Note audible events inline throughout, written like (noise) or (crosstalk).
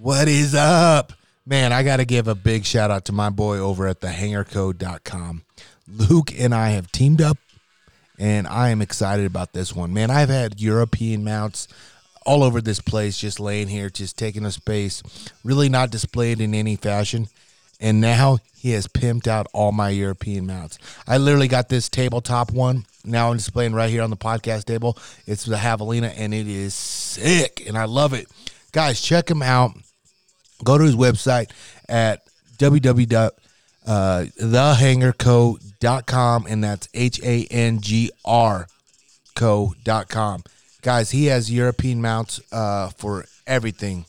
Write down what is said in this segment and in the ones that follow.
What is up? Man, I got to give a big shout out to my boy over at thehangercode.com. Luke and I have teamed up, and I am excited about this one. Man, I've had European mounts all over this place, just laying here, just taking a space, really not displayed in any fashion. And now he has pimped out all my European mounts. I literally got this tabletop one now I'm displaying right here on the podcast table. It's the Javelina, and it is sick, and I love it. Guys, check him out. Go to his website at www.thehangerco.com, and that's H A N G R co.com. Guys, he has European mounts uh, for everything.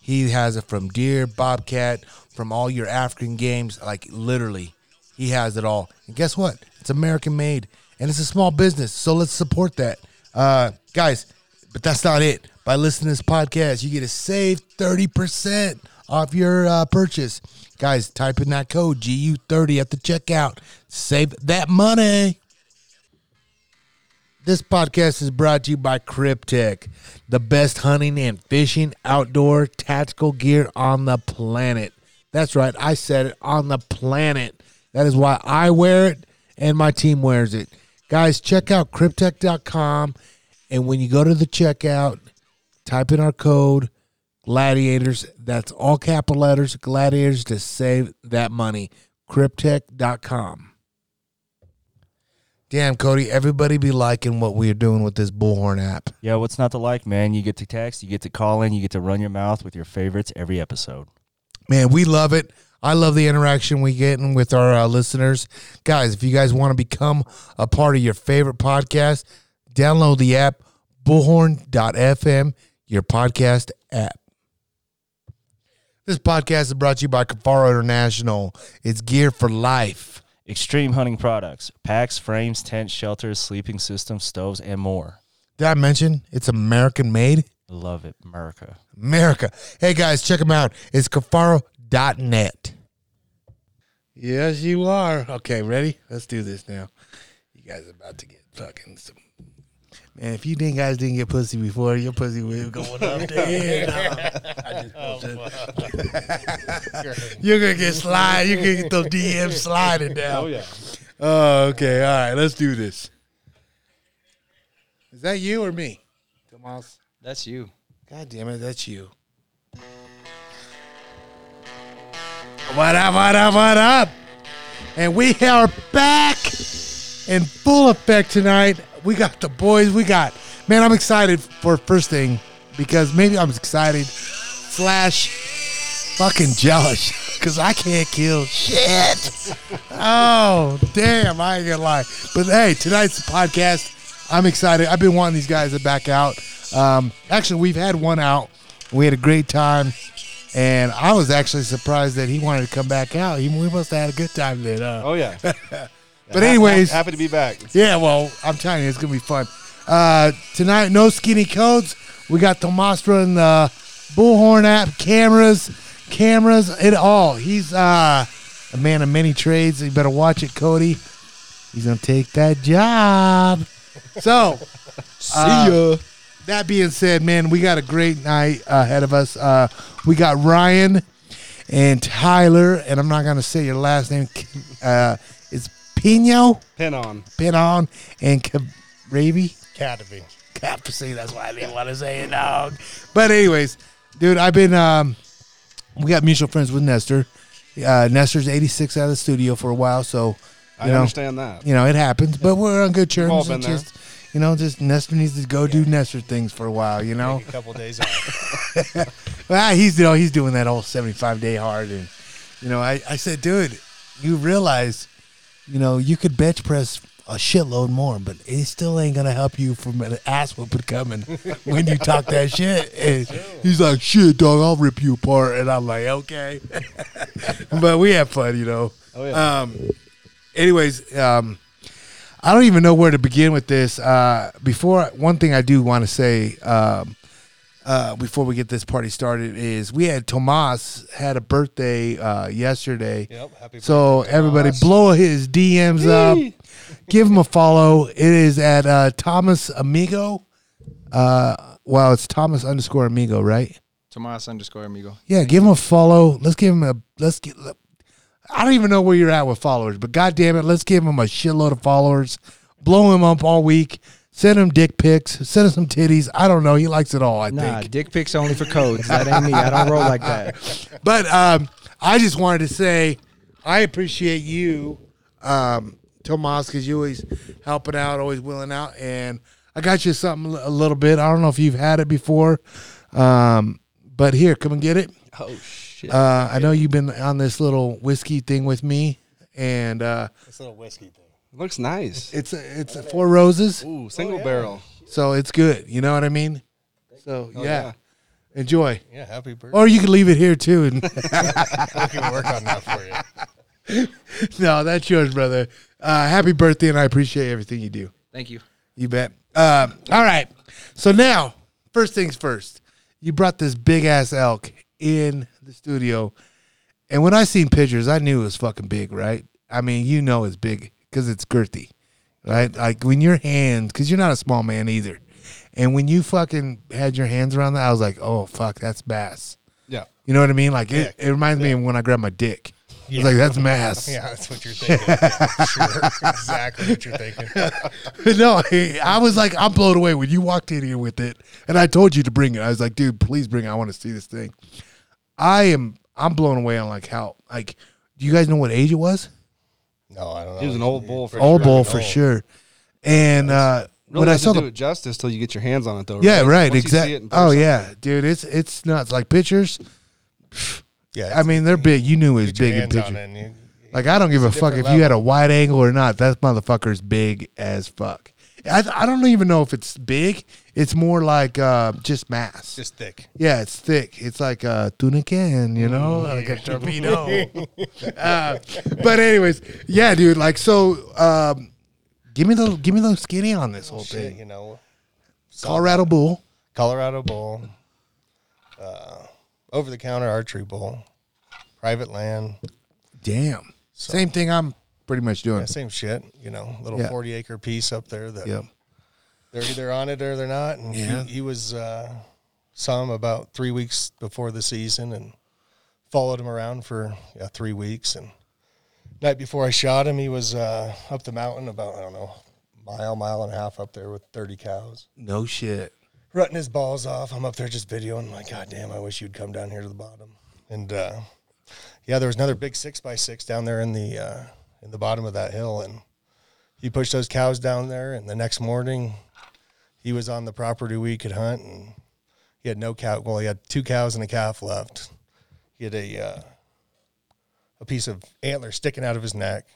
He has it from deer, bobcat, from all your African games. Like literally, he has it all. And guess what? It's American made and it's a small business. So let's support that. Uh, guys, but that's not it. By listening to this podcast, you get to save 30% off your uh, purchase. Guys, type in that code GU30 at the checkout. Save that money. This podcast is brought to you by Kryptek, the best hunting and fishing outdoor tactical gear on the planet. That's right, I said it on the planet. That is why I wear it and my team wears it. Guys, check out kryptek.com. And when you go to the checkout, type in our code gladiators. That's all capital letters, gladiators to save that money. Kryptek.com. Damn, Cody, everybody be liking what we're doing with this Bullhorn app. Yeah, what's not to like, man? You get to text, you get to call in, you get to run your mouth with your favorites every episode. Man, we love it. I love the interaction we get with our uh, listeners. Guys, if you guys want to become a part of your favorite podcast, download the app bullhorn.fm, your podcast app. This podcast is brought to you by Kifaru International. It's gear for life. Extreme hunting products, packs, frames, tents, shelters, sleeping systems, stoves, and more. Did I mention it's American made? Love it, America. America. Hey guys, check them out. It's Kifaru.net. Yes, you are. Okay, ready? Let's do this now. You guys are about to get fucking some. Man, if you didn't guys didn't get pussy before, your pussy will going up there. (laughs) Oh, you're gonna get slide. You're gonna get those DMs sliding down. Oh yeah. Oh, okay. All right, let's do this. Is that you or me, Tomas? That's you. God damn it, that's you. What up, what up, what up? And we are back in full effect tonight. We got the boys. We got, man, I'm excited for first thing because maybe I'm excited slash fucking jealous (laughs) because I can't kill shit. oh, damn. I ain't gonna lie. But hey, tonight's the podcast, I'm excited. I've been wanting these guys to back out. Um, actually, we've had one out. We had a great time. And I was actually surprised that he wanted to come back out. He, we must have had a good time then. Uh, Oh yeah. (laughs) but anyways, happy to be back. yeah, well, I'm telling you, it's gonna be fun. Uh, tonight, no skinny codes. We got Tomastra and the Bullhorn app, cameras, cameras, it all. He's uh, a man of many trades. You better watch it, Cody. He's gonna take that job. So, (laughs) See ya. that being said, man, we got a great night ahead of us. Uh, we got Ryan and Tyler, and I'm not gonna say your last name. Uh, Pino. Pin on. Pin on, and Raby. Cadavy. Capsy. That's why I didn't want to say it, dog. But anyways, dude, I've been. Um, we got mutual friends with Nestor. Uh, Nestor's 86 out of the studio for a while, so I know, understand that. you know it happens. But we're on good all terms. been It's there. just, you know, just Nestor needs to go do Nestor things for a while. You know, A couple days off. (laughs) well, he's you know he's doing that whole 75 day hard, and you know, I I said, dude, you realize, you know, you could bench press a shitload more, but it still ain't gonna help you from an ass whooping coming (laughs) when you talk that shit. And he's like, shit, dog, I'll rip you apart, and I'm like, okay, (laughs) but we have fun, you know. Oh yeah. Um, anyways, um, I don't even know where to begin with this. Uh, before one thing I do want to say, um, uh, before we get this party started, is we had Tomas had a birthday uh, yesterday. Yep. Happy So birthday, everybody, Tomas. blow his DMs up. (laughs) Give him a follow. It is at uh, Thomas Amigo. Uh, well, it's Thomas underscore Amigo, right? Tomas underscore amigo. Yeah, give him a follow. Let's give him a let's get. I don't even know where you're at with followers, but god damn it, let's give him a shitload of followers. Blow him up all week. Send him dick pics. Send him some titties. I don't know. He likes it all. I Nah, think. dick pics only for codes. That ain't me. I don't roll like that. (laughs) But um, I just wanted to say I appreciate you, um, Tomas, because you always helping out, always willing out, and I got you something a little bit. I don't know if you've had it before, um, but here, come and get it. Oh shit. Uh, I know you've been on this little whiskey thing with me, and uh, This little whiskey thing. Looks nice. it's a, it's a four roses, Ooh, single yeah. barrel. so it's good. You know what I mean? So Oh, yeah, yeah. enjoy. Yeah, happy birthday. Or you can leave it here too. And (laughs) we can work on that for you. (laughs) no, that's yours, brother. Uh, happy birthday, and I appreciate everything you do. Thank you. You bet. Um, all right. So now, first things first. You brought this big ass elk in the studio, and when I seen pictures, I knew it was fucking big, right? I mean, you know it's big because it's girthy, right? Like when your hands, because you're not a small man either, and when you fucking had your hands around that, I was like, oh fuck, that's bass. Yeah. You know what I mean? Like it, it reminds me of when I grab my dick. I was Yeah. like, that's mass. (laughs) Yeah, that's what you're thinking. sure, (laughs) exactly what you're thinking. (laughs) no, I I was like, I'm blown away when you walked in here with it, and I told you to bring it. I was like, dude, please bring it. I want to see this thing. I am, I'm blown away on like how, like, do you guys know what age it was? No, I don't know. He was an old bull for Old sure. bull for sure. And uh, Really when I doesn't saw do the, it justice till you get your hands on it, though. yeah, right, Once you see it exactly. Oh yeah, dude, it's it's nuts. Like pictures. (sighs) Yeah, I mean, they're big. You knew it was get big in hands on pictures. and you- Like I don't give a a fuck if different you had a wide angle or not. That motherfucker's big as fuck. I, I don't even know if it's big. It's more like uh, just mass. just thick. Yeah, it's thick. It's like a tuna can, you know, like a torpedo. (laughs) uh, but anyways, yeah, dude. Like so, um, give me the give me the skinny on this whole Shit, thing. you know, Colorado bull. Colorado bull, uh, over the counter archery bull, private land, Damn. Same thing. I'm pretty much doing. yeah, same shit. You know, little Yeah. forty acre piece up there that Yep. they're either on it or they're not. And Yeah. he, he was uh, saw him about three weeks before the season and followed him around for yeah, three weeks. And night before I shot him, he was uh, up the mountain about I don't know mile, mile and a half up there with thirty cows. No shit. rutting his balls off. I'm up there just videoing. I'm like, God damn, I wish you'd come down here to the bottom. And uh, yeah, there was another big six by six down there in the uh, in the bottom of that hill, and he pushed those cows down there. And the next morning, he was on the property we could hunt, and he had no cow. Well, he had two cows and a calf left. He had a uh, a piece of antler sticking out of his neck,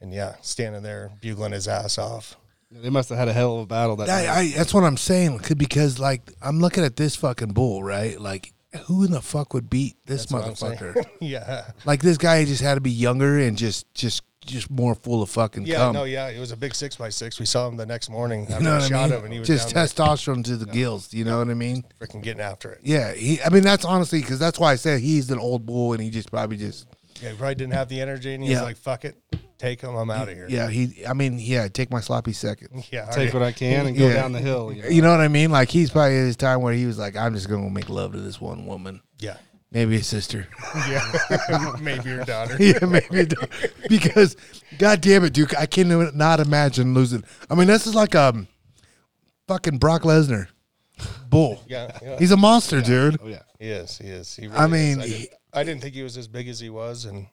and yeah, standing there bugling his ass off. They must have had a hell of a battle that That, night. I, that's what I'm saying. Because like I'm looking at this fucking bull, right? Like who in the fuck would beat this That's what I'm saying. motherfucker? (laughs) yeah. like this guy just had to be younger and just just just more full of fucking Yeah, cum. no, yeah, it was a big six by six. We saw him the next morning after You know what I shot mean? him, and he was just testosterone to the gills. You know what I mean? freaking getting after it. Yeah. He. I mean, that's honestly because that's why I said he's an old bull, and he just probably just. Yeah, he probably didn't have the energy, and he's Yeah. like, "Fuck it, take him. I'm out of here." Yeah. He. I mean, yeah. Take my sloppy seconds. (laughs) yeah. Take right. what I can and go Yeah. down the hill. You know? You know what I mean? Like he's probably at his time where he was like, I'm just gonna make love to this one woman, yeah, maybe a sister. (laughs) (laughs) yeah, maybe your daughter. yeah, maybe it because God damn it, Duke, I cannot imagine losing. I mean, this is like um, fucking Brock Lesnar, bull. Yeah, yeah. He's a monster, dude. Oh yeah. he is. He is. He really I is. mean, I he- didn't, I didn't think he was as big as he was, and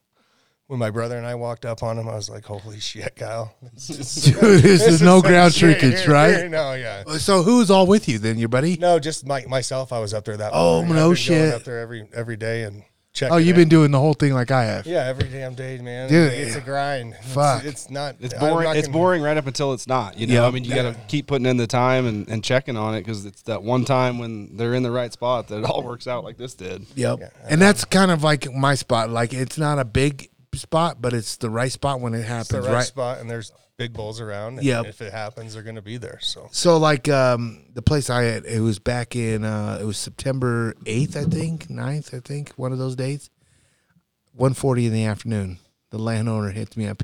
when my brother and I walked up on him, I was like, "Holy shit, Kyle!" (laughs) It's just- (laughs) Dude, this is no ground shrinkage, right? No, yeah. So who's all with you then, your buddy? No, just my, myself. I was up there that. Oh, morning. no I've been going shit. Up there every every day and checking. Oh, you've it. been doing the whole thing like I have. Yeah, every damn day, man. Dude, it's a grind. It's- fuck. It's, not. It's boring. not It's gonna- boring right up until it's not. You know, Yeah. I mean, you got to keep putting in the time and, and checking on it because it's that one time when they're in the right spot that it all works out like this did. Yep. Yeah. And that's kind of like my spot. Like it's not a big spot, but it's the right spot when it It's happens, the right, right? spot, and there's big bulls around. And Yep. If it happens, they're going to be there. So So like um the place I had, it was back in uh it was September eighth, I think, 9th, I think, one of those dates. One forty in the afternoon. The landowner hits me up.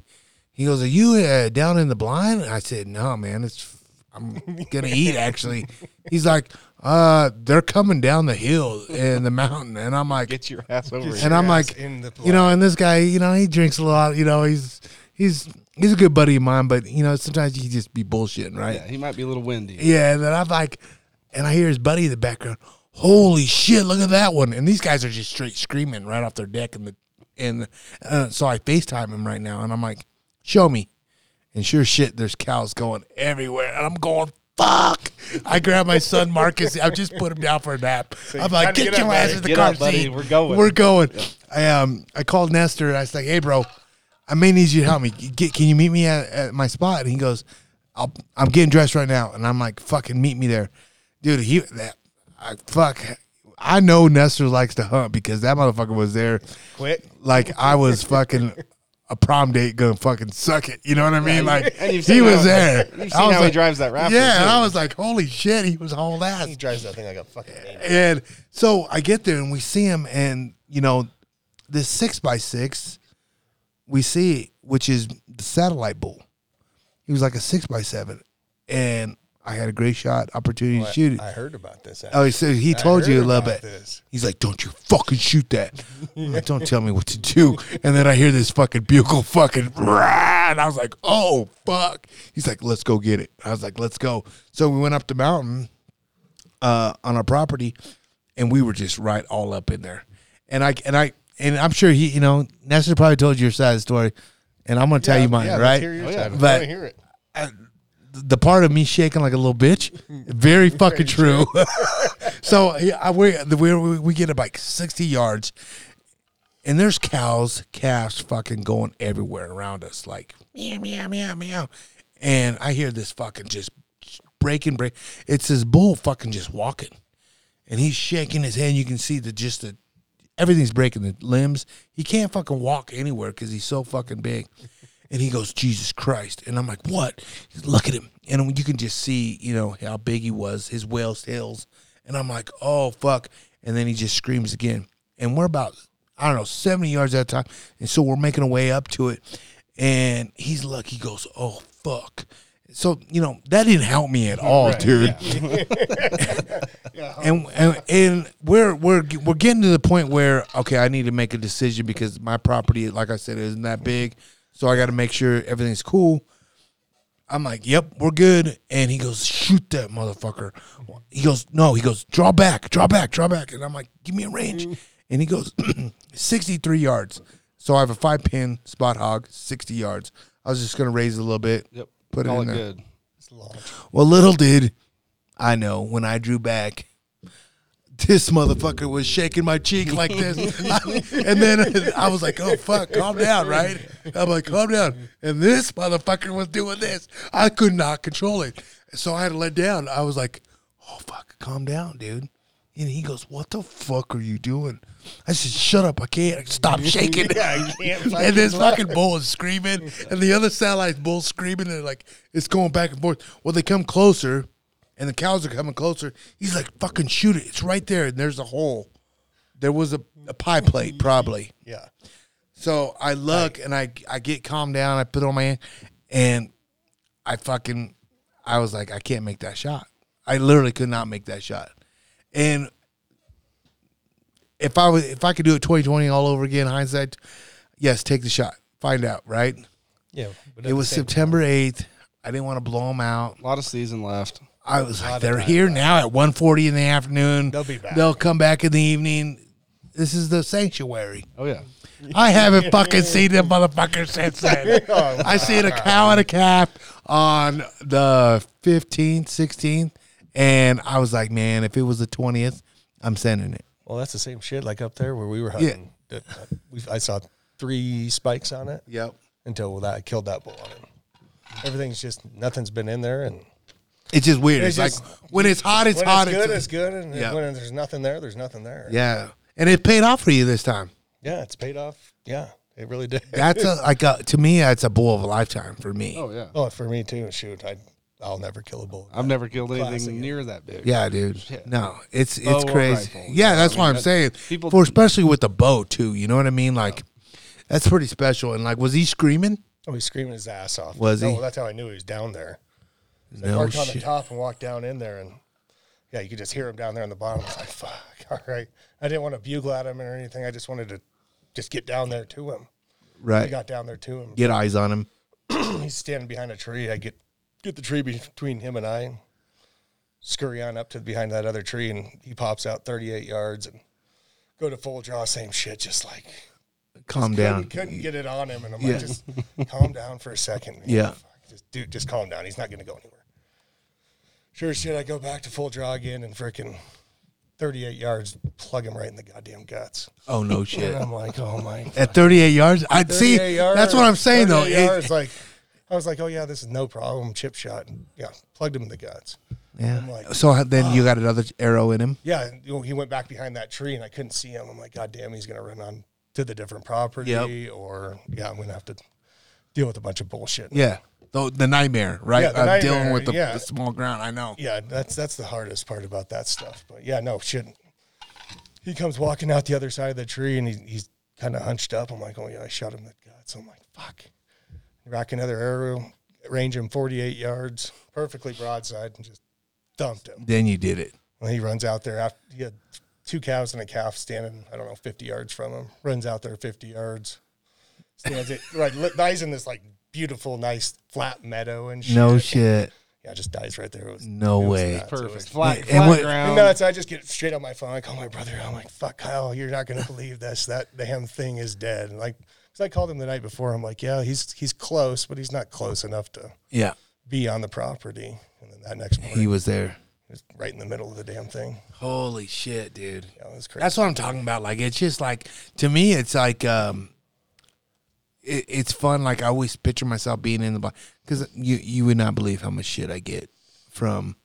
He goes, "Are you uh, down in the blind?" I said, "No, man. It's I'm gonna (laughs) eat. Actually, he's like, uh, they're coming down the hill and the mountain, and I'm like, Get your ass over here. And. I'm ass like, in the you know, and this guy, you know, he drinks a lot. You know, he's he's he's a good buddy of mine, but you know, sometimes he just be bullshitting, right? Yeah, he might be a little windy. Yeah, and then I'm like, and I hear his buddy in the background. Holy shit! Look at that one. And these guys are just straight screaming right off their deck, and the and uh, so I Facetime him right now, and I'm like, show me. And sure shit, there's cows going everywhere, and I'm going. Fuck! I grab my son Marcus. I just put him down for a nap. I'm like, get, get your up, ass buddy. in the Get car up, buddy. seat. We're going." We're going. I um I called Nestor. and I was like, hey, bro, I may need you to help me. Get, can you meet me at, at my spot? And he goes, I'll, I'm getting dressed right now. And I'm like, fucking meet me there. Dude, he, that, I, fuck. I know Nestor likes to hunt because that motherfucker was there. quick. Like I was fucking a prom date gonna fucking suck it. You know what I mean? Like he was how- there. you've I seen was how he drives that Raptor, Yeah, and. I was like, holy shit, he was hauled ass. He drives that thing like a fucking maniac. And so I get there and we see him, and you know, this six by six, we see, it, which is the satellite bull. He was like a six by seven, and I had a great shot opportunity to shoot it. I heard about this. Oh, he said he told you a little bit. this. He's like, "Don't you fucking shoot that! (laughs) Like, Don't tell me what to do." And then I hear this fucking bugle fucking, rah, and I was like, "Oh fuck!" He's like, "Let's go get it." I was like, "Let's go." So we went up the mountain uh, on our property, and we were just right all up in there. And I and I and I'm sure he, you know, Nestor probably told you your side of the story, and I'm gonna tell you mine, yeah, let's right? hear your Oh, yeah. side. I But- wanna hear it. the part of me shaking like a little bitch, (laughs) very fucking true. (laughs) (laughs) so yeah, I, we, we we get about sixty yards, and there's cows, calves, fucking going everywhere around us, like meow meow meow meow, and I hear this fucking just breaking break. It's this bull fucking just walking, and he's shaking his head. You can see the just the everything's breaking the limbs. He can't fucking walk anywhere because he's so fucking big. And he goes, Jesus Christ. And I'm like, what? He's, Look at him. And you can just see, you know, how big he was, his whale's tails. And I'm like, oh, fuck. And then he just screams again. And we're about, I don't know, 70 yards at a time. And so we're making our way up to it. And he's lucky. he goes, oh, fuck. So, you know, that didn't help me at all, dude. (laughs) and, and and we're we're we're getting to the point where okay, I need to make a decision because my property, like I said, isn't that big, so I got to make sure everything's cool. I'm like, yep, we're good. And he goes, shoot that motherfucker. He goes, no. He goes, draw back, draw back, draw back. And I'm like, give me a range. And he goes, (clears throat) 63 yards. So I have a five pin Spot Hogg, 60 yards. I was just gonna raise it a little bit, Yep. Put it Call in it there. good. It's launch. Well, little did I know when I drew back, this motherfucker was shaking my cheek like this. (laughs) and then I was like, oh, fuck, calm down, right? I'm like, calm down. And this motherfucker was doing this. I could not control it. So I had to let down. I was like, oh, fuck, calm down, dude. And he goes, what the fuck are you doing? I said, shut up. I can't. Stop (laughs) shaking. I can't (laughs) and this fucking bull is screaming, and the other satellite bull screaming, and like it's going back and forth. Well, they come closer, and the cows are coming closer. He's like, "Fucking shoot it! It's right there." And there's a hole. There was a, a pie plate, probably. Yeah. So I look and I I get calmed down. I put it on my hand, and I fucking I was like, I can't make that shot. I literally could not make that shot. And if I was if I could do it 2020 all over again, hindsight, yes, take the shot. Find out, right? Yeah. It was September 8th. I didn't want to blow them out. A lot of season left. I was like, they're time here now at 1.40 in the afternoon. They'll be back. They'll come back in the evening. This is the sanctuary. Oh yeah. I haven't fucking seen them motherfuckers since then. (laughs) Oh, I seen a cow and a calf on the 15th, 16th, and I was like, man, if it was the 20th, I'm sending it. Well, that's the same shit like up there where we were hunting. That, uh, we, I saw three spikes on it Yep. until that I killed that bull on it. Everything's just nothing's been in there, and It's just weird. It's It's, just- like when it's hot, it's when hot. it's good, it's good, and Yeah. when there's nothing there, there's nothing there. yeah, and it paid off for you this time. yeah, it's paid off. Yeah, it really did. That's a (laughs) like a, to me, that's a bull of a lifetime for me. Oh yeah. oh, for me too. Shoot, I I'll never kill a bull. I've never killed anything Classic. near that big. Yeah, dude. No, it's oh, it's Bow or crazy. rifle. Yeah, that's I what I'm that- saying. people- For especially with the bow too. You know what I mean? Like that's pretty special. And like, was he screaming? Oh, he's screaming his ass off. Was no, he? That's how I knew he was down there. So I No parked on the shit. top and walked down in there, and yeah, you could just hear him down there on the bottom. I was like, "Fuck, all right." I didn't want to bugle at him or anything. I just wanted to just get down there to him. I Right. got down there to him. Get eyes on him. (clears throat) He's standing behind a tree. I get get the tree between him and I, and scurry on up to behind that other tree, and he pops out 38 yards and go to full draw. Same shit, just like Calm couldn't, down. couldn't get it on him, and I'm Yeah. like, just calm down for a second. man. Yeah. Just dude, just calm down. He's not gonna go anywhere. Sure shit, I go back to full draw again and freaking 38 yards, plug him right in the goddamn guts. Oh no And shit. I'm like, oh my. God. At 38 yards, I'd see. 38 yards, That's what I'm saying though. 38 It- like I was like, oh yeah, this is no problem. Chip shot, and yeah, plugged him in the guts. yeah. I'm like, So then you got another arrow in him. Yeah, and, you know, he went back behind that tree, and I couldn't see him. I'm like, God damn, he's gonna run on to the different property, Yep. or yeah, I'm gonna have to deal with a bunch of bullshit. Yeah. The, the nightmare, right? Yeah, the of dealing nightmare, with the, yeah. the small ground. I know. yeah, that's that's the hardest part about that stuff. But yeah, no shit. He comes walking out the other side of the tree, and he, he's kind of hunched up. I'm like, oh yeah, I shot him in the guts. I'm like, fuck. Rack another arrow, range him 48 yards, perfectly broadside, and just dumped him. Then you did it. Well, he runs out there after he had two cows and a calf standing, I don't know, 50 yards from him. Runs out there 50 yards. Stands it (laughs) right, li- lies in this like beautiful, nice flat meadow and shit. No shit. Yeah, just dies right there. It was No it way. nuts. It Perfect. was Flat, And flat what- ground. nuts. I just get straight on my phone. I call my brother. I'm like, "Fuck, Kyle, you're not gonna believe this. That damn thing is dead." And like, because I called him the night before. I'm like, "Yeah, he's he's close, but he's not close enough to Yeah. be on the property." And then that next morning, He was there. he was right in the middle of the damn thing. Holy shit, dude. Yeah, was crazy. That's what I'm talking about. Like it's just like to me, it's like um, it, it's fun. Like I always picture myself being in the box because you you would not believe how much shit I get from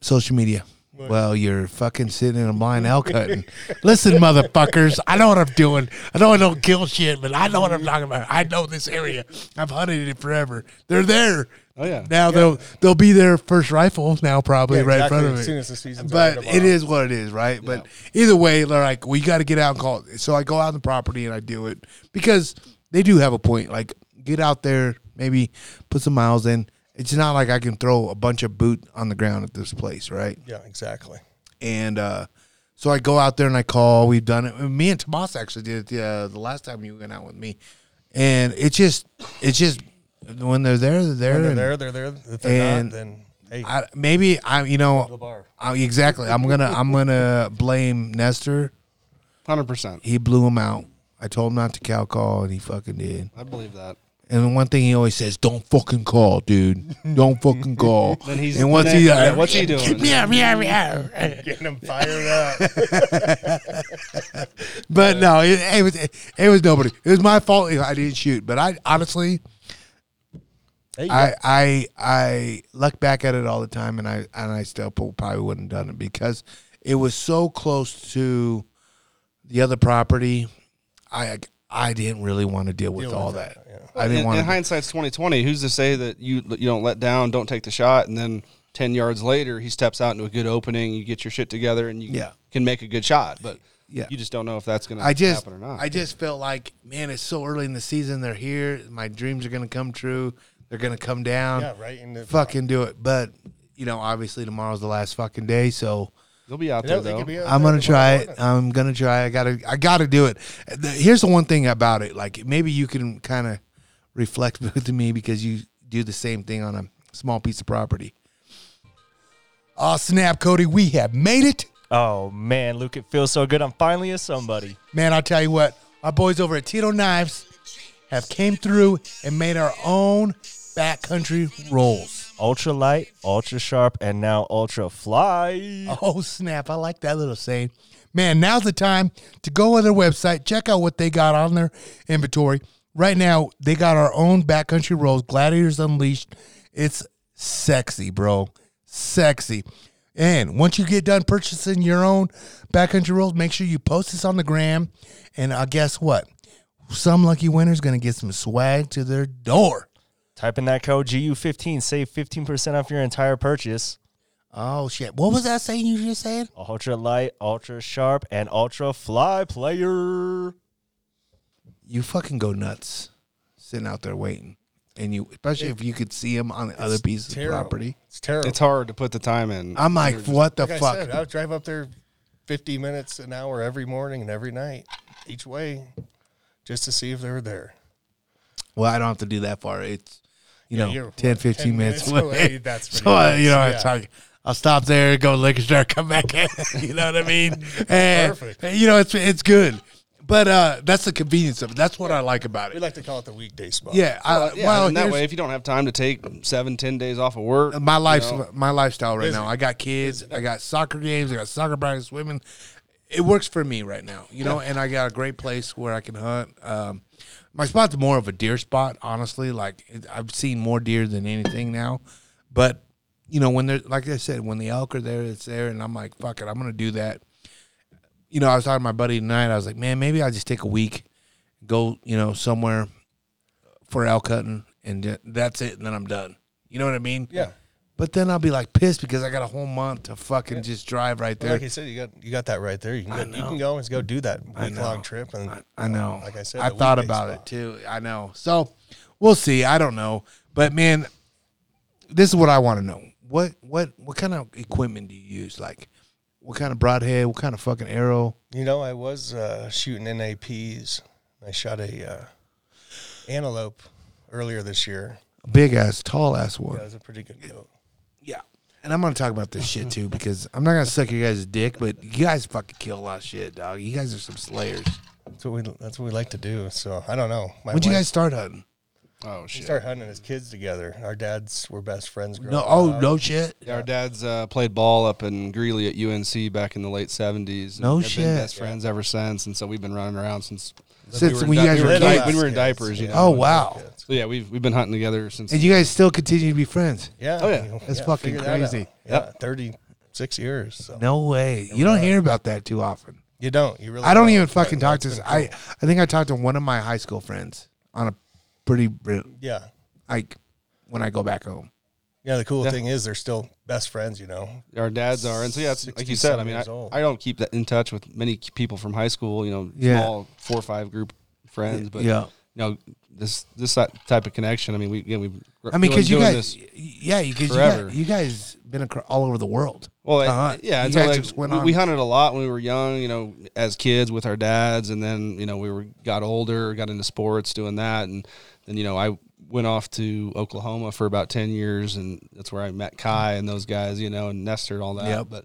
social media. Well, you're fucking sitting in a blind elk hunting. (laughs) Listen, motherfuckers, I know what I'm doing. I know I don't kill shit, but I know what I'm talking about. I know this area. I've hunted it forever. They're there. Oh, yeah. Now they'll they'll be their first rifle now probably Yeah, right exactly, in front of as it. soon as the season's but over it what it is, right? But either way, they're like we got to get out and call. It. So I go out on the property and I do it because they do have a point. Like get out there, maybe put some miles in. It's not like I can throw a bunch of boot on the ground at this place, right? Yeah, exactly. And uh, so I go out there and I call. We've done it. Me and Tomas actually did it the, uh, the last time you went out with me, and it's just it's just when they're there, they're there. When they're and there, they're there. If they're and not, then hey, I, maybe I, you know, the bar. I, exactly. I'm gonna I'm gonna blame Nestor. Hundred percent. He blew him out. I told him not to cow call, and he fucking did. I believe that. And one thing he always says, "Don't fucking call, dude. Don't fucking call." (laughs) Then he's and what's he? yeah, what's he doing? Yeah, yeah, yeah. Getting them fired up. (laughs) But no, it, it was it was nobody. It was my fault. if I didn't shoot. But I honestly, I got- I I look back at it all the time, and I and I still probably wouldn't have done it because it was so close to the other property. I I didn't really want to deal with Deal all with that. that, yeah. I didn't in, want in to. hindsight's twenty twenty. Who's to say that you you don't let down, don't take the shot, and then ten yards later he steps out into a good opening, you get your shit together, and you Yeah. can make a good shot. But Yeah. you just don't know if that's going to I just happen or not. I just felt like man, it's so early in the season. They're here. My dreams are gonna come true. They're gonna come down. yeah, right. In the, Fucking do it. But you know, obviously tomorrow's the last fucking day, so. They'll be out there though. be out I'm there gonna try it. I'm gonna try. I gotta. I gotta do it. The- Here's the one thing about it. Like maybe you can kind of reflect (laughs) with me because you do the same thing on a small piece of property. Oh snap, Cody! We have made it, oh man, Luke, it feels so good. I'm finally a somebody. man. I'll tell you what. Our boys over at Tito Knives have came through and made our own backcountry rolls. Ultra light, ultra sharp, and now ultra fly. Oh, snap. I like that little saying. Man, now's the time to go on their website, check out what they got on their inventory. Right now, they got our own backcountry rolls, Gladiators Unleashed. It's sexy, bro. Sexy. And once you get done purchasing your own backcountry rolls, make sure you post this on the gram. And uh, guess what? Some lucky winner's going to get some swag to their door. Type in that code GU15, save 15% off your entire purchase. Oh, shit. What was that saying you just said? Ultra light, ultra sharp, and ultra fly player. You fucking go nuts sitting out there waiting. and you, especially if you could see them on the other pieces of property. It's terrible. It's hard to put the time in. I'm like, what the like fuck? I said, I would drive up there 50 minutes an hour every morning and every night, each way, just to see if they were there. well, I don't have to do that far. It's you know you're, 10, what, 15 10 minutes, minutes away. away, that's so uh, nice, you know, yeah. (laughs) (laughs) (laughs) it's like I'll stop there, go to liquor store, come back in. you know what I mean? And Perfect. you know, it's it's good. But uh that's the convenience of it. That's what I like about it. We like to call it the weekday spot. Yeah, I, Well, yeah, well, that way, if you don't have time to take seven, ten days off of work, my you life's know, my lifestyle right now. I got kids, I got soccer games, I got soccer practice, women. It works for me right now, you know, and I got a great place where I can hunt. Um, my spot's more of a deer spot, honestly. Like I've seen more deer than anything now, but you know when they're like I said, when the elk are there, it's there, and I'm like, fuck it, I'm gonna do that. You know, I was talking to my buddy tonight. I was like, man, maybe I'll just take a week, go, you know, somewhere for elk hunting, and that's it, and then I'm done. You know what I mean? Yeah. But then I'll be like pissed because I got a whole month to fucking just drive right there. like I said, you got you got that right there. You can go, you can go and go do that week long trip. And I know. Like I said, I thought about spot. it too. I know. So we'll see. I don't know. But man, this is what I want to know. What what what kind of equipment do you use? Like what kind of broadhead? What kind of fucking arrow? You know, I was uh, shooting NAPs. I shot a uh, antelope earlier this year. Big ass, tall ass one. That was a pretty good goat. Yeah. And I'm gonna talk about this shit too because I'm not gonna suck your guys' dick, but you guys fucking kill a lot of shit, dog. You guys are some slayers. That's what we that's what we like to do. So I don't know. My When'd you wife- guys start hunting? oh we shit. started hunting as kids together. Our dads were best friends. Growing up. No, oh up. no shit. Yeah, our dads uh, played ball up in Greeley at UNC back in the late seventies. No They've shit. Been best friends ever since, and so we've been running around since. Since we were when you in guys di- were were kids. Oh, when we were in Kids, diapers, you yeah. know. Oh wow. So yeah, we've we've been hunting together since. And you guys still continue to be friends. Yeah. Oh, yeah. you know, That's fucking figure that out. crazy. Yeah, thirty six years. So No way. You don't hear about that too often. you don't. You really. I don't even fucking talk to. that's s- been I. I think I talked to one of my high school friends on a pretty br- Yeah. like when I go back home. Yeah. The cool Yeah. thing is they're still best friends. You know. our dads are, and so yeah, it's, like you said. I mean, I. I don't keep that in touch with many people from high school. You know, Yeah. small four or five group friends, but yeah. you know, this this type of connection. I mean, we again we've. I mean, because you guys, yeah, because you guys, you guys been acro- all over the world. Well, to it- hunt. yeah, You and so like, we, we hunted a lot when we were young, you know, as kids with our dads, and then you know we were got older, got into sports, doing that, and then you know I went off to Oklahoma for about ten years, and that's where I met Kai and those guys, you know, and Nestor and all that. Yep. But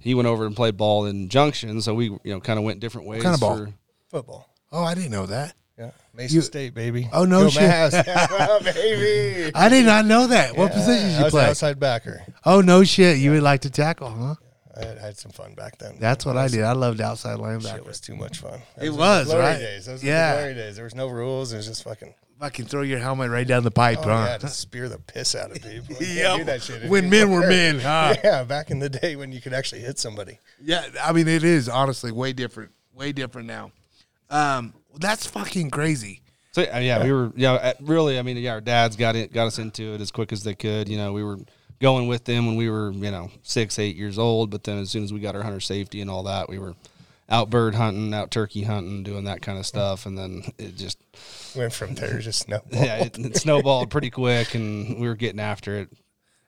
he went over and played ball in Junction, so we you know kind of went different ways. kind of ball? for- Football. Oh, I didn't know that. Yeah. Mesa You- State, baby. Oh, no Go shit. Mavs. Yeah, (laughs) (laughs) baby. I did not know that. What Yeah, positions I you was play? outside backer. Oh no shit! You would like to tackle, huh? I had, I had some fun back then. That's what I did. I loved outside Shit It was too much fun. That It the was, glory right? Days. Those Yeah. were the glory days. There was no rules. It was just fucking. Fucking throw your helmet right down the pipe, Oh, huh? yeah, to spear the piss out of people. You Yep. do that shit When men were men, huh? (laughs) Yeah, back in the day when you could actually hit somebody. Yeah, I mean it is honestly way different, way different now. Um, that's fucking crazy. So uh, yeah, we were yeah uh, really. I mean, yeah, our dads got it, got us into it as quick as they could. You know, we were going with them when we were you know six, eight years old. But then as soon as we got our hunter safety and all that, we were out bird hunting, out turkey hunting, doing that kind of stuff. And then it just Went from there just (laughs) snowball. yeah, it, it snowballed pretty quick, and we were getting after it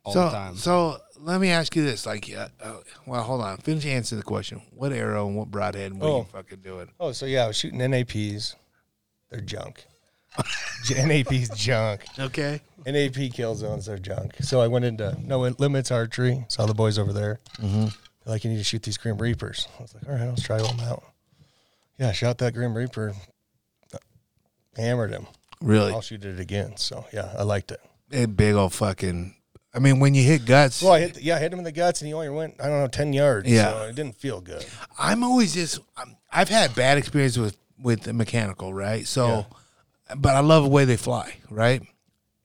all so, the time. so let me ask you this: like, uh, uh, well, hold on, finish answering the question. What arrow and what broadhead and what are Oh. you fucking doing? Oh, so yeah, I was shooting NAPs. They're junk. (laughs) NAP's junk. Okay. NAP kill zones, they're junk. So I went into no limits archery. Saw the boys over there. Mm-hmm. Like, you need to shoot these Grim Reapers. I was like, all right, let's try them out. Yeah, I shot that Grim Reaper, uh, hammered him. Really, I'll shoot it again. So yeah, I liked it. a big old fucking. I mean, when you hit guts, Well, I hit, the, yeah, I hit him in the guts, and he only went, I don't know, ten yards. Yeah. so it didn't feel good. I'm always just. I'm, I've had bad experience with with the mechanical, right? So, but I love the way they fly, right?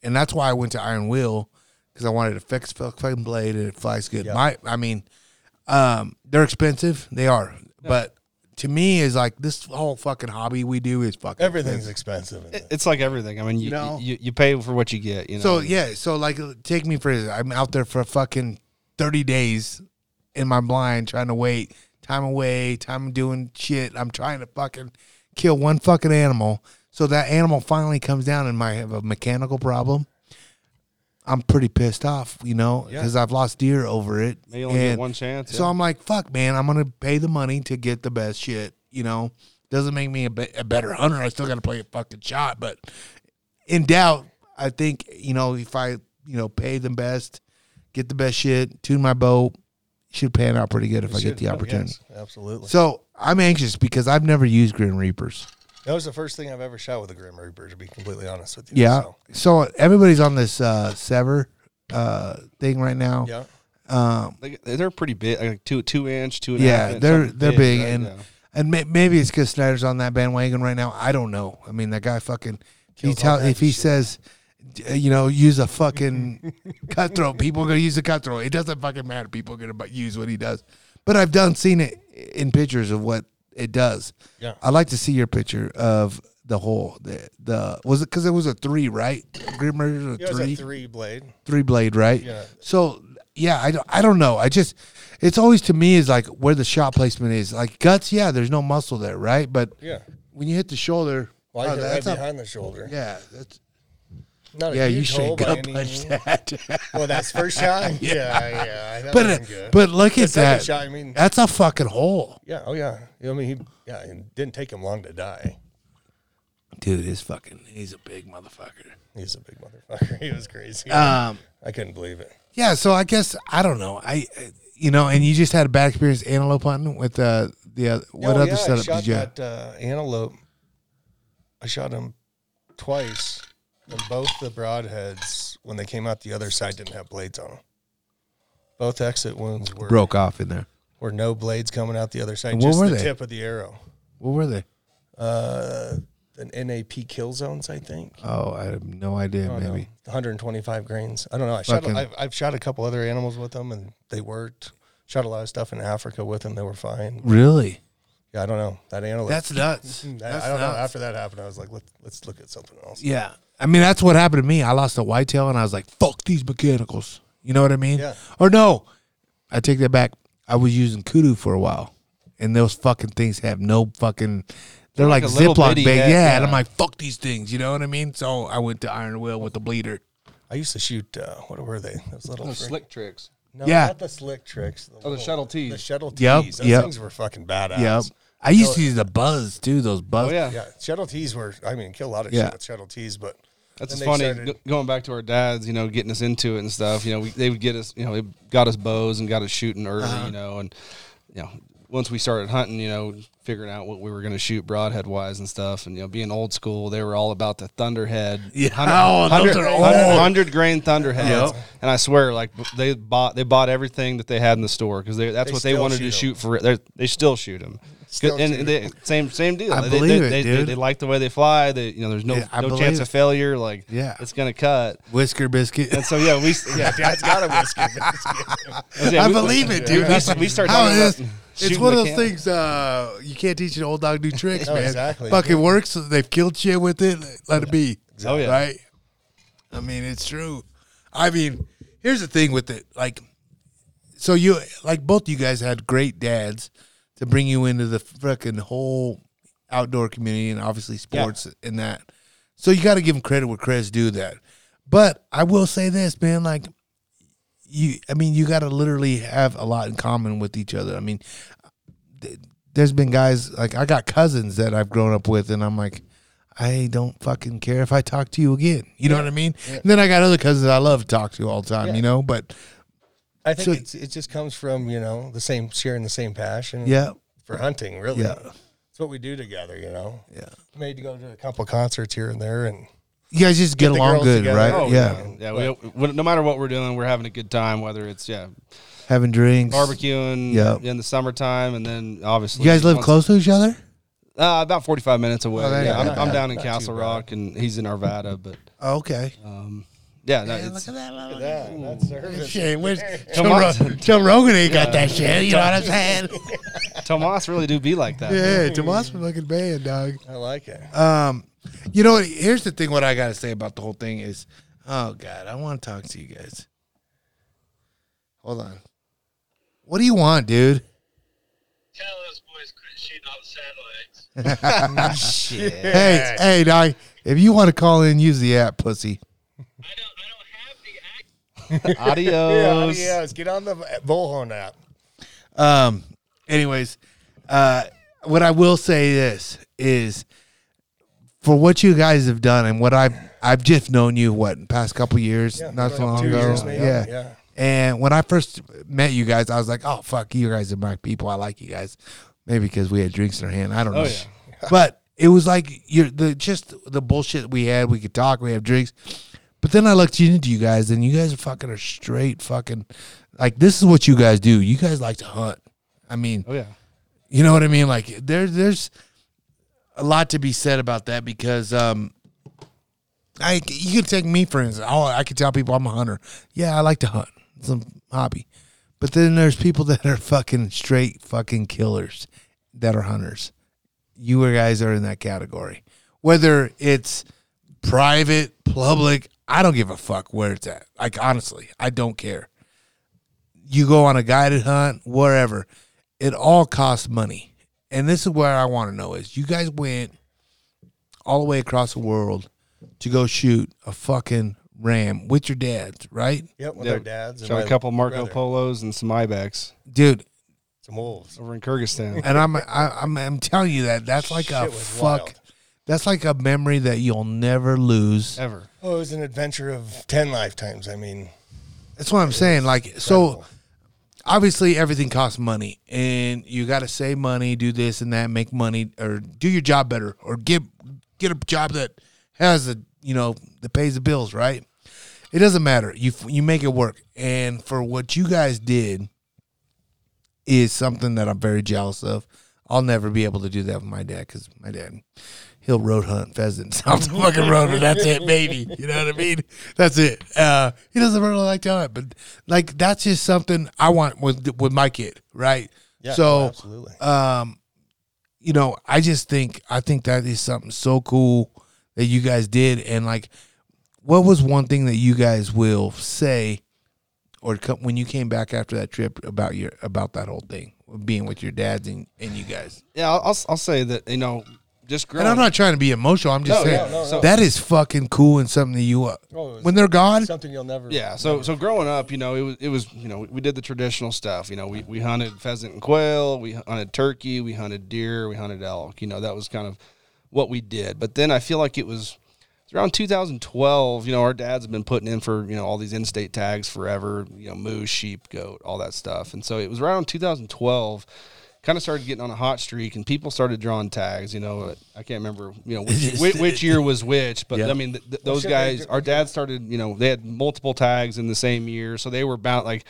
And that's why I went to Iron Will because I wanted to fix fucking blade and it flies good. Yeah. My, I mean, um, they're expensive. They are, but to me, is like this whole fucking hobby we do is fucking Everything's expensive. expensive. It- it's like everything. I mean, you, know? you you pay for what you get. You know. So yeah, so like take me for instance, I'm out there for fucking thirty days in my blind trying to wait, time away, time doing shit. I'm trying to fucking kill one fucking animal. So that animal finally comes down and might have a mechanical problem. I'm pretty pissed off, you know, because I've lost deer over it. May only get And one chance. So yeah. I'm like, fuck, man, I'm gonna pay the money to get the best shit. You know, doesn't make me a, be- a better hunter. I still got to play a fucking shot. But in doubt, I think you know if I you know pay the best, get the best shit, tune my bow, should pan out pretty good if I get the opportunity. yes, absolutely. So I'm anxious because I've never used Grim Reapers. That was the first thing I've ever shot with a Grim Reaper, to be completely honest with you. Yeah. So, So everybody's on this uh, Sevr uh, thing right now. yeah. Um, They- they're pretty big, like two two inch, two and a half yeah, inch, they're they're big, right? and Yeah. and may, maybe it's because Snyder's on that bandwagon right now. I don't know. I mean, that guy fucking. He Kills all tell if he shit. says, uh, you know, use a fucking (laughs) cutthroat. People are gonna use a cutthroat. It doesn't fucking matter. People are gonna use what he does. But I've done seen it in pictures of what it does. Yeah. I'd like to see your picture of the hole. The the was it because it was a three, right? Grim a Yeah, three, three blade. three blade, right? Yeah. So yeah, I don't, I don't know. I just it's always to me is like where the shot placement is. Like guts, yeah, there's no muscle there, right? But Yeah. when you hit the shoulder, Well, oh, hit right that's a- behind the shoulder. yeah, that's Not a yeah. You should gut punch that. (laughs) Well, that's first shot. (laughs) yeah, yeah. That but but look at that. shot, I mean, That's a fucking hole, yeah, oh yeah. I mean, he, yeah, it didn't take him long to die. dude. He's fucking. He's a big motherfucker. He's a big motherfucker. (laughs) He was crazy. Um. I couldn't believe it. Yeah. So I guess I don't know. I. You know, and you just had a bad experience antelope hunting with uh, the what Oh, other yeah, I setup shot did you have? that uh, antelope. I shot him twice, and both the broadheads, when they came out the other side, didn't have blades on them. Both exit wounds were Broke off in there. Were no blades coming out the other side, And what just were the they? tip of the arrow. What were they? Uh, an NAP kill zones, I think. Oh, I have no idea. I maybe. know, 125 grains. I don't know. I shot. Fucking- I've, I've shot a couple other animals with them, and they worked. Shot a lot of stuff in Africa with them. They were fine. Really? Yeah, I don't know that antelope. That's nuts. (laughs) I, That's I don't know. nuts. After that happened, I was like, let's let's look at something else. Yeah. I mean, that's what happened to me. I lost a whitetail and I was like, fuck these mechanicals. You know what I mean? Yeah. Or no, I take that back. I was using kudu for a while and those fucking things have no fucking, they're Like like, Ziploc bitty bag. yeah, yeah. And I'm like, fuck these things. You know what I mean? So I went to Iron Will with the bleeder. I used to shoot. Uh, what were they? Those little Those slick tricks. No, Yeah. not the slick tricks. Oh, the shuttle tees. The shuttle tees. Yep, Those yep. things were fucking badass. Yep. I used to use the buzz too, those buzz. Oh yeah, Yeah, shuttle tees were. I mean, kill a lot of Yeah. shit with shuttle tees, but That's what's funny. started- go- going back to our dads, you know, getting us into it and stuff. You know, we, they would get us. You know, they got us bows and got us shooting early. Uh-huh. You know, and you know, once we started hunting, you know, figuring out what we were going to shoot broadhead wise and stuff, and you know, being old school, they were all about the thunderhead. Yeah. 100, Oh, those are old. 100 grain thunderheads. Yep. And I swear, like they bought they bought everything that they had in the store because that's They what they wanted to shoot 'em. shoot for. they're- They still shoot them. Still and shoot they, same same deal. I they, believe they, it, they, dude. They, they like the way they fly. They, you know, there's no Yeah, no chance it. of failure. Like Yeah. it's gonna cut. Whisker biscuit. And so yeah, we (laughs) yeah, Dad's got a whiskey. yeah, (laughs) I we- believe it, dude. We, we start talking about It's one of those things uh, you can't teach an old dog new tricks, No, (laughs) man. exactly. Fucking works. They've killed shit with it. Let it be. Oh, yeah. Right? I mean, it's true. I mean, here's the thing with it. Like, so you, like, both you guys had great dads to bring you into the fucking whole outdoor community and obviously sports and that. So you got to give them credit where credit's due that. But I will say this, man, like, you, I mean, you got to literally have a lot in common with each other. I mean, th- there's been guys like I got cousins that I've grown up with, and I'm like, I don't fucking care if I talk to you again. You know what I mean? And then I got other cousins I love to talk to all the time. Yeah. You know, but I think So- it's, it just comes from you know the same sharing the same passion. yeah, for hunting, really. Yeah. It's what we do together, you know. yeah, Made to go to a couple concerts here and there, and you guys just get, the along good, together. right? Oh, yeah. Yeah, we, we, no matter what we're doing, we're having a good time. Whether it's yeah, having drinks, barbecuing Yep. in the summertime, and then obviously You guys live once- close to each other? Uh, about forty five minutes away. Oh, there yeah, I'm. I'm down in Castle. Rock, and he's in Arvada. But Oh, okay. um, yeah, no, Yeah, it's, look at that. look at that. That's service. (laughs) Shit, where's Come (laughs) Joe, on. Joe Rogan ain't got that shit. You know what I'm saying? (laughs) Tomas really do be like that. yeah, Tomas from fucking band, dog. I like it. Um, you know? Here's the thing. What I got to say about the whole thing is, oh god, I want to talk to you guys. Hold on. What do you want, dude? tell those boys quit shooting all the satellites. (laughs) Hey, hey, Di, if you want to call in, use the app, pussy. I don't I don't have the act. (laughs) Adios. Yeah, let's get on the Bullhorn app. Um. Anyways, uh, what I will say this is, for what you guys have done and what I've I've just known you what past couple years, Yeah, not so long ago, years yeah. yeah. And when I first met you guys, I was like, "Oh fuck, you guys are my people. I like you guys." Maybe because we had drinks in our hand. I don't oh, know. Oh, yeah. (laughs) But it was like you're the just the bullshit we had. We could talk. We have drinks. But then I looked into you guys, and you guys are fucking are straight fucking like this is what you guys do. You guys like to hunt. I mean, Oh yeah. you know what I mean? Like there, there's a lot to be said about that because um, I you can take me for instance. Oh, I can tell people I'm a hunter. Yeah, I like to hunt. It's a hobby. But then there's people (laughs) that are fucking straight fucking killers that are hunters. You guys are in that category. Whether it's private, public, I don't give a fuck where it's at. Like honestly, I don't care. You go on a guided hunt, wherever. It all costs money. And this is where I want to know is you guys went all the way across the world to go shoot a fucking ram with your dads, right? Yep, with Yeah. our dads. and Shot a couple Marco brother. Polos and some Ibex Dude, Some wolves. over in Kyrgyzstan. and I'm I, I'm I'm telling you that that's like a Shit was fuck. wild. That's like a memory that you'll never lose. Ever. Oh, it was an adventure of 10 lifetimes. I mean, That's what I'm saying. Like so incredible. Obviously everything costs money and you got to save money, do this and that, make money or do your job better or get get a job that has a, you know, that pays the bills, right? It doesn't matter. You you make it work. And for what you guys did is something that I'm very jealous of. I'll never be able to do that with my dad cuz my dad he'll road hunt pheasants (laughs) off the (laughs) fucking road and that's it, baby. You know what I mean? That's it. Uh, he doesn't really like to hunt, but like that's just something I want with with my kid, right? yeah, so, no, absolutely. um, you know, I just think I think that is something so cool that you guys did, and like, what was one thing that you guys will say, or co- when you came back after that trip about your about that whole thing, being with your dads and, and you guys? Yeah, I'll, I'll, I'll say that you know, just growing. And I'm not trying to be emotional. I'm just No, saying yeah, no, no. that is fucking cool and something that you uh, Oh, it when they're gone. something you'll never. Yeah, so so growing up, you know, it was it was you know we did the traditional stuff. You know, we we hunted pheasant and quail, we hunted turkey, we hunted deer, we hunted elk. You know, that was kind of what we did. But then I feel like it was it's around 2012. You know, our dads have been putting in for you know all these in-state tags forever. You know, moose, sheep, goat, all that stuff. And so it was around 2012. Kind of started getting on a hot streak, and people started drawing tags. You know, I can't remember, you know, (laughs) which, which, which year was which, but Yeah. I mean, th- th- those guys, they- our dad started, you know, they had multiple tags in the same year, so they were bound like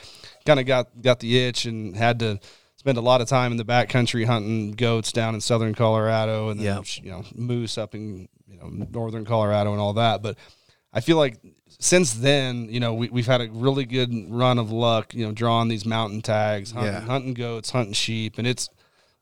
kind of got got the itch and had to spend a lot of time in the backcountry hunting goats down in southern Colorado and then Yeah. you know moose up in you know northern Colorado and all that. But I feel like since then, you know, we, we've had a really good run of luck, you know, drawing these mountain tags, hunting, Yeah. hunting goats, hunting sheep, and it's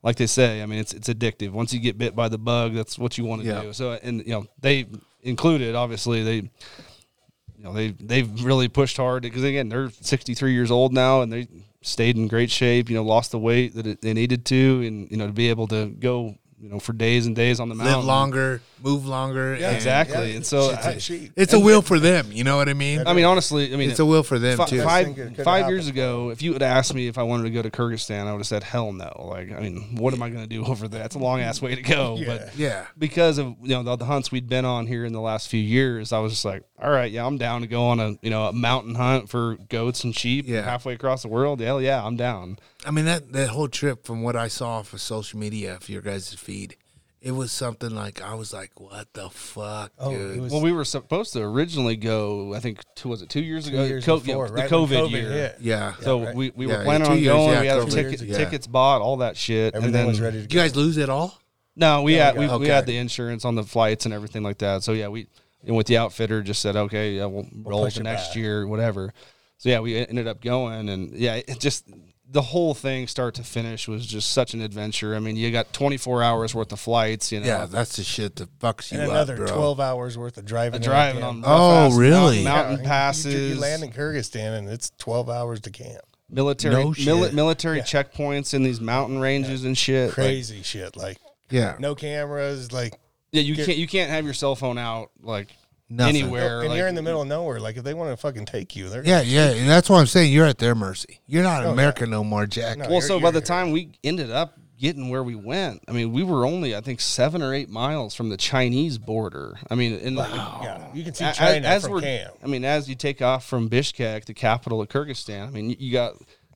like they say. I mean, it's it's addictive. Once you get bit by the bug, that's what you want to Yeah. do. So, and you know, they included obviously they you know they they've really pushed hard because again they're 63 years old now and they stayed in great shape you know lost the weight that it, they needed to and you know to be able to go you know for days and days on the mountain Live longer, move longer. Yeah, and exactly yeah, and so shit's I, a. It's a will for them. You know what I mean? I mean honestly I mean It's a will for them fi- too. five Think it could've five years ago if you would have asked me if I wanted to go to Kyrgyzstan I would have said hell no like I mean what am I going to do (laughs) over there it's a long ass way to go but Yeah. because of you know the, the hunts we'd been on here in the last few years, I was just like, all right, yeah, I'm down to go on a you know a mountain hunt for goats and sheep Yeah. halfway across the world. Hell yeah, I'm down. I mean that that whole trip from what I saw for social media for your guys' feed, it was something like I was like, "What the fuck, Oh, dude?" was Well, we were supposed to originally go. I think two, was it two years two ago? years Co- before, yeah, right the when COVID, year. hit. yeah. So right. we, we Yeah, were planning on years, going. yeah, we had our COVID. ticket, tickets bought, all that shit. Everything and then, was ready to go. you guys lose it all? No, we had we, got- we had the insurance on the flights and everything like that. So yeah, we and with the outfitter just said okay, yeah, we'll roll push to it next back. year, whatever. So yeah, we ended up going, and yeah, it just the whole thing, start to finish, was just such an adventure. I mean, you got 24 hours worth of flights, you know, Yeah, that's the shit that fucks you and up, another bro. 12 hours worth of driving. in driving on camp. rough Oh, ass really? mountain, mountain Yeah, passes. You, land in Kyrgyzstan and it's 12 hours to camp. military No mili- military Yeah. checkpoints in these mountain ranges and shit. Like, Crazy shit. Like Yeah. no cameras. Like yeah, you Get- can't you can't have your cell phone out like Nothing. anywhere. and like, you're in the middle of nowhere. Like if they want to fucking take you, they're Yeah, yeah, and that's why I'm saying you're at their mercy. You're not Oh, America no more, Jack. No. Well, so by the time we ended up getting where we went, I mean, we were only I think seven or eight miles from the Chinese border. I mean, in the, Yeah, you can see a- a- China as from we're, Cam. I mean, as you take off from Bishkek, the capital of Kyrgyzstan, I mean, you, you got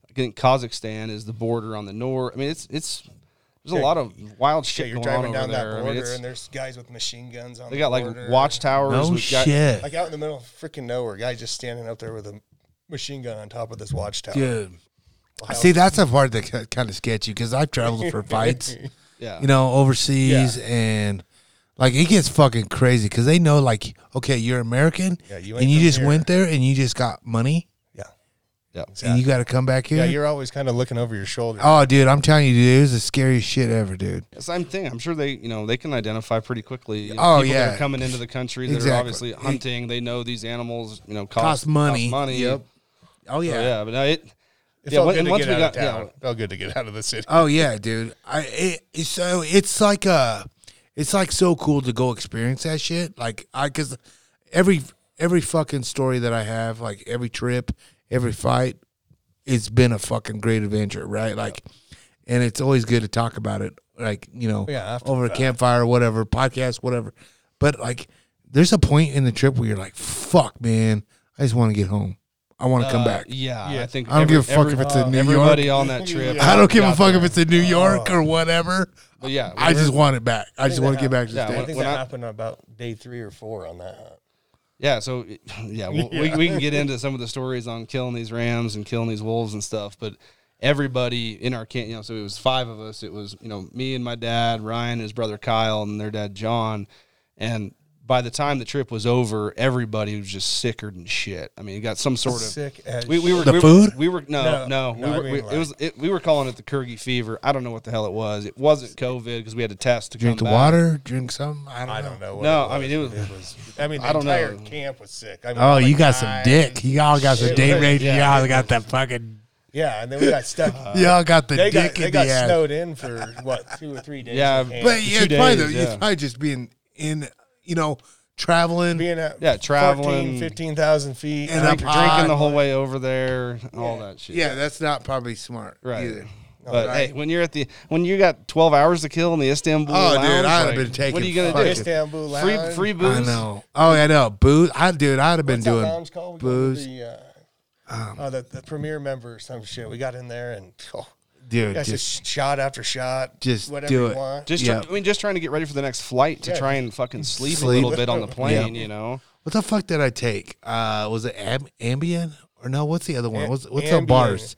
I think Kazakhstan is the border on the north. I mean, it's it's there's a lot of wild Yeah, shit you're going on driving over down there. that I mean, it's- and there's guys with machine guns on. they the got like border. watchtowers. no We've got- shit. Like out in the middle of freaking nowhere, guy just standing up there with a machine gun on top of this watchtower. Dude. Wow. See, that's the part that kind of sketchy because I've traveled for (laughs) fights, (laughs) yeah, you know, overseas, and like it gets fucking crazy because they know, like, okay, you're American, Yeah, you and you from just here. went there and you just got money, Yeah, yeah. and you got to come back here. yeah. You're always kind of looking over your shoulder. oh, dude, I'm telling you, dude, it was the scariest shit ever, dude. Same thing. I'm sure they, you know, they can identify pretty quickly. You know, Oh, people that yeah. are coming into the country that Exactly. are obviously hunting. They know these animals, you know, cost, Cost money. money. Yep. Oh So, yeah. yeah, but no, it. it yeah, felt when- good to once get we out got, of town. yeah, felt good to get out of the city. Oh yeah, dude. I it, it's so it's like uh it's like so cool to go experience that shit. Like I cuz every every fucking story that I have, like every trip, every fight, it's been a fucking great adventure, right? Like and it's always good to talk about it like, you know, Yeah, after over a campfire or whatever, podcast whatever. But like there's a point in the trip where you're like, "Fuck, man. I just want to get home. I want to come uh, back." Yeah, Yeah. I think I don't every- give a fuck every- if it's in New everybody York. on that trip. I don't give a fuck there. if it's in New York or whatever. But yeah, I just want it back. I just want to get back to the Yeah, I States. when- think when that I- happened about day three or four on that hunt. Yeah, so (laughs) yeah, we'll, We, we can get into some of the stories on killing these rams and killing these wolves and stuff, but everybody in our camp, you know, so it was five of us. It was you know me and my dad, Ryan, his brother Kyle, and their dad John, and by the time the trip was over, everybody was just sicker than shit. I mean, you got some sort of Sick as We, we were The we, food? We were no No, no. no, we I were, mean, we, like- it was it, we were calling it the Kyrgyz fever. I don't know what the hell it was. It wasn't COVID because we had to test to Drink the back. water, drink some. I don't I know. don't know. What No, it I mean, it was- I mean, the I don't entire know. camp was sick. I mean, Oh, all you got some dick. You all got some Shit, date right, yeah. You all got that fucking. Yeah, and then we got stuck. (laughs) Y'all got the they got dick they in got the ass. snowed in for what two or three days. Yeah. But yeah, it's probably, days, the, yeah. it's probably just being in, you know, traveling. being at Yeah, traveling. 15,000 feet. And I up drinking the whole way over there, all that shit. yeah, that's not probably smart Right. either. But Right. hey, when you're at the when you got 12 hours to kill in the Istanbul Oh, dude, I'd have been taking What are you gonna fucking- do? Istanbul Free Lounge. free booze. I know. Oh, I know. Booze. I dude, I'd have been What's that doing lounge called? We go to booze. The, uh, oh, the, the premier member or some shit. We got in there and oh, Dude, that's just just shot after shot. just whatever do you it. want. Just Yeah. try, I mean, just trying to get ready for the next flight to Yeah. try and fucking sleep, a little bit on the plane. Yeah. You know, what the fuck did I take? Uh, was it Am- Ambien or no? What's the other one? Am- What's what's the bars?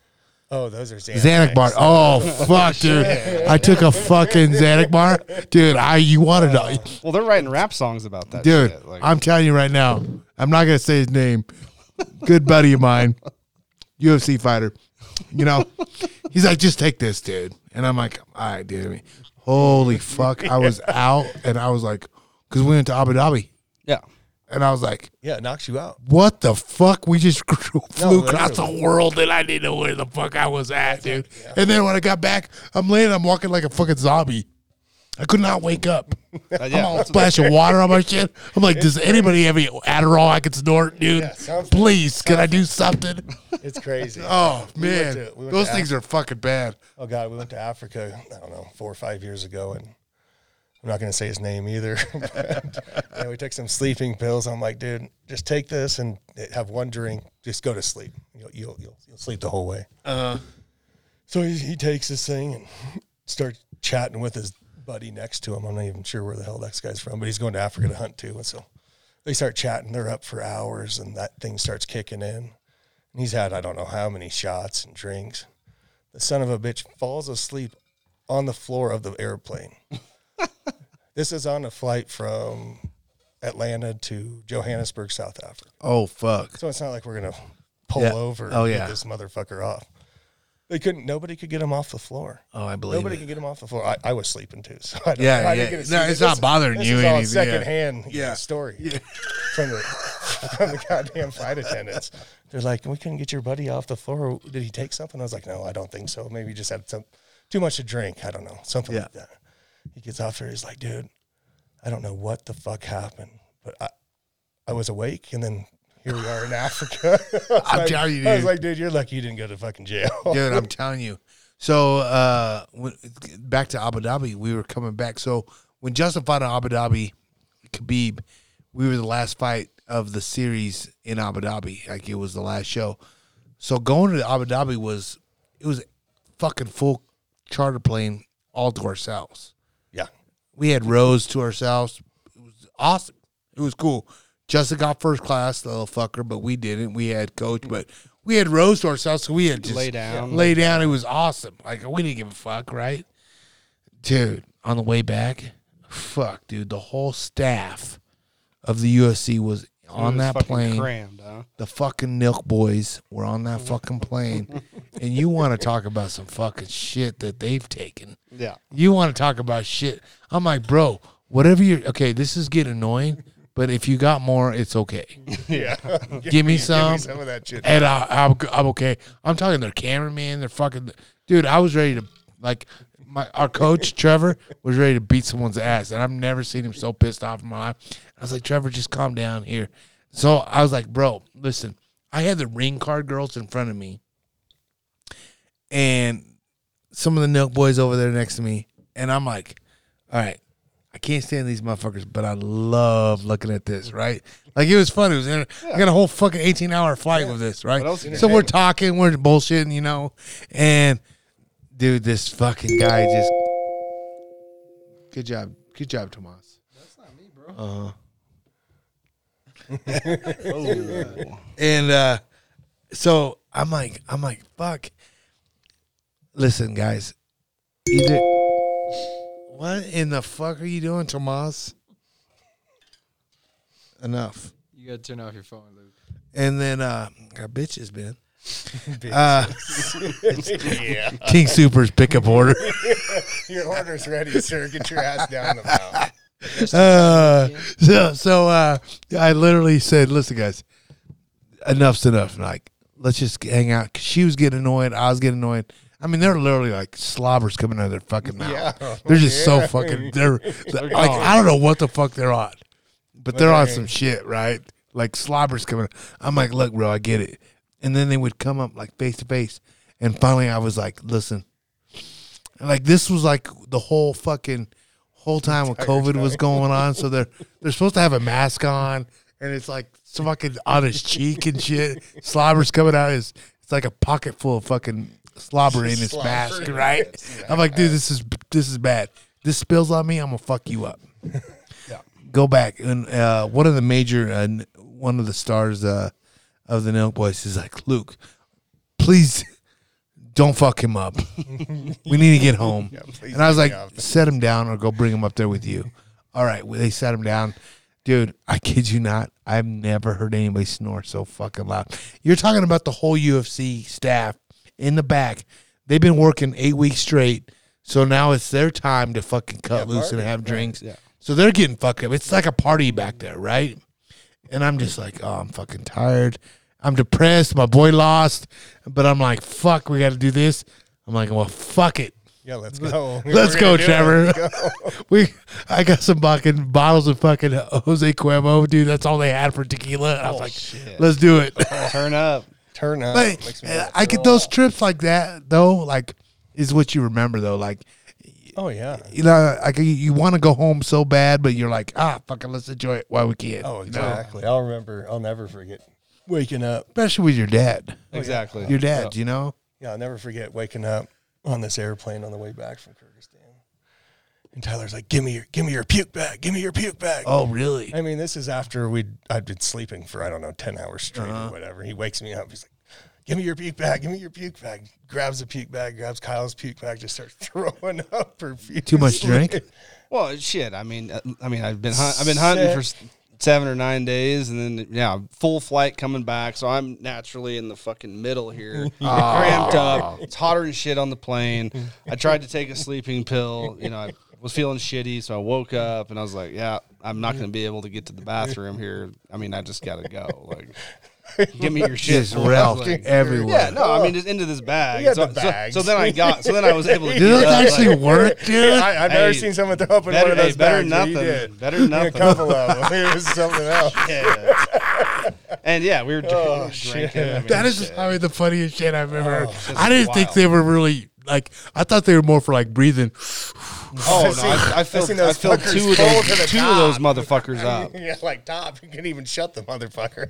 Oh, those are Xanax. Xanax bar. (laughs) Oh fuck, dude! I took a fucking Xanax bar, dude. I you wanted to, well, they're writing rap songs about that. dude. shit. Like, I'm telling you right now. I'm not gonna say his name. Good buddy of mine, (laughs) UFC fighter. You know, (laughs) he's like, just take this, dude. And I'm like, all right, dude. Holy fuck! I was (laughs) out, and I was like, because we went to Abu Dhabi, yeah, and I was like, Yeah, it knocks you out. what the fuck? We just (laughs) flew across the literally. world and I didn't know where the fuck I was at, dude. And then when I got back, I'm laying, I'm walking like a fucking zombie. I could not wake up. Uh, I'm yeah. all that's- splashing water on my shit. I'm like, does anybody have any Adderall I can snort, dude? Yeah. Please, can I do something? (laughs) It's crazy. Oh We went man, to- we went those to things are fucking bad. Oh God, we went to Africa. I don't know, four or five years ago, and I'm not going to say his name either. (laughs) but, yeah, we took some sleeping pills. I'm like, dude, just take this and have one drink. Just go to sleep. You'll you'll you'll, you'll sleep the whole way. Uh, So he, he takes this thing and starts chatting with his buddy next to him. I'm not even sure where the hell that guy's from, but he's going to Africa to hunt too. And so they start chatting. They're up for hours, and that thing starts kicking in. And he's had I don't know how many shots and drinks. The son of a bitch falls asleep on the floor of the airplane. (laughs) this is on a flight from Atlanta to Johannesburg, South Africa. oh fuck. So it's not like we're gonna pull Yeah. over Oh, and yeah. get this motherfucker off. They couldn't. Nobody could get him off the floor. Oh, I believe Nobody it. could get him off the floor. I, I was sleeping too, so I don't, Yeah, I yeah. didn't get No, it's this. not bothering this you Is all anything, yeah. secondhand Yeah. story from the (laughs) from the goddamn flight attendants. They're like, we couldn't get your buddy off the floor. Did he take something? I was like, no, I don't think so. Maybe he just had some too much to drink. I don't know, something Yeah. like that. He gets off there. He's like, dude, I don't know what the fuck happened, but I, I was awake, and then here we are in Africa. (laughs) I'm like- telling you, I was dude. like, dude, you're lucky you didn't go to fucking jail. (laughs) dude. I'm (laughs) telling you. So uh, when, back to Abu Dhabi, we were coming back. So when Justin fought in Abu Dhabi, Khabib, we were the last fight of the series in Abu Dhabi. Like it was the last show. So going to Abu Dhabi was it was fucking full charter plane all to ourselves. yeah, We had rows to ourselves. It was awesome. It was cool. Justin got first class, the little fucker, but we didn't. We had coach, but we had rows to ourselves, so we had just Lay down. lay down. It was awesome. Like we didn't give a fuck, right? Dude, on the way back, fuck, dude, the whole staff of the UFC was on that plane. crammed, huh? The fucking Nelk boys were on that fucking plane, (laughs) and you want to talk about some fucking shit that they've taken. Yeah. You want to talk about shit. I'm like, bro, whatever you're okay, this is getting annoying, but if you got more, it's okay. (laughs) yeah. Give me some. some of that shit. And I, I'm, I'm okay. I'm talking their cameraman. They're fucking dude. I was ready to like my our coach Trevor was ready to beat someone's ass, and I've never seen him so pissed off in my life. I was like, Trevor, just calm down here. So I was like, bro, listen. I had the ring card girls in front of me, and some of the Nelk Boys over there next to me, and I'm like, all right. I can't stand these motherfuckers, but I love looking at this, right? Like it was fun. It was inter- I got a whole fucking eighteen hour flight with this, right? So we're talking, we're bullshitting, you know, and dude, this fucking guy just. Good job, good job, Tomas. That's not me, bro. (laughs) Uh huh. and uh, so I'm like, I'm like, fuck. Listen, guys, either. What in the fuck are you doing, Tomas? Enough. You gotta turn off your phone, Luke. And then uh got bitches, man. (laughs) Bitch. Uh yeah. King Soopers pickup order. (laughs) Your order's ready, sir. Get your ass down the mountain. (laughs) Uh, so so uh I literally said, listen guys, enough's enough. And like, let's just hang out. 'Cause she was getting annoyed, I was getting annoyed. I mean, they're literally like slobbers coming out of their fucking mouth. Yeah. They're just so fucking. They're (laughs) like I don't know what the fuck they're on, but they're on some shit, right? Like slobbers coming. I'm like, look, bro, I get it. And then they would come up like face to face, and finally I was like, listen, like this was like the whole fucking whole time when COVID was going on. (laughs) So they're they're supposed to have a mask on, and it's like some fucking on his cheek and shit. Slobbers coming out his. It's like a pocket full of fucking slobber in his mask, (laughs) right? I'm like, dude, this is this is bad. This spills on me, I'm gonna fuck you up. (laughs) Yeah. Go back and uh, one of the major, uh, one of the stars uh, of the Nelk Boys is like, Luke, please don't fuck him up. we need to get home. (laughs) please and I was like, set him down or go bring him up there with you. All right, well, they sat him down. Dude, I kid you not. I've never heard anybody snore so fucking loud. You're talking about the whole UFC staff in the back. They've been working eight weeks straight. So now it's their time to fucking cut loose and have drinks. yeah. So they're getting fucked up. It's like a party back there, right? And I'm just like, oh, I'm fucking tired. I'm depressed. My boy lost. But I'm like, fuck, we got to do this. I'm like, well, fuck it. Yeah, let's go. (laughs) Let's We're go, gonna do it. Trevor. Let's go. (laughs) We, I got some fucking bottles of fucking Jose Cuervo, dude. That's all they had for tequila. And I was oh, like, shit. let's do it. Turn up. Turn up. But Makes me uh, I get those trips like that though. Like, is what you remember though. Like, Oh yeah. you know, like you, you want to go home so bad, but you're like, ah, fucking, let's enjoy it while we can. Oh you know? exactly. I'll remember. I'll never forget waking up. Especially with your dad. Exactly. Your dad, you know. Yeah, I'll never forget waking up on this airplane on the way back from Kyrgyzstan. And Tyler's like, "Give me your, give me your puke bag. Give me your puke bag." Oh, really? I mean, this is after we I'd been sleeping for I don't know ten hours straight Uh-huh. or whatever. He wakes me up. He's like, "Give me your puke bag. Give me your puke bag." Grabs the puke bag. Grabs Kyle's puke bag. Just starts (laughs) throwing up profusely. Too much drink? (laughs) Well, shit. I mean, uh, I mean, I've been hunt, I've been hunting for seven or nine days, and then yeah, full flight coming back. So I'm naturally in the fucking middle here, (laughs) cramped up. It's hotter than shit on the plane. I tried to take a sleeping pill. You know, I was feeling shitty, so I woke up and I was like, yeah, I'm not going to be able to get to the bathroom here. I mean, I just got to go. Like. Give me your shit. (laughs) Just boys. Ralph Like, everywhere. yeah, no, I mean just into this bag. You had So, the so- bags. so then I got, so then I was able to. Did get those up, actually like, work, dude? I, I've never Hey, seen someone throw up in better- one of those hey, better bags. but you nothing. did. Better nothing. A couple of them. (laughs) It was something else. (laughs) Yeah. and yeah, we were drinking. Oh, we were shit. drinking I mean, That is just probably the funniest shit I've ever oh, heard. I didn't think wild. they were really like. I thought they were more for like breathing. Oh I've no, I, I I've filled, seen I those filled two of those, to two top. of those motherfuckers (laughs) up. yeah, like top. You can't even shut the motherfucker.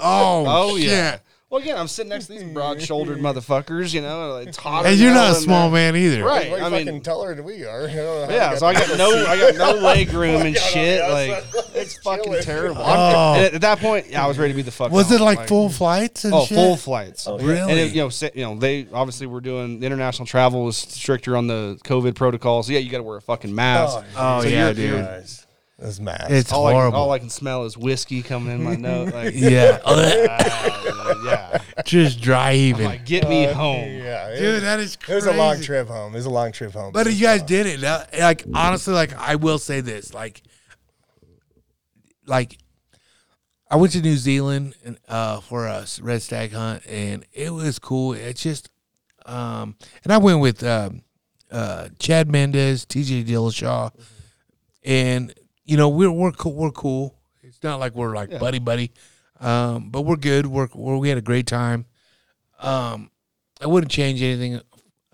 Oh, Oh shit. yeah. Well, again, I'm sitting next to these broad-shouldered (laughs) motherfuckers. You know, it's hot. And you're not a small man either. Right. Way I mean, fucking taller than we are. (laughs) I don't know how Yeah, we so I got no. I got no leg (laughs) room and shit. Like it's fucking terrible. Oh. I'm- at that point, yeah, I was ready to be the fuck. Was off. it like full flights and Oh, shit? full flights. Really? And it, you know, sa- you know, they obviously were doing international travel was stricter on the COVID protocols. So yeah, you got to wear a fucking mask. Oh, So yeah, dude. you're- Guys, It's all I, can, horrible. all I can smell is whiskey coming in my nose. Like, yeah. ah, yeah. (laughs) Just dry I'm like, get me Uh, home. Yeah, it, Dude, that is it crazy. was a long trip home. It was a long trip home. But you guys did it. That- Like honestly, like I will say this, like, like I went to New Zealand and uh for a red stag hunt, and it was cool. It's just, um, and I went with um, uh Chad Mendes, T.J. Dillashaw, and you know we're we're cool. We're cool. It's not like we're like buddy buddy, um, but we're good. We're, we're we had a great time. Um, I wouldn't change anything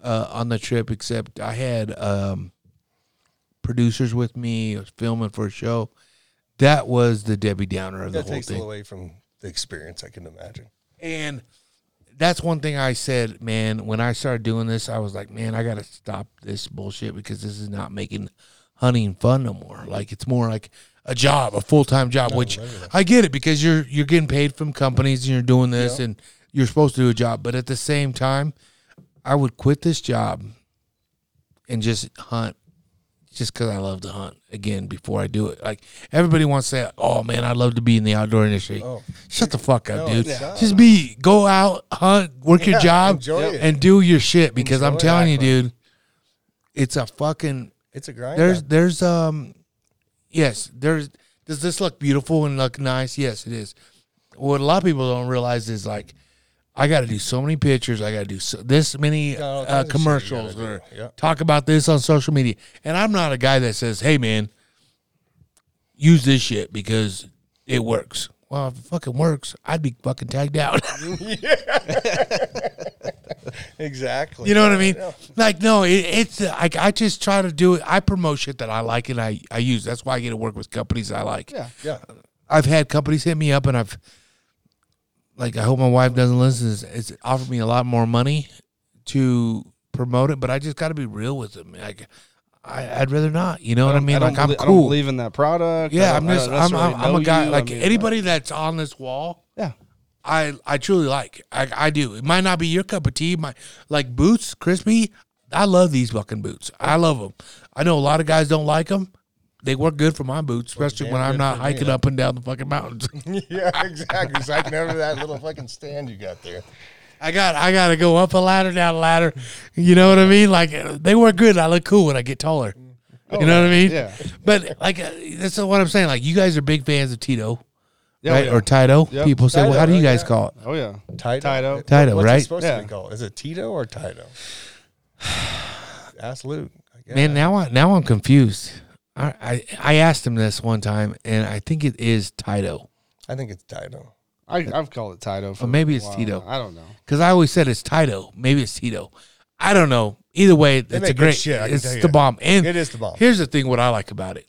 uh, on the trip except I had um, producers with me. I was filming for a show. That was the Debbie Downer of the that whole takes thing. away from the experience. I can imagine. And that's one thing I said, man, when I started doing this, I was like, man, I got to stop this bullshit because this is not making hunting fun no more. Like it's more like a job, a full-time job, which I get it because you're you're getting paid from companies and you're doing this and you're supposed to do a job, but at the same time, I would quit this job and just hunt just because I love to hunt again before I do it. Like everybody wants to say, "Oh man, I'd love to be in the outdoor industry." Oh. Shut the fuck up, No, dude. Just be go out, hunt, work your job, and do your shit. Because I'm Enjoy telling you, dude, it's a fucking. It's a grind. There's there's um, yes, there's. Does this look beautiful and look nice? Yes, it is. What a lot of people don't realize is like, I got to do so many pictures. I got to do so, this many uh, kinds of shit you commercials or. Yeah. talk about this on social media. And I'm not a guy that says, "Hey, man, use this shit because it works." Well, if it fucking works, I'd be fucking tagged out. (laughs) (laughs) exactly. you know what I mean? Like, no, it, it's like I just try to do it. I promote shit that I like and I I use. That's why I get to work with companies I like. Yeah. Yeah. I've had companies hit me up and I've like I hope my wife doesn't listen. It's, it's offered me a lot more money to promote it, but I just got to be real with them. Like I, I'd rather not. You know what I mean? don't Like I'm belie- I don't cool. believe in that product. Yeah, I'm just I'm I'm, I'm a guy you. I like mean, anybody that's on this wall. Yeah. I I truly like. I I do. It might not be your cup of tea. My like boots, Crispi. I love these fucking boots. I love them. I know a lot of guys don't like them. They work good for my boots, especially damn when I'm not for me, hiking up and down the fucking mountains. (laughs) yeah, exactly. It's like never that little fucking stand you got there. I got I got to go up a ladder, down a ladder. You know what I mean? Like they work good. I look cool when I get taller. you know what I mean? yeah. But like uh, that's what I'm saying. Like you guys are big fans of Tyto, Yeah, right? yeah. Or Tyto. Yep. People say, well, how do you guys Yeah. call it? Oh yeah. Tyto. Tyto. Tyto, What's right? it supposed Yeah. to be called? Is it Tyto or Tyto? (sighs) Ask Luke. I guess. Man, now I now I'm confused. I, I I asked him this one time, and I think it is Tyto I think it's Tyto. I, I've called it Tyto. For Or maybe it's while Tyto. I don't know. because I always said it's Tyto. Maybe it's Tyto. I don't know. Either way, it's a great. shit, it's you. the bomb. And It is the bomb. Here's the thing: what I like about it.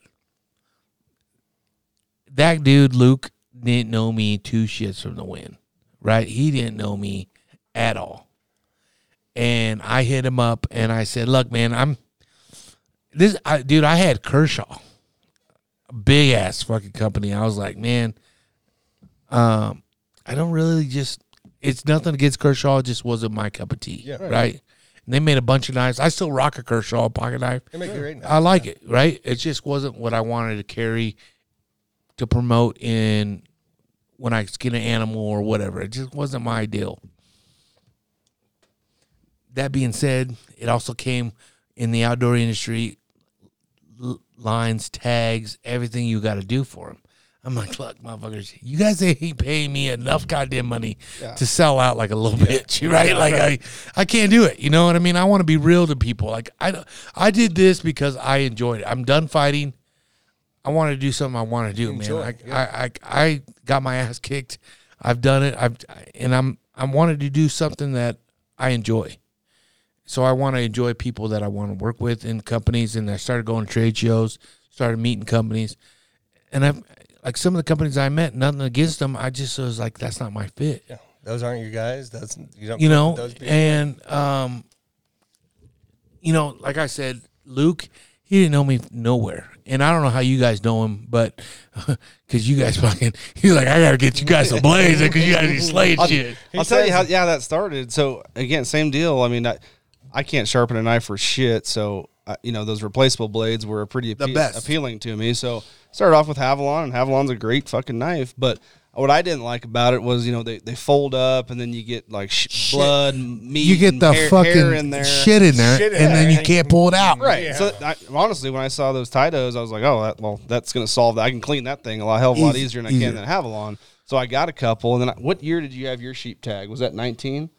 That dude Luke didn't know me two shits from the wind, right? He didn't know me at all, and I hit him up and I said, "Look, man, I'm this I, dude. I had Kershaw, a big ass fucking company. I was like, man, um, I don't really just. It's nothing against Kershaw. It just wasn't my cup of tea, Yeah. right? And they made a bunch of knives. I still rock a Kershaw pocket knife. They make great. I like it, right? It just wasn't what I wanted to carry to promote in when I skin an animal or whatever. It just wasn't my deal. That being said, it also came in the outdoor industry lines, tags, everything you got to do for them. I'm like, look, motherfuckers, you guys ain't paying me enough goddamn money to sell out like a little bitch, (laughs) right? Like I, I can't do it. You know what I mean? I want to be real to people. Like I, I did this because I enjoyed it. I'm done fighting. I want to do something I want to do, Enjoy, man. I, I, I, I got my ass kicked. I've done it. I've, and I'm, I wanted to do something that I enjoy. So I want to enjoy people that I want to work with in companies, and I started going to trade shows, started meeting companies, and I've like some of the companies I met, nothing against them. I just was like, that's not my fit, Yeah, those aren't your guys. That's you don't. you know. those. And um, you know, like I said, Luke, he didn't know me nowhere, and I don't know how you guys know him, but (laughs) because you guys (laughs) fucking, he's like, I gotta get you guys some (laughs) blades because you guys be slaying shit. I'll tell you how yeah that started. So again, same deal. I mean, I, I can't sharpen a knife for shit. So uh, you know those replaceable blades were pretty appe- best. appealing to me. So started off with Havalon, and Havalon's a great fucking knife. But what I didn't like about it was you know they, they fold up, and then you get like sh- blood, meat, You get and the hair, fucking hair in there. shit in there, Shit in and then you can't pull it out. Right. So I, honestly, when I saw those Tytos, I was like, oh, that, well, that's going to solve that. I can clean that thing a lot, hell of a lot easier than I can than Havalon. So I got a couple. And then I, what year did you have your sheep tag? Was that 19?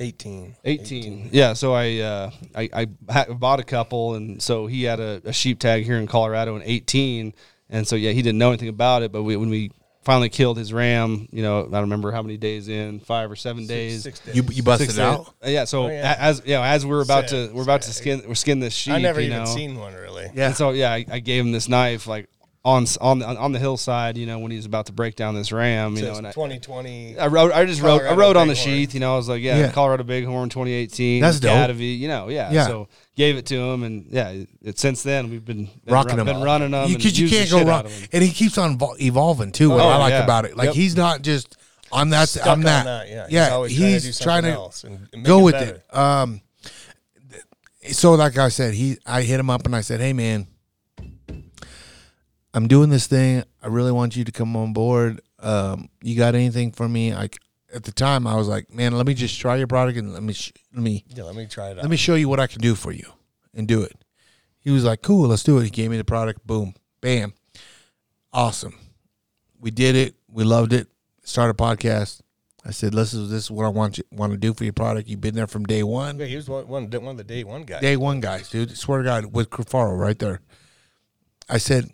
18. 18. Yeah. So I, uh, I, I bought a couple. And so he had a, a sheep tag here in Colorado in 18. And so, yeah, he didn't know anything about it. But we, when we finally killed his ram, you know, I don't remember how many days in, five or seven days. Six days. You you busted Six it out. days. Uh, Yeah. So Oh, yeah. as you know, as we're about Sick, to we're about to skin we're skin this sheep. I never you even know? seen one really. Yeah. And so yeah, I, I gave him this knife like on on the on the hillside, you know, when he's about to break down this ram, you know, Says and I, 2020. I wrote I just wrote I wrote on the Bighorn. sheath, you know, I was like, yeah, Yeah. Colorado Bighorn 2018, That's dope. Academy, you know, yeah. Yeah. So gave it to him, and yeah, it, it- since then we've been, been Rocking run- them. been running them, You, and cause you used the can't go wrong. out of 'em. And he keeps on evolving too. What Oh, I like yeah. about it, like Yep. he's not just on that. Stuck I'm on that. that, yeah. He's yeah. trying to do He's trying to else and make go it with better. it. Um. So, like I said, he, I hit him up and I said, "Hey, man, I'm doing this thing. I really want you to come on board. Um, you got anything for me? Like at the time, I was like, man, let me just try your product and let me sh- let me Yeah, let me try it out. let me show you what I can do for you and do it. He was like, cool, let's do it. He gave me the product. Boom, bam, awesome. We did it. We loved it. Started a podcast. I said, this is this is what I want you want to do for your product. You've been there from day one. Yeah, he was one, one, one of the day one guys. Day one guys, dude. Swear to God, with Crufaro right there. I said,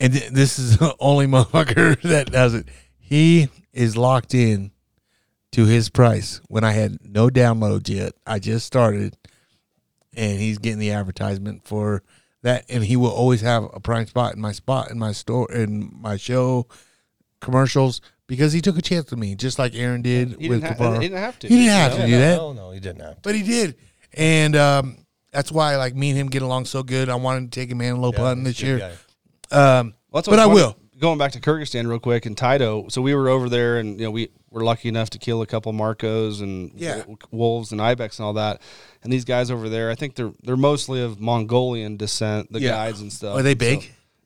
and th- this is the (laughs) only motherfucker (laughs) that does it. He is locked in to his price when I had no downloads yet. I just started, and he's getting the advertisement for that. And he will always have a prime spot in my spot in my store in my show commercials because he took a chance with me, just like Aaron did He with didn't, ha- he didn't have to. He didn't have you to do that. No, no, he didn't have. to. But he did, and um, that's why like me and him get along so good. I wanted to take him antelope Yeah, hunting this year. guy. Um, Well, but I will. Going back to Kyrgyzstan real quick and Tyto. So we were over there, and you know we were lucky enough to kill a couple Marcos and Yeah. wolves and ibex and all that. And these guys over there, I think they're they're mostly of Mongolian descent. The Yeah. guides and stuff. Are they So-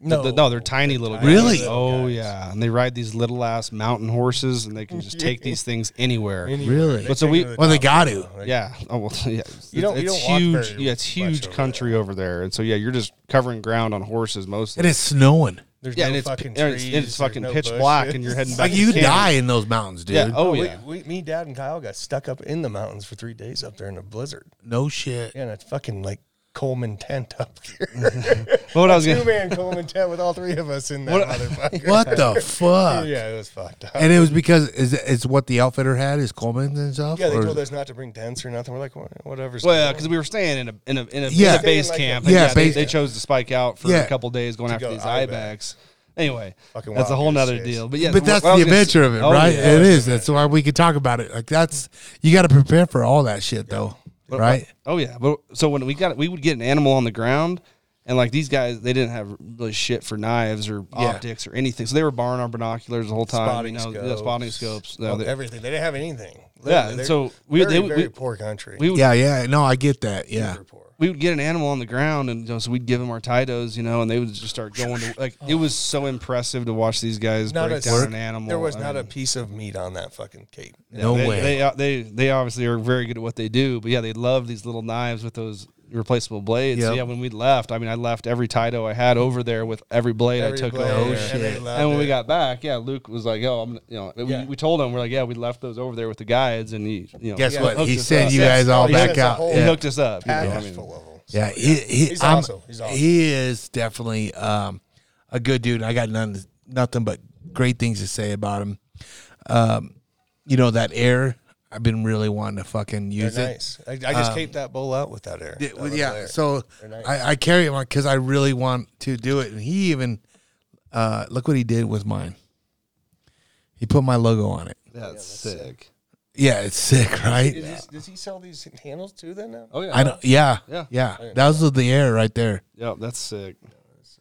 big? no, no, they're tiny little guys. Really? little Oh guys. yeah, and they ride these little ass mountain horses, and they can just take these things anywhere. Anywhere. Really? But so we- the Well, they got to. Like, Yeah. Oh well. (laughs) Yeah. You don't- you it's don't walk huge. very Yeah, it's huge over country over there, and so yeah, you're just covering ground on horses mostly. And it's snowing. There's yeah, no and it's, fucking and trees. it's, and it's there's fucking no pitch bushes. black, and you're heading back. Like you camp. die in those mountains, dude. Yeah. Oh we, yeah. we, me, dad, and Kyle got stuck up in the mountains for three days up there in a blizzard. No shit. Yeah, and it's fucking like Coleman tent up here. (laughs) But what I was Two gonna. man Coleman tent with all three of us in that What- motherfucker. What the (laughs) fuck? Yeah, it was fucked up. And it was because is it's what the outfitter had is Coleman and stuff. yeah, they told us not to bring tents or nothing. We're like, whatever. Well, yeah, because we were staying in a in a in a, Yeah. in a base like camp. a- and Yeah, yeah, they, base- they chose to spike out for Yeah. a couple days going after go these ibex. ibex. Anyway, Fucking that's a whole nother goose deal. But yeah, but that's the adventure say- of it, Oh, right? yeah. It is. That's why we could talk about it. Like that's you got to prepare for all that shit, though, But- right? Oh yeah, but so when we got we would get an animal on the ground, and like these guys, they didn't have really shit for knives or Yeah. optics or anything, so they were borrowing our binoculars the whole time. spotting you know, scopes. yeah, spotting scopes. No, they- everything. They didn't have anything. Yeah, Literally, they're so we- very, they- we- very poor country. we would Yeah, yeah. No, I get that. Yeah. Super poor. We would get an animal on the ground, and you know, so we'd give them our Tytos, you know, and they would just start going to like. It was so impressive to watch these guys Not break a- down an animal. There was I not a piece of meat on that fucking cape. No they, way. They, uh, they they obviously are very good at what they do, but yeah, they love these little knives with those replaceable blades. So Yep. yeah, when we left, I mean, I left every Tyto I had over there with every blade Every I took blade, over. and there. they loved And when we got back, yeah, Luke was like, "Yo, I'm," you know, we, Yeah. we told him we're like, "Yeah, we left those over there with the guides," and he, you know, Guess Yeah. what? He sent up. you guys all He back out. whole He hooked us up. you know, I mean, of them. Yeah, he, he, He's awesome. He's awesome. He is definitely um, a good dude. I got none, nothing but great things to say about him. Um, you know that air. I've been really wanting to fucking They're use it. nice. I, I just caped that bowl out with that air. Yeah, That yeah, air. so nice. I, I carry it on because I really want to do it, and he even uh, look what he did with mine. He put my logo on it. that's sick. Yeah, it's sick, (laughs) right? Does, he, does he sell these handles too? Then now? Oh yeah, I don't. Yeah, Yeah. yeah. That was the air right there. Yeah, that's sick.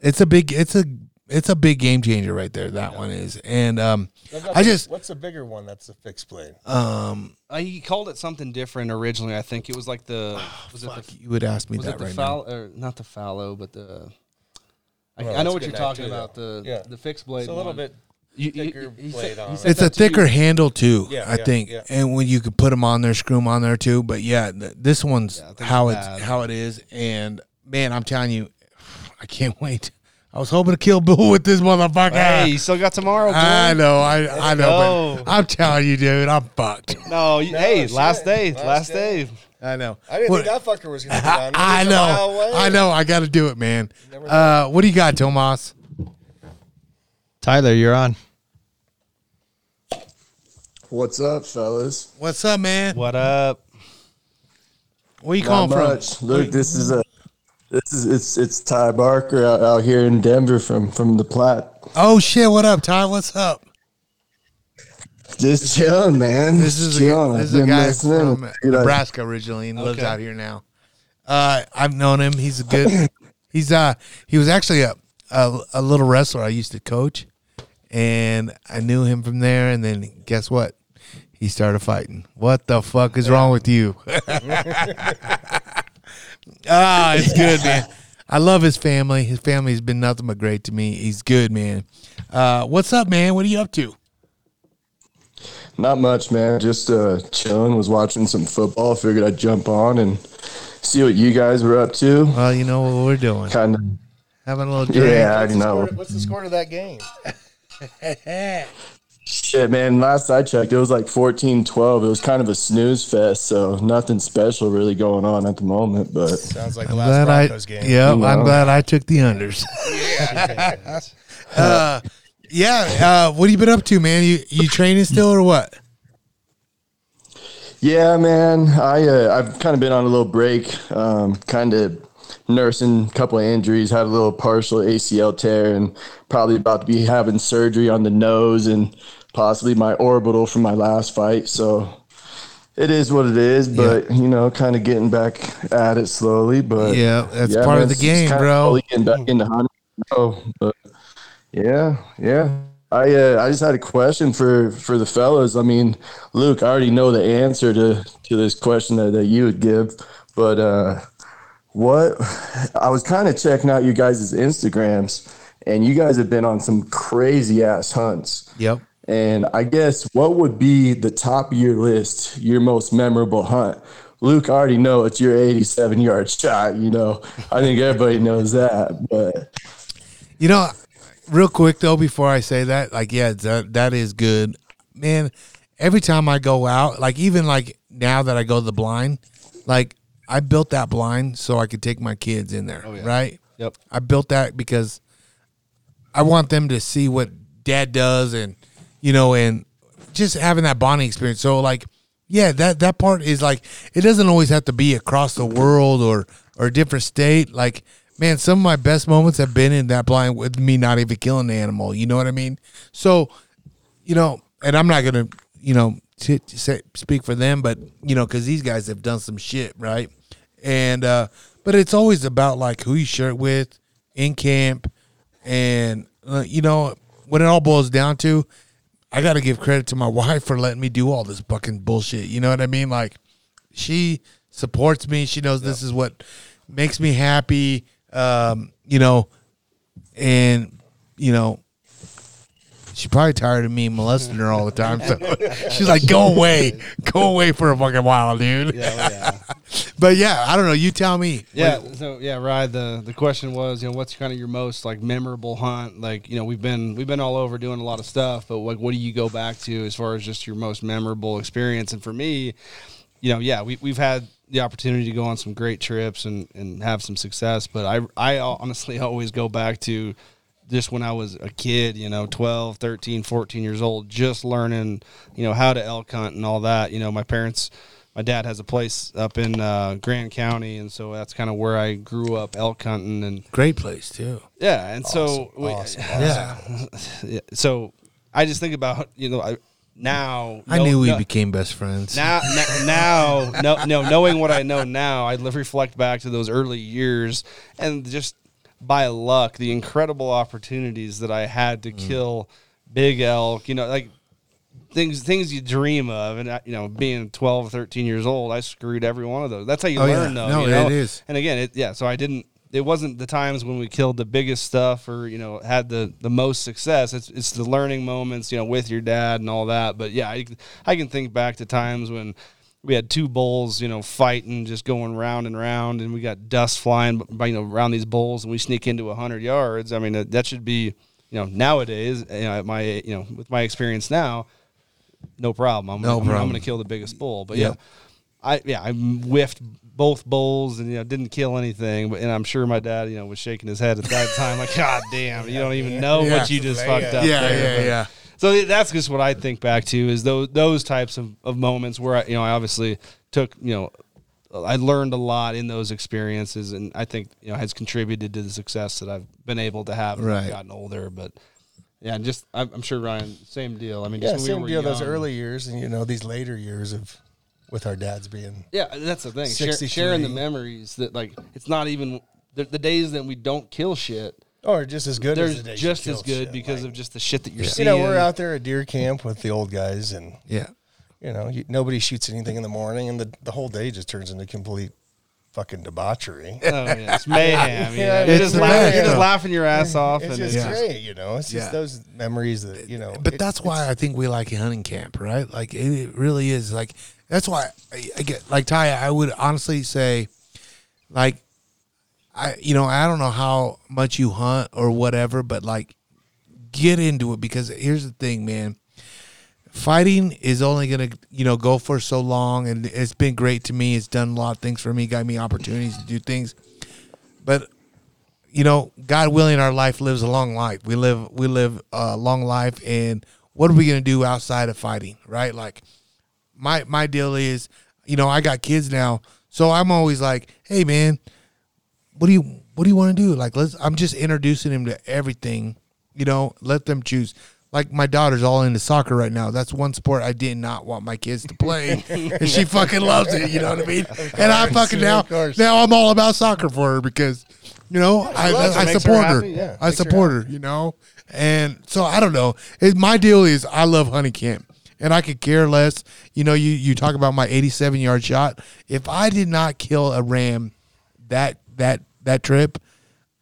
It's a big. It's a. It's a big game changer right there. That one is, and um, I've got just what's the bigger one? That's the fixed blade. um, Uh, he called it something different originally. I think it was like the (sighs) was it fuck, the you would ask me was that it the right fallow or not the fallow, but the I, Well, I know what you're talking too, about though. the Yeah. the fixed blade. It's a little one. bit You- you- thicker he blade said- on it. it's a that to you. thicker handle too. Yeah, I yeah, think, yeah. and when you could put them on there, screw them on there too. But yeah, th- this one's Yeah, how it's it's bad. how it is. And man, I'm telling you, (sighs) I can't (laughs) wait. I was hoping to kill Bill with this motherfucker. Hey, you still got tomorrow. Dude. I know, I I know, go. but I'm telling you, dude, I'm fucked. No, you, No, hey, shit. last day, Last last, day. day. I know. I didn't What- think that fucker was going to be (laughs) I, on. I He's a mile know. I know. I got to do it, man. Uh, what do you got, Tomas? Tyler, you're on. What's up, fellas? What's up, man? What up? Where you Not calling from? much. Look, this is a this is it's it's Ty Barker out, out here in Denver from from the Platte. Oh shit! What up, Ty? What's up? Just chilling, man. This is Just a, this is a guy from Nebraska originally and lives out here now. Uh, I've known him. He's a good. (laughs) He's uh he was actually a, a a little wrestler I used to coach, and I knew him from there. And then guess what? He started fighting. What the fuck is wrong with you? (laughs) (laughs) ah, it's good, (laughs) man. I love his family. His family's been nothing but great to me. He's good, man. Uh, what's up, man? What are you up to? Not much, man. Just uh, chilling. Was watching some football. Figured I'd jump on and see what you guys were up to. Well, you know what we're doing. Kind of. Having a little drink. Yeah, I What's the, know. score, what's the score to that game? (laughs) (laughs) Shit, man. Last I checked, it was like 14-12. It was kind of a snooze fest, so nothing special really going on at the moment. But Sounds like the last glad I, Broncos game. yeah, You I'm glad I took the unders. (laughs) uh, yeah. Uh, what have you been up to, man? You you training still or what? Yeah, man. I uh, I've kind of been on a little break, um, kind of nursing a couple of injuries. Had a little partial ACL tear, and probably about to be having surgery on the nose and possibly my orbital from my last fight. So it is what it is. But you know, kind of getting back at it slowly. But Yeah, that's yeah, part man, of the game, bro. Getting back into hunting. Oh, but yeah, yeah. I uh, I just had a question for for the fellas. I mean, Luke, I already know the answer to to this question that, that you would give, but uh, what I was kind of checking out you guys' Instagrams, and you guys have been on some crazy ass hunts. Yep. And I guess what would be the top of your list, your most memorable hunt? Luke, I already know it's your 87 yard (laughs) shot. You know, I think everybody knows that. But You know, real quick though, before I say that, like, yeah, that uh, that is good, man. Every time I go out, like even like now that I go to the blind, like I built that blind so I could take my kids in there, oh, right? Yep. I built that because I want them to see what dad does and you know and just having that bonding experience. So like yeah, that that part is like it doesn't always have to be across the world or or a different state. Like man, some of my best moments have been in that blind with me not even killing the animal. You know what I mean? So you know, and I'm not gonna, you know, t- t- say, speak for them, but you know, because these guys have done some shit, right? And uh, but it's always about like who you share it with in camp, and uh, you know, when it all boils down to, I got to give credit to my wife for letting me do all this fucking bullshit. You know what I mean? Like, she supports me. She knows this is what makes me happy. Um, you know, and you know, she's probably tired of me molesting her all the time. So (laughs) she's like, "Go away, go away for a fucking while, dude." Yeah, yeah. (laughs) But yeah, I don't know. You tell me. Yeah. So yeah, Ryan. The the question was, you know, what's kind of your most like memorable hunt? Like, you know, we've been we've been all over doing a lot of stuff, but like, what do you go back to as far as just your most memorable experience? And for me, you know, yeah, we we've had the opportunity to go on some great trips and and have some success, but I I honestly (laughs) always go back to just when I was a kid, you know, 12, 13, 14 years old, just learning, you know, how to elk hunt and all that. You know, my parents, my dad has a place up in uh, Grand County, and so that's kind of where I grew up elk hunting. And Great place too. yeah, and so we- Awesome. (laughs) Yeah, (laughs) yeah, so I just think about you know I now I no- knew we no- became best friends. now, now, now, no, no, knowing what I know now, I reflect back to those early years and just by luck, the incredible opportunities that I had Mm. to kill big elk, you know, like things, things you dream of. And, I- you know, being 12, 13 years old, I screwed every one of those. That's how you Oh, yeah. learn though. No, you know? it is. And again, it, yeah, so I didn't, it wasn't the times when we killed the biggest stuff or, you know, had the, the most success. It's, it's the learning moments, you know, with your dad and all that. But yeah, I, I can think back to times when, we had two bulls, you know, fighting, just going round and round, and we got dust flying, you know, around these bulls, and we sneak into hundred yards. I mean, that, that should be, you know, nowadays, you know, at my, you know, with my experience now, no problem. I'm, No I'm, I'm going to kill the biggest bull. But Yep. yeah, I, yeah, I whiffed both bulls and you know didn't kill anything. But and I'm sure my dad, you know, was shaking his head at that time, like, (laughs) God damn, you don't even know Yeah. what you just Yeah. fucked up. yeah, there. yeah, But- yeah. So that's just what I think back to is those those types of, of moments where I, you know I obviously took you know I learned a lot in those experiences and I think you know has contributed to the success that I've been able to have as Right. I've gotten older. But yeah, just I'm, I'm sure Ryan, same deal. I mean, Yeah, we same were deal. Those early years, and you know these later years of with our dads being Yeah, that's the thing. Share, sharing the memories that like it's not even the, the days that we don't kill shit. Or just as good. They're as the days just as good shit. because Like, of just the shit that you're you seeing. know we're out there at deer camp with the old guys, and Yeah. you know you, nobody shoots anything in the morning, and the the whole day just turns into complete fucking debauchery. Oh, yeah, it's (laughs) mayhem. You Yeah, know? You're, just the laughing, you're just laughing your ass off. It's and just it's Yeah. great, you know. It's just Yeah. those memories that you know. But it- that's why I think we like hunting camp, right? Like it, it really is. Like that's why I, I get like Ty. I would honestly say, like, I you know I don't know how much you hunt or whatever, but like get into it because here's the thing, man. Fighting is only gonna you know go for so long, and it's been great to me. It's done a lot of things for me, got me opportunities to do things, but you know, God willing, our life lives a long life. We live we live a long life, and what are we gonna do outside of fighting, right? Like my my deal is, you know, I got kids now, so I'm always like, hey man, what do you what do you want to do? Like let's I'm just introducing him to everything, you know, let them choose. Like my daughter's all into soccer right now. That's one sport I did not want my kids to play, (laughs) and she fucking loves it. You know what I mean? And I fucking now now I'm all about soccer for her because you know I, loves I, I makes her support her. yeah, I makes her support her. You know, and so I don't know. It, my deal is I love hunting camp, and I could care less. You know, you you talk about my 87 yard shot. If I did not kill a ram that that that trip,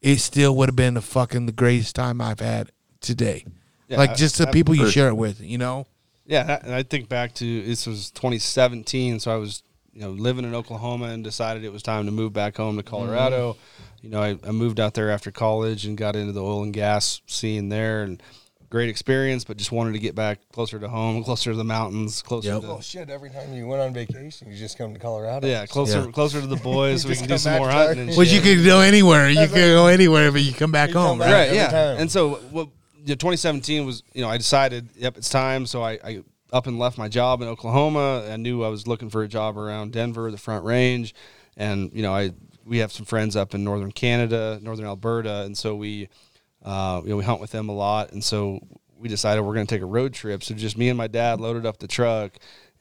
it still would have been the fucking the greatest time I've had today. Yeah, like just the I- people you share it with, you know. Yeah, that- and I think back to this was 2017, so I was you know living in Oklahoma and decided it was time to move back home to mm-hmm. Colorado. You know, I, I moved out there after college and got into the oil and gas scene there, and great experience. But just wanted to get back closer to home, closer to the mountains, closer Yep. to oh shit! Every time you went on vacation, you just come to Colorado. yeah, closer Yeah. closer to the boys, so (laughs) we Just can do some more tired. hunting. Which shit. you could go anywhere. You could go anywhere, but you come back You come home, back. right? right yeah time. and so what yeah, 2017 was you know i decided yep it's time so I, I up and left my job in oklahoma i knew i was looking for a job around denver the front range and you know i we have some friends up in northern canada northern alberta and so we uh, you know we hunt with them a lot and so we decided we're going to take a road trip so just me and my dad loaded up the truck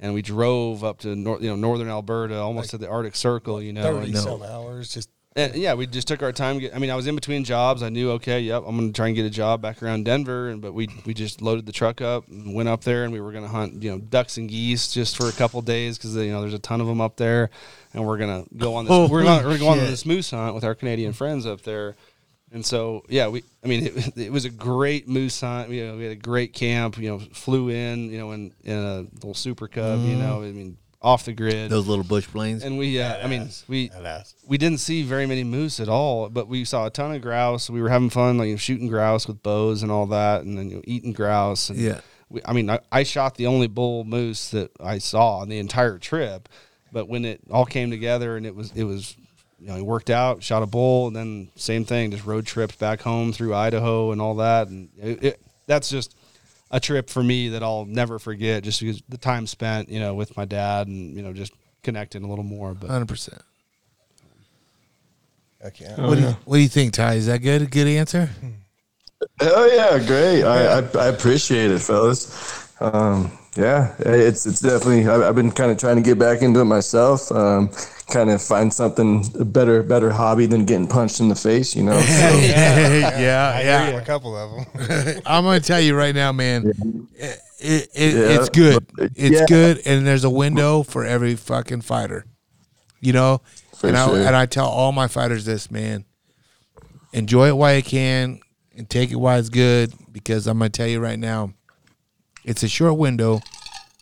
and we drove up to nor- you know northern alberta almost to the arctic circle you know thirty and- some hours. Just And yeah, we just took our time. I mean, I was in between jobs. I knew, okay, yep, I'm going to try and get a job back around Denver. And but we we just loaded the truck up and went up there, and we were going to hunt, you know, ducks and geese just for a couple days because you know there's a ton of them up there, and we're gonna go on this. (laughs) we're gonna, we're gonna go on this moose hunt with our Canadian friends up there. And so, yeah, we. I mean, it, (laughs) it was a great moose hunt. You know, we had a great camp. You know, flew in. You know, in, in a little Super Cub. You know, I mean, off the grid. Those little bush planes. and we, uh, I mean, we, we didn't see very many moose at all, but we saw a ton of grouse. We were having fun, like shooting grouse with bows and all that, and then you know, eating grouse. And Yeah. we, I mean, I, I shot the only bull moose that I saw on the entire trip. But when it all came together and it was it was, you know, it worked out. Shot a bull, and then same thing, just road tripped back home through Idaho and all that, and it, it, that's just a trip for me that I'll never forget. Just because the time spent, you know, with my dad and you know just connecting a little more. But Hundred percent. Heck yeah. Oh, What do you What do you think, Ty? Is that good? A good answer? Hell yeah, great. I, I, I appreciate it, fellas. Um, yeah, it's it's definitely. I, I've been kind of trying to get back into it myself. Um, kind of find something a better better hobby than getting punched in the face. You know. (laughs) So, (laughs) yeah, I yeah. hear a couple of them. (laughs) I'm gonna tell you right now, man. It, it, it- Yeah, it's good. It's yeah. good, and there's a window for every fucking fighter. You know, For and I and I tell all my fighters this, man. Enjoy it while you can, and take it while it's good. Because I'm gonna tell you right now, it's a short window,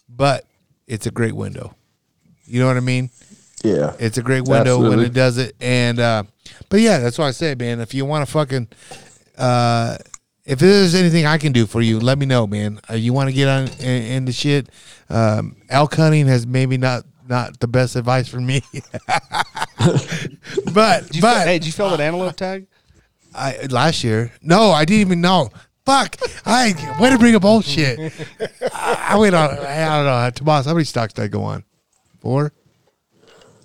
but it's a great window. You know what I mean? yeah. It's a great window when it does it. And uh but yeah, that's why I say, man, if you want to fucking uh if there's anything I can do for you, let me know, man. Uh, you want to get on in, into shit? Um, elk hunting has maybe not not the best advice for me, (laughs) (laughs) but but feel, hey, did you feel that antelope tag? I last year. No, I didn't even know. Fuck! I way to bring up old shit. I, I went on. I don't know, Tomas. How many stocks did I go on? Four,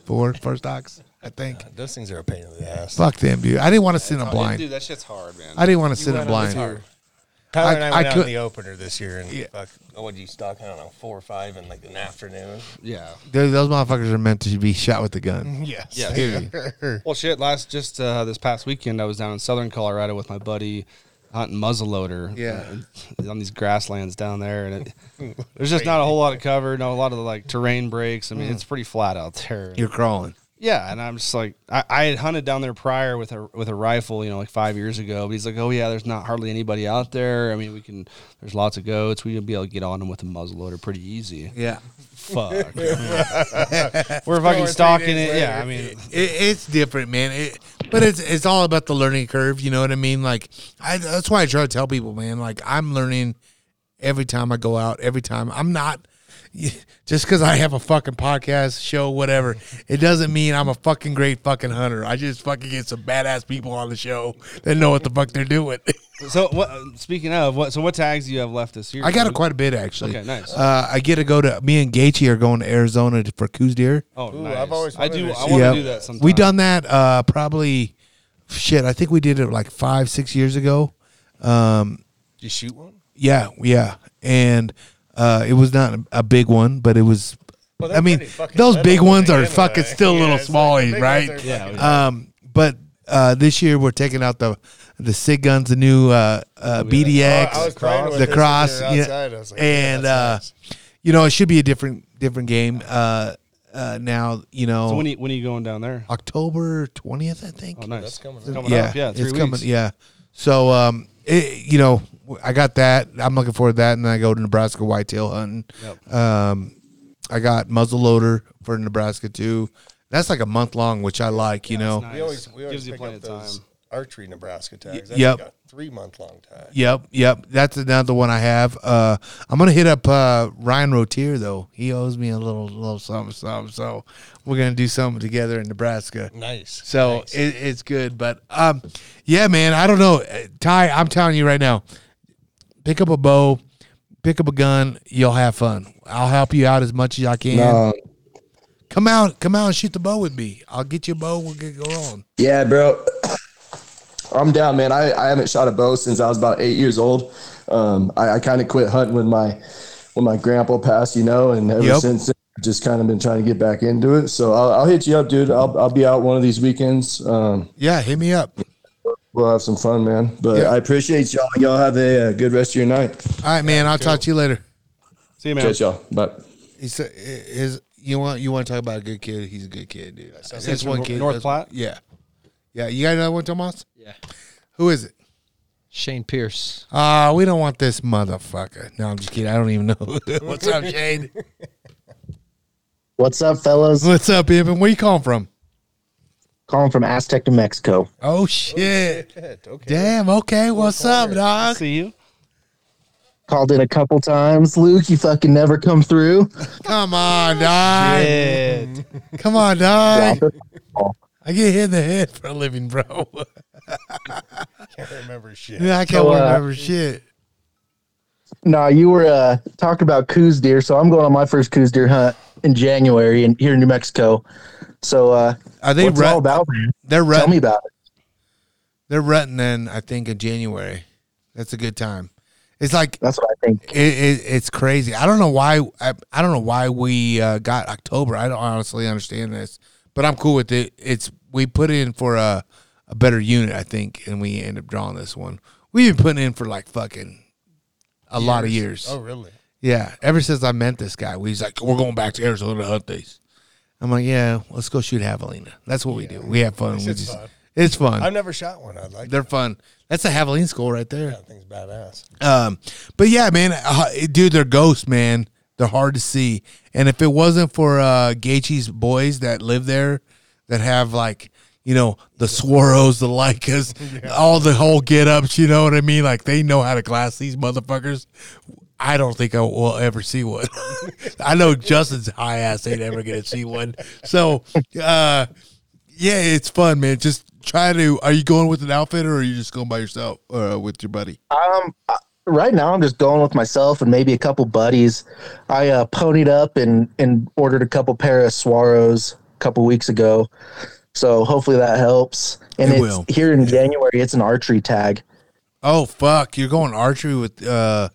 four, four stocks. I think. Those things are a pain in the ass. Fuck them, dude. I didn't want to sit in a blind. Dude, that shit's hard, man. I didn't want to sit in a blind. Tyler and I, I- went I out could- in the opener this year, and Yeah. fuck, oh, what did you stock? I don't know, four or five in like an afternoon. yeah. Dude, those motherfuckers are meant to be shot with the gun. (laughs) Yes. Yeah. (laughs) Well, shit. Last just uh, this past weekend, I was down in southern Colorado with my buddy hunting muzzleloader. Yeah. uh, on these grasslands down there, and it, (laughs) there's just not a whole lot of cover, No, a lot of the, like terrain breaks. I mean, it's pretty flat out there. You're crawling. Yeah, and I'm just like, I, I had hunted down there prior with a with a rifle, you know, like five years ago. But he's like, oh yeah, there's not hardly anybody out there. I mean, we can. There's lots of goats. We can be able to get on them with a muzzleloader pretty easy. Yeah. Fuck. (laughs) (laughs) We're fucking stalking it. Yeah, I mean, It, it's different, man. It, but it's it's all about the learning curve. You know what I mean? Like, I, that's why I try to tell people, man. Like, I'm learning every time I go out. Every time I'm not (laughs) just because I have a fucking podcast show, whatever. It doesn't mean I'm a fucking great fucking hunter. I just fucking get some badass people on the show that know what the fuck they're doing. (laughs) so what? Speaking of what? So what tags do you have left this year? I got dude? it quite a bit actually. Okay, nice. Uh, I get to go to. Me and Gaethje are going to Arizona for Coues Deer. Oh, Ooh, nice. I've always I do. to I want Yeah. to do that sometime. We done that uh, probably. Shit, I think we did it like five, six years ago. Um, Did you shoot one? yeah, yeah, and uh, it was not a, a big one, but it was. Well, I mean, those big ones are begin fucking still a Yeah, little it's small, like right? Yeah, yeah. Um, but uh, this year we're taking out the the Sig guns, the new uh, uh, BDX, Oh, I was the cross, we were yeah, outside. I yeah, and uh, nice. you know it should be a different different game. Uh, uh, now you know So when are you, when are you going down there? October twentieth, I think. Oh, nice. That's coming It's coming yeah, up. Yeah, three it's weeks. coming. Yeah. So, um, it, you know, I got that. I'm looking forward to that, and then I go to Nebraska whitetail hunting. Yep. Um, I got muzzle loader for Nebraska too. That's like a month long, which I like. You know. nice. We always we always Gives you plenty up of those time. archery Nebraska tags. yep. That's like a three month long tag. Yep, yep. That's another one I have. Uh, I'm gonna hit up uh, Ryan Rotier though. He owes me a little, little something, something. So we're gonna do something together in Nebraska. Nice. So Nice. it, it's good, but um, yeah, man. I don't know, Uh, Ty. I'm telling you right now, pick up a bow, pick up a gun. You'll have fun. I'll help you out as much as I can. No, Come out, come out and shoot the bow with me. I'll get you a bow. We'll get going. yeah, bro. I'm down, man. I, I haven't shot a bow since I was about eight years old. Um, I, I kind of quit hunting when my when my grandpa passed, you know, and ever Yep. since then, just kind of been trying to get back into it. So I'll, I'll hit you up, dude. I'll I'll be out one of these weekends. Um, Yeah, hit me up. we'll have some fun, man. But Yeah. I appreciate y'all. Y'all have a, uh good rest of your night. All right, man. I'll talk to you later. See you, man. Catch y'all. Bye. He's a- his. You want you want to talk about a good kid? He's a good kid, dude. That's He's one from kid. North Platte? Yeah, yeah. You got another one, Tomas? Yeah. Who is it? Shane Pierce. Ah, we don't want this motherfucker. No, I'm just kidding. I don't even know. What's up, (laughs) Shane? What's up, fellas? What's up, Evan? Where you calling from? Calling from Aztec, New Mexico. Oh shit! Okay. Damn. Okay. What's up, dog? See you. Called in a couple times. Luke, you fucking never come through. Come on, dog. Shit. Come on, dog. Drop it. I get hit in the head for a living, bro. (laughs) Can't remember shit. yeah, I can't So, uh, remember shit. No, you were uh, talking about Coues deer, so I'm going on my first Coues deer hunt in January in here in New Mexico. So uh, Are they what's it all about, man? They're Tell me about it. They're rutting then. I think in January. That's a good time. It's like That's what I think. it, it, it's crazy. I don't know why. I, I don't know why we uh, got October. I don't honestly understand this, but I'm cool with it. It's we put in for a a better unit, I think, and we end up drawing this one. We've been putting in for like fucking a lot of years. Oh, really? Yeah, ever since I met this guy, was like, we're going back to Arizona to hunt these. I'm like, yeah, let's go shoot javelina. That's what we do. We have fun. We It's just, fun. it's fun. I've never shot one. I'd like. They're fun. That's a javelin school right there. That thing's badass. Um, but yeah, man, uh, dude, they're ghosts, man. They're hard to see. And if it wasn't for uh Gaethje's boys that live there, that have like, you know, the Swaros, the Leicas, (laughs) all the whole get ups, you know what I mean? Like they know how to class these motherfuckers. I don't think I will ever see one. (laughs) I know Justin's high ass ain't ever gonna see one. So, uh, yeah, it's fun, man. Just try to. Are you going with an outfit or are you just going by yourself or uh, with your buddy? Um, right now I'm just going with myself and maybe a couple buddies. I uh, ponied up and and ordered a couple pair of Swaros a couple weeks ago, so hopefully that helps. And It it's will. here in January. It's an archery tag. Oh fuck! You're going archery with uh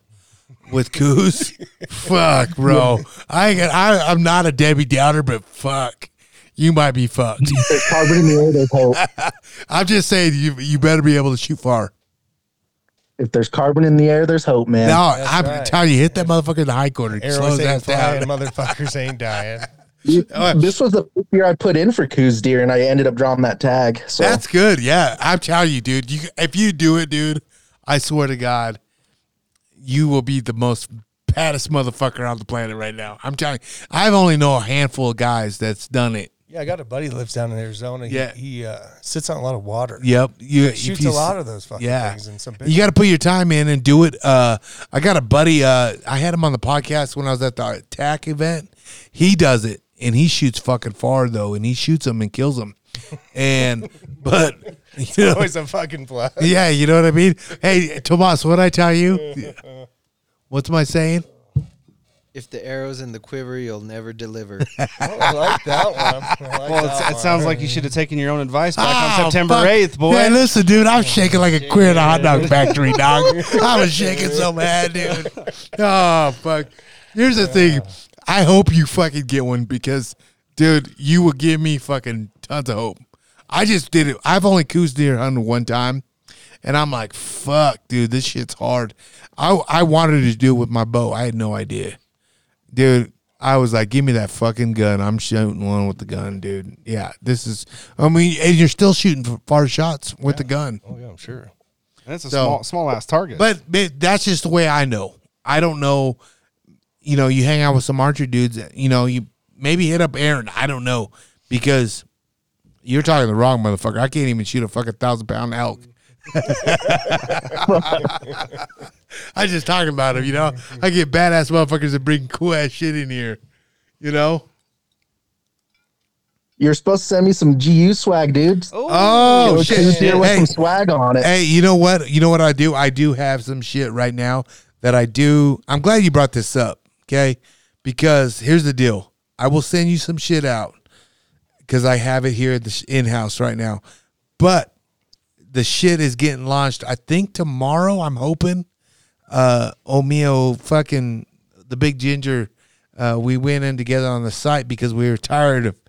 with Coues? (laughs) fuck, bro. I, I I'm not a Debbie Downer, but fuck, you might be fucked. There's carbon in the air. There's (laughs) hope. I'm just saying you you better be able to shoot far. If there's carbon in the air, there's hope, man. No, I'm right. telling you, hit that motherfucker in the high corner. Slow Arrows ain't down. flying. Motherfuckers ain't dying. (laughs) You- oh, this was the year I put in for Coues deer, and I ended up drawing that tag. So That's good. Yeah, I'm telling you, dude. You if you do it, dude, I swear to God, you will be the most baddest motherfucker on the planet right now. I'm telling you, I've only know a handful of guys that's done it. Yeah, I got a buddy that lives down in Arizona. He, Yeah. he uh, sits on a lot of water. Yep, you if shoots a lot of those fucking yeah. things and some You got to put your time in and do it. Uh, I got a buddy. Uh, I had him on the podcast when I was at the TAC event. He does it, and he shoots fucking far though, and he shoots them and kills them. And (laughs) but you know, always a fucking plus. yeah, you know what I mean. Hey, Tomas, what I tell you? (laughs) What's my saying? If the arrow's in the quiver, you'll never deliver. Oh, (laughs) I like that one. I like Well, that it's, it one. sounds like you should have taken your own advice back Oh, on September fuck. 8th, boy. Man, listen, dude, I'm shaking like a queer in a hot dog factory, dog. (laughs) I was shaking so bad, dude. Oh, fuck. Here's the thing. I hope you fucking get one because, dude, you will give me fucking tons of hope. I just did it. I've only Coues deer hunted one time, and I'm like, fuck, dude, this shit's hard. I I wanted to do it with my bow. I had no idea, dude. I was like, give me that fucking gun. I'm shooting one with the gun, dude. Yeah, this is. I mean, and you're still shooting far shots with the gun. Oh yeah, I'm sure. That's a So- small, small ass target. But, but that's just the way I know. I don't know. You know, you hang out with some archer dudes. You know, you maybe hit up Aaron. I don't know because you're talking the wrong motherfucker. I can't even shoot a fucking thousand pound elk. (laughs) I just talking about him. You know, I get badass motherfuckers that bring cool ass shit in here. You know. you're supposed to send me some GU swag, dude. Oh, oh Kill a shit! Coues deer with Hey, some swag on it. Hey, you know what? You know what I do? I do have some shit right now that I do. I'm glad you brought this up, okay? Because here's the deal. I will send you some shit out because I have it here at the in house right now. But the shit is getting launched. I think tomorrow. I'm hoping. Uh, Omeo, fucking the big ginger, uh, we went in together on the site because we were tired of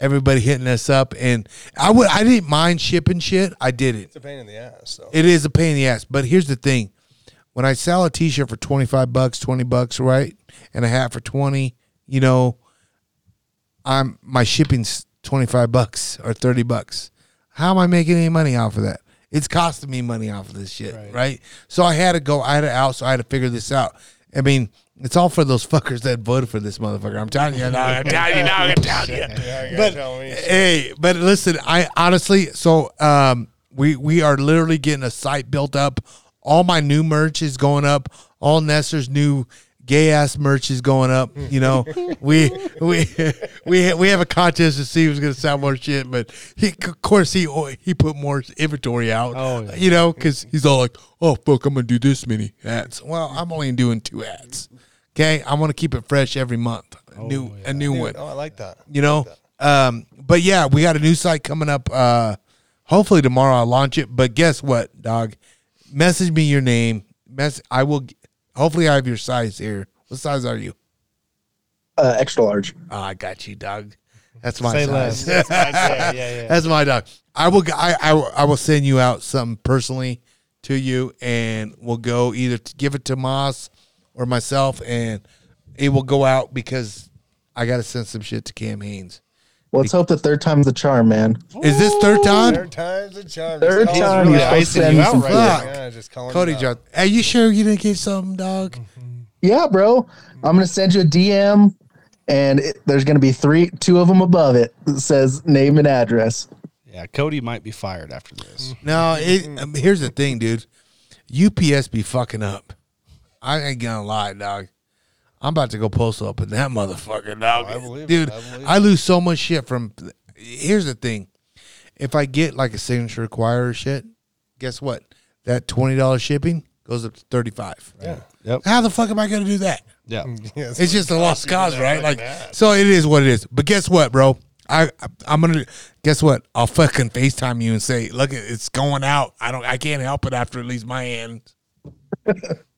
everybody hitting us up. And I would I didn't mind shipping shit. I did it. It's a pain in the ass. So It is a pain in the ass. But here's the thing: when I sell a T-shirt for twenty five bucks, twenty bucks, right, and a hat for twenty, you know, I'm my shipping's twenty five bucks or thirty bucks. How am I making any money off of that? It's costing me money off of this shit, right? So I had to go. I had to out. So I had to figure this out. I mean, it's all for those (laughs) fuckers that voted for this motherfucker. I'm telling you, dog, I'm telling you, dog, I'm telling you (laughs) yeah, but gotta tell me. hey, but listen, I honestly, so um, we we are literally getting a site built up. All my new merch is going up. All Nestor's new gay ass merch is going up. You know, (laughs) we we we we have a contest to see who's gonna sell more shit. But he, of course, he he put more inventory out. Oh, yeah. you know, because he's all like, "Oh fuck, I'm gonna do this many ads." Well, I'm only doing two ads. Okay, I want to keep it fresh every month. A new a new one Oh, I like that. you know um but yeah we got a new site coming up uh hopefully tomorrow i'll launch it but guess what dog message me your name mess i will hopefully i have your size here. What size are you? Uh, extra large. oh i got you dog. That's my Say size. Less. yeah, yeah. that's my dog. I will I, I i will send you out something personally to you and we'll go either to give it to moss or myself and it will go out because i gotta send some shit to cam hanes Let's hope the third time's the charm, man. is this third time Third time's a charm. Third Just time calling you're out. supposed to send me some right fuck. Yeah, just calling Cody it out. John. Are you sure you didn't get something, dog? Yeah, bro. I'm gonna send you a DM, and it, there's gonna be three, two of them above it that says name and address. Yeah, Cody might be fired after this. (laughs) No, it, um, here's the thing, dude. UPS be fucking up. I ain't gonna lie, dog. I'm about to go post up in that motherfucker, dog. Oh, I believe it. dude, I believe I lose so much shit from. Here's the thing: if I get like a signature require shit, guess what? That twenty dollars shipping goes up to thirty five. Yeah. Yep. How the fuck am I gonna do that? Yeah. (laughs) Yeah, It's just a lost cause, right? Like, that. so it is what it is. But guess what, bro? I I- I'm gonna guess what? I'll fucking Facetime you and say, look, it's going out. I don't, I can't help it after it leaves my hand. (laughs)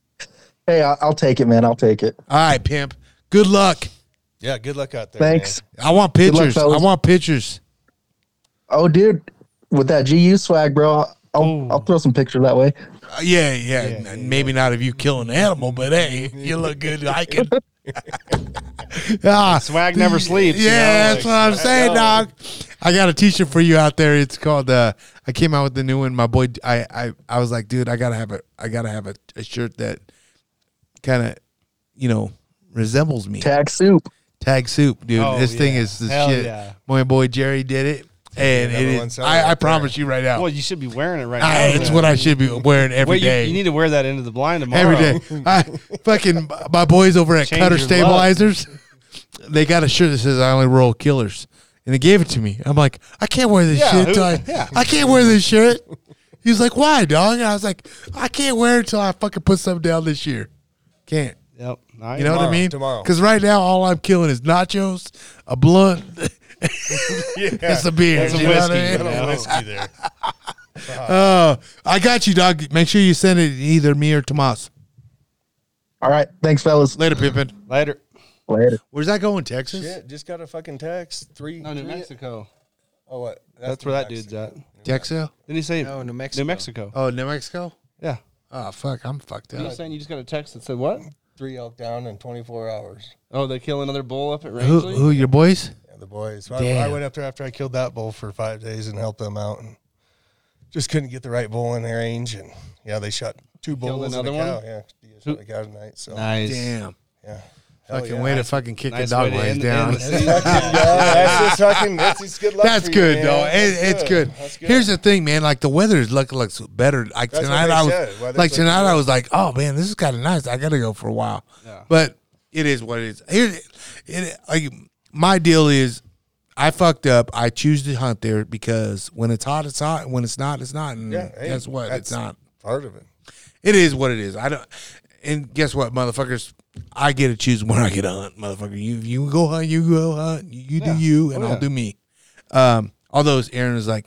Hey, I'll, I'll take it, man. I'll take it. All right, pimp. Good luck. Yeah, good luck out there. Thanks. I want luck, pictures. I want pictures. Oh, dude, with that GU swag, bro, I'll, I'll throw some pictures that way. Uh, yeah, yeah, n- Maybe not of you killing an animal, but hey, (laughs) you look good hiking. (laughs) ah, Swag never (laughs) sleeps. you Yeah, know, that's like- what I'm saying, dog. I got a T-shirt for you out there. It's called. uh I came out with the new one. My boy, I, I, I was like, dude, I gotta have a, I gotta have a, a shirt that kind of, you know, resembles me. Tag soup. Tag soup, dude. Oh, this thing is the Hell shit. yeah. My boy Jerry did it, and number it one is. seller I, I promise you right now. Well, you should be wearing it right ah, now. I, it's man. what I should be wearing every Wait, day. you, you need to wear that into the blind tomorrow. every day. (laughs) I fucking my boys over at Change Cutter your Stabilizers. They got a shirt that says "I only roll killers," and they gave it to me. I'm like, I can't wear this Yeah, shit. who- I, yeah. I can't wear this shirt. He was like, "Why, dog?" And I was like, "I can't wear it until I fucking put something down this year. Can't." Yep. Nice. You know what I mean? tomorrow. Because right now, all I'm killing is nachos, a blunt, (laughs) and some beers. some you know what whiskey, I mean? you know? Whiskey there. Oh, (laughs) I got you, dog. Make sure you send it either me or Tomas. All right. Thanks, fellas. Later, Pippin. Later. Later. Where's that going? Texas? Shit, just got a fucking text. Three. No, New three- Mexico. Oh, what? That's, where that dude's at. Texas? Didn't he say No, New Mexico. New Mexico? Oh, New Mexico. Yeah. Oh fuck, I'm fucked You up. saying you just got a text that said what? Three elk down in 24 hours. Oh, they kill another bull up at Who, Rangeley? who your boys? Yeah, the boys. So I, I Damn. went up there after I killed that bull for five days and helped them out, and just couldn't get the right bull in their range. And yeah, they shot two Killed bulls and a another cow. one? Yeah, you shot a cow tonight. So Nice. Damn. yeah, Hell Fucking yeah. way to fucking kick nice the dog way to legs down. end the (laughs) that's fucking. That's good. That's for you, good, man. though. That's it's good. That's good. Here's the thing, man. Like the weather is looking looks better. Like That's tonight, I was said. Like looking tonight, I was like, oh man, this is kind of nice. I gotta go for a while. Yeah. But it is what it is. Here, it like my deal is, I fucked up. I choose to hunt there because when it's hot, it's hot. When it's not, it's not. And Yeah, hey, guess what? It's that's- not. part of it. It is what it is. I don't. And guess what, motherfuckers? I get to choose when I get to hunt, motherfucker. You you go hunt, you go hunt. You do Yeah. you, and Oh, I'll do me. Um, although Aaron is like,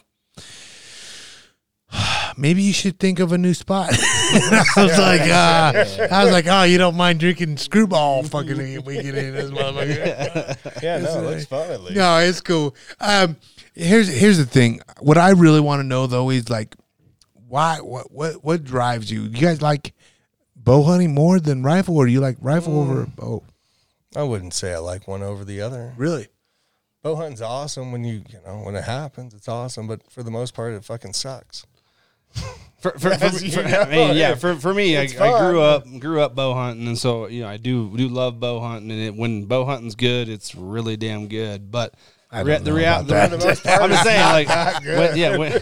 (sighs) maybe you should think of a new spot. (laughs) I was like, uh, I was like, oh, you don't mind drinking screwball fucking weekend in this motherfucker. (laughs) Yeah, no, it looks fun at least. No, it's cool. Um, here's here's the thing. What I really want to know though is like, why? What what what drives you? You guys like bow hunting more than rifle, or do you like rifle mm. over bow? I wouldn't say I like one over the other. Really? Bow hunting's awesome when you you know when it happens. It's awesome, but for the most part, it fucking sucks. (laughs) For, for, for, As you for- (laughs) know, I mean, yeah. For, for me, I, I grew up grew up bow hunting, and so you know I do do love bow hunting. And it, when bow hunting's good, it's really damn good. But I don't the reality, the, the (laughs) I'm just saying, like, when, yeah. When,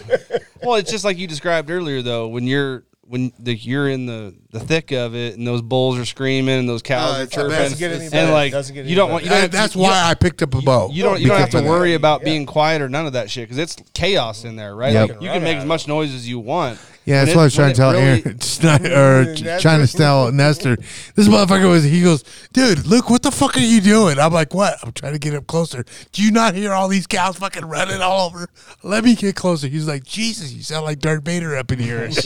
well, it's just like you described earlier, though. When you're when the, you're in the, the thick of it, and those bulls are screaming, and those cows Oh, are it's- chirping, get and like Doesn't get any you don't want you don't That- have to- that's you why don't- I picked up a bow. you don't you don't have to Because of that. worry about being quiet or none of that shit because it's chaos in there, right? Yep. Like, you can make as much noise as you want. Yeah, that's it- what I was trying to tell it really- Aaron, (laughs) Sni- (laughs) or t- trying to tell Nestor. This motherfucker was. He goes, dude, Luke, what the fuck are you doing? I'm like, what? I'm trying to get up closer. Do you not hear all these cows fucking running all over? Let me get closer. He's like, Jesus, you sound like Darth Vader up in here. (laughs)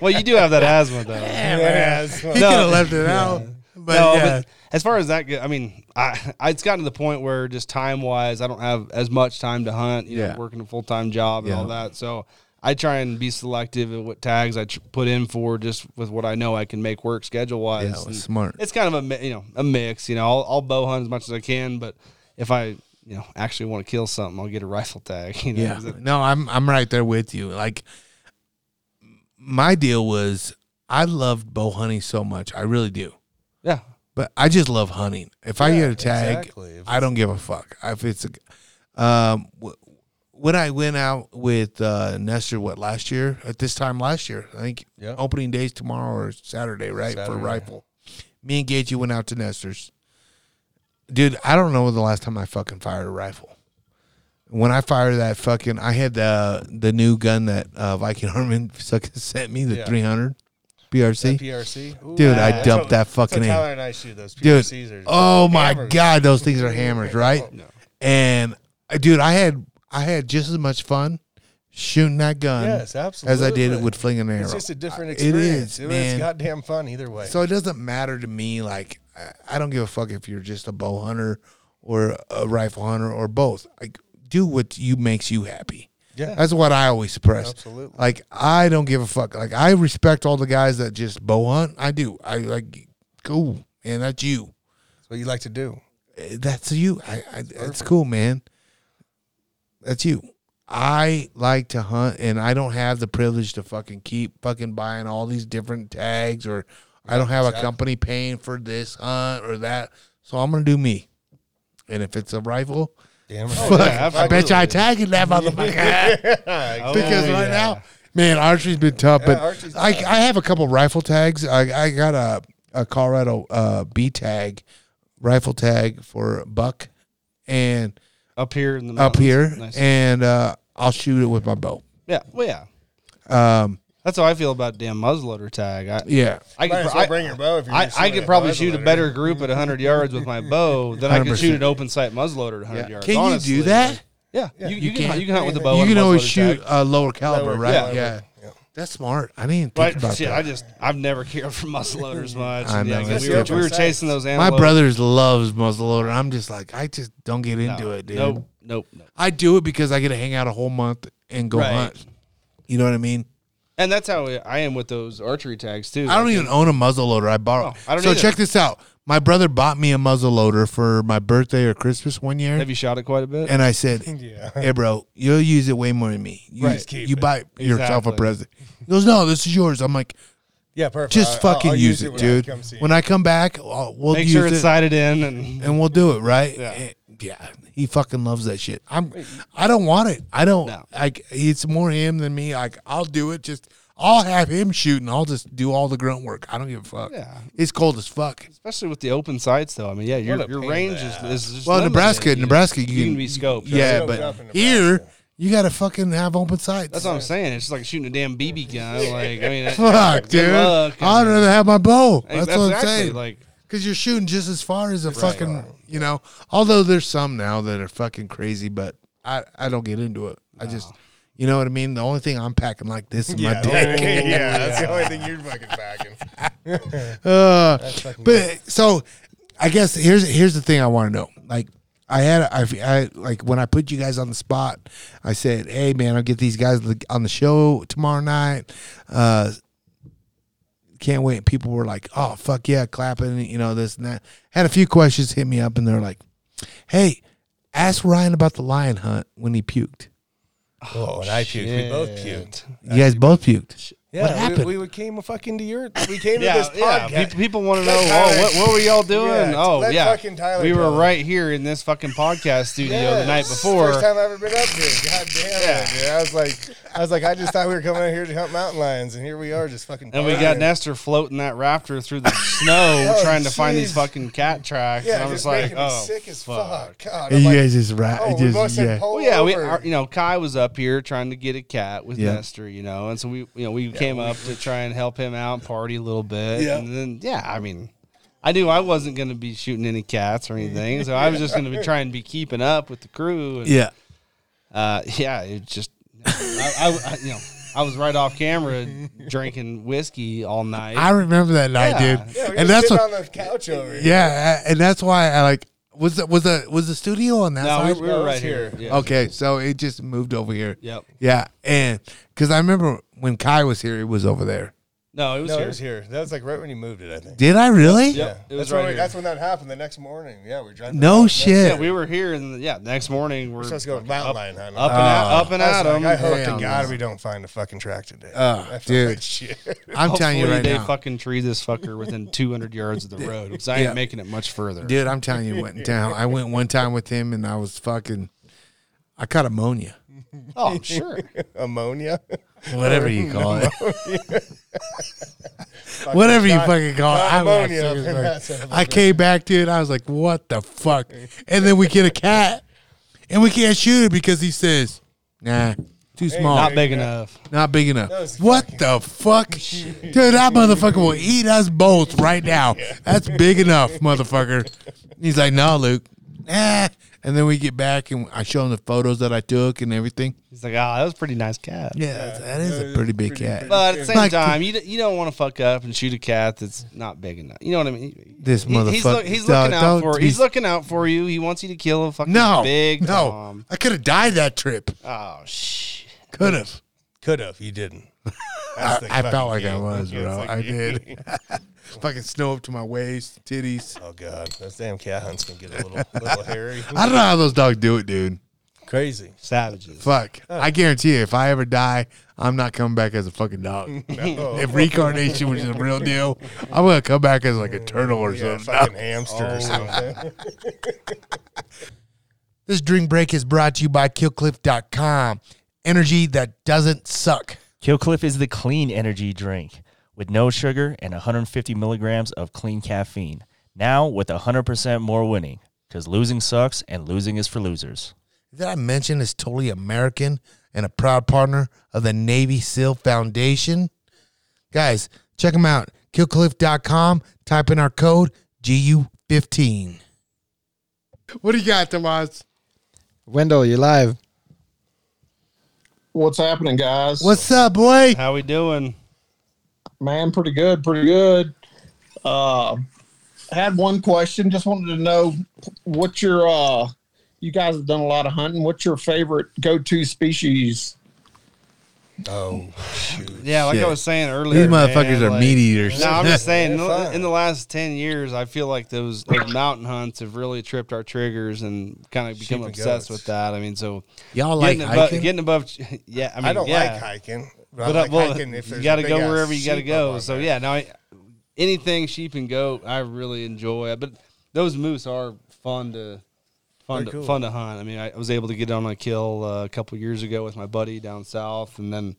Well, you do have that asthma though. Yeah, it's fun. could have left it out. But no, yeah. but as far as that goes, I mean, I, I it's gotten to the point where just time wise, I don't have as much time to hunt. You Yeah. know, working a full time job and Yeah. all that. So I try and be selective of what tags I tr- put in for, just with what I know I can make work schedule wise. Yeah, smart. It's kind of a you know a mix. You know, I'll, I'll bow hunt as much as I can, but if I you know actually want to kill something, I'll get a rifle tag. (laughs) You know, Yeah. No, I'm I'm right there with you. Like my deal was I loved bow hunting so much. I really do. yeah. But I just love hunting. If I get a tag, exactly. I don't give a fuck. If it's a, um, when I went out with uh, Nestor, what last year at this time last year, I think Yeah. opening days tomorrow or Saturday, right for rifle. Me and Gaethje went out to Nestor's. Dude, I don't know the last time I fucking fired a rifle. When I fired that fucking, I had the the new gun that uh, Viking (laughs) Harmon fucking sent me, the Yeah. 300 PRC. PRC. Ooh, Dude, I dumped what- that that's what fucking in. Tyler and I shoot those Dude, PRCs are oh my hammers. god, those things are hammers, right? No. And dude, I had I had just as much fun shooting that gun Yes, absolutely. as I did it with flinging an arrow. It's just a different It experience. is, It was man. goddamn fun either way. So it doesn't matter to me. Like I- don't give a fuck if you're just a bow hunter or a rifle hunter or both. Like do what you makes you happy. yeah, That's what I always press. absolutely. Like I don't give a fuck. Like I respect all the guys that just bow hunt. I do. I like cool, and that's you. That's what you like to do. Eh, That's you. I, I it's cool, man. That's you. I like to hunt, and I don't have the privilege to fucking keep fucking buying all these different tags, or I don't have a company paying for this hunt or that. So I'm gonna do me. And if it's a rifle, Damn fuck, right. I bet you I tagging that (laughs) motherfucker. (laughs) Oh, because right yeah. now, man, archery's been tough. But Yeah, I, tough. I have a couple rifle tags. I, I got a, a Colorado uh, B tag, rifle tag for buck, and up here in the up here, Nice. and uh, I'll shoot it with my bow. yeah, well, yeah. Um, That's how I feel about damn muzzleloader tag. I, yeah, I Might could, as well bring your bow if you're I, just I shooting could at probably shoot a muzzleloader. better group at 100 yards with my bow than I could shoot 100%. an open sight muzzleloader at 100 yards. can honestly. you do that? Yeah, you, you, You can, can. you can hunt with the bow. you and can a always muzzleloader shoot tag. a lower caliber, Lower right? caliber, Yeah. Yeah. that's smart. I didn't think But about shit, that. I just I've never cared for muzzleloaders (laughs) much. I yeah, know, it's we were, we were chasing those animals. my brothers loves muzzleloader. I'm just like, I just don't get No, into it, dude. Nope, nope, nope. I do it because I get to hang out a whole month and go Right. hunt. You know what I mean? And that's how I am with those archery tags too. I don't Like, even own a muzzleloader. I borrow. Oh, I don't so either. check this out. My brother bought me a muzzleloader for my birthday or Christmas one year, Have you shot it quite a bit? and I said, (laughs) Yeah. "Hey, bro, you'll use it way more than me. You, Right. just Keep you it. buy yourself a Exactly. present." He goes, "No, this is yours." I'm like, Yeah, perfect. "Just I'll- I'll- fucking I'll use, it, when I dude. come see you. When I come back, I'll, we'll Make use sure it's it, sighted in and and we'll do it right." Yeah. Eh, yeah. He fucking loves that shit. I'm. I don't want it. I don't. No. Like it's more him than me. Like I'll do it. Just I'll have him shooting. I'll just do all the grunt work. I don't give a fuck. yeah. It's cold as fuck. Especially with the open sights, though. I mean, yeah, your your range is, is just Well, limited. Nebraska, You- Nebraska, you, you can be scoped. Yeah, Scoped but up in here you got to fucking have open sights. That's what I'm saying. It's just like shooting a damn BB gun. (laughs) Like, I mean, Fuck, good dude. luck. I'd rather have my bow. That's what I'm exactly, saying. Like, Because you're shooting just as far as a fucking, you know. Although there's some now that are fucking crazy, but I I don't get into it. I just, You know what I mean? The only thing I'm packing like this is my Yeah, dick. (laughs) yeah, (laughs) that's the only thing you're fucking packing. (laughs) Uh, fucking but so I guess here's here's the thing I want to know. Like I had I, I like when I put you guys on the spot, I said, "Hey man, I'll get these guys on the show tomorrow night." Uh, can't wait. People were like, "Oh fuck yeah, clapping," you know this and that. Had a few questions hit me up, and they're like, "Hey, ask Ryan about the lion hunt when he puked." Oh, and I puked. We both puked. You guys both puked. Yeah, What happened? We, we came fucking to your. We came Yeah, to this yeah. podcast. People, people want to know. Let Oh, what, what were y'all doing? Yeah, oh, let yeah. fucking Tyler we were tell right here in this fucking podcast studio the night Yes. before. First time I've ever been up here. God damn Yeah. it, dude. I was like, I was like, I just thought we were coming out here to hunt mountain lions, and here we are, just fucking. And we got partying. Nestor floating that raptor through the (laughs) snow, Oh, trying to find these fucking cat tracks. Yeah, and I was just like, making me oh, sick as fuck. fuck. God, I'm you like, guys just right, oh, we just both said yeah. pull Well, yeah, we, over. our, you know, Kai was up here trying to get a cat with Nestor, you know, and so we, you know, we came up to try and help him out, and party a little bit, Yeah. and then, yeah, I mean, I knew I wasn't going to be shooting any cats or anything, so I was just going to be (laughs) trying to be keeping up with the crew, and, Yeah. uh, yeah, it just, I, I, I- you know, I was right off camera drinking whiskey all night. I remember that night, Yeah. dude. yeah, we and that's what, on the couch over here. yeah, and that's why I like was the, was the was the studio on that no, we, side? we No, were right here. here. Yeah. Okay, so it just moved over here. Yep. Yeah, and because I remember when Kai was here, it was over there. No, it was No, here. it was here. That was like right when you moved it, I think. Did I really? Yeah, Yep, it was that's, right when we, here. that's when that happened. The next morning, yeah, we drove. No shit. Yeah, we were here, and yeah, next morning we're We're supposed to go mountain up, lion hunting. up and at, ah. up and I was at like. I hope Hell to God we don't find a fucking track today. Oh, I felt dude. like (laughs) shit. I'm telling you Hopefully right they now, fucking tree this fucker within (laughs) 200 yards of the road because I ain't Yeah. making it much further. dude. I'm telling you, went down. I went one time with him, and I was fucking. I caught ammonia, Oh, sure. (laughs) Ammonia. whatever you (laughs) call it, whatever you got- fucking call it. got I, was ammonia up in fucking- that son of a I came back, to it. I was like, "What the fuck?" And then we get a cat, and we can't shoot it because he says, "Nah, too small, Not big enough. not big enough." That was What fucking- the fuck, (laughs) dude? That motherfucker will eat us both right now. That's big enough, motherfucker. He's like, "No, Luke." Ah. And then we get back, and I show him the photos that I took and everything. He's like, ah, that was a pretty nice cat. Yeah, that is a pretty big cat. But at the same Like- time, you, d- you don't want to fuck up and shoot a cat that's not big enough. You know what I mean? This He- He's, motherfucker- look- he's Don't- looking out don't for be- he's looking out for you. He wants you to kill a fucking No, big no, Tom. I could have died that trip. Oh shit. Could have. Could have. You didn't. I, I felt like I was, bro. like I did. (laughs) Fucking snow up to my waist, titties. Oh god, those damn cat hunts can get a little, (laughs) little hairy. I don't know how those dogs do it, dude. Crazy. Savages. Fuck. I guarantee you, if I ever die, I'm not coming back as a fucking dog. (laughs) No. If reincarnation was a real deal, I'm gonna come back as like a turtle or Yeah, something. fucking hamster Oh. or something. This drink break is brought to you by KillCliff.com. Energy that doesn't suck. Killcliff is the clean energy drink with no sugar and 150 milligrams of clean caffeine. Now with 100% more winning because losing sucks and losing is for losers. Did I mention it's totally American and a proud partner of the Navy SEAL Foundation? Guys, check them out. Killcliff.com. Type in our code GU15. What do you got, Tomas? Wendell, you're live. What's happening, guys? What's up, boy? How we doing? man? Pretty good, pretty good. Uh, had one question. Just wanted to know what your uh, you guys have done a lot of hunting. What's your favorite go-to species? Oh shoot. Yeah, like Shit. I was saying earlier. These motherfuckers man, are like- meat eaters. No, I'm just saying. (laughs) in, the, in the last ten years, I feel like those those mountain hunts have really tripped our triggers and kind of become Sheep obsessed goats. with that. I mean, so Y'all like getting above, hiking? getting above, yeah. I mean, I don't yeah. like hiking. But, But I uh, like well, hiking if you got to go wherever you got to go. So on yeah, now I, anything sheep and goat, I really enjoy. But those moose are fun to fun to cool. fun to hunt. I mean, I was able to get on a kill uh, a couple years ago with my buddy down south, and then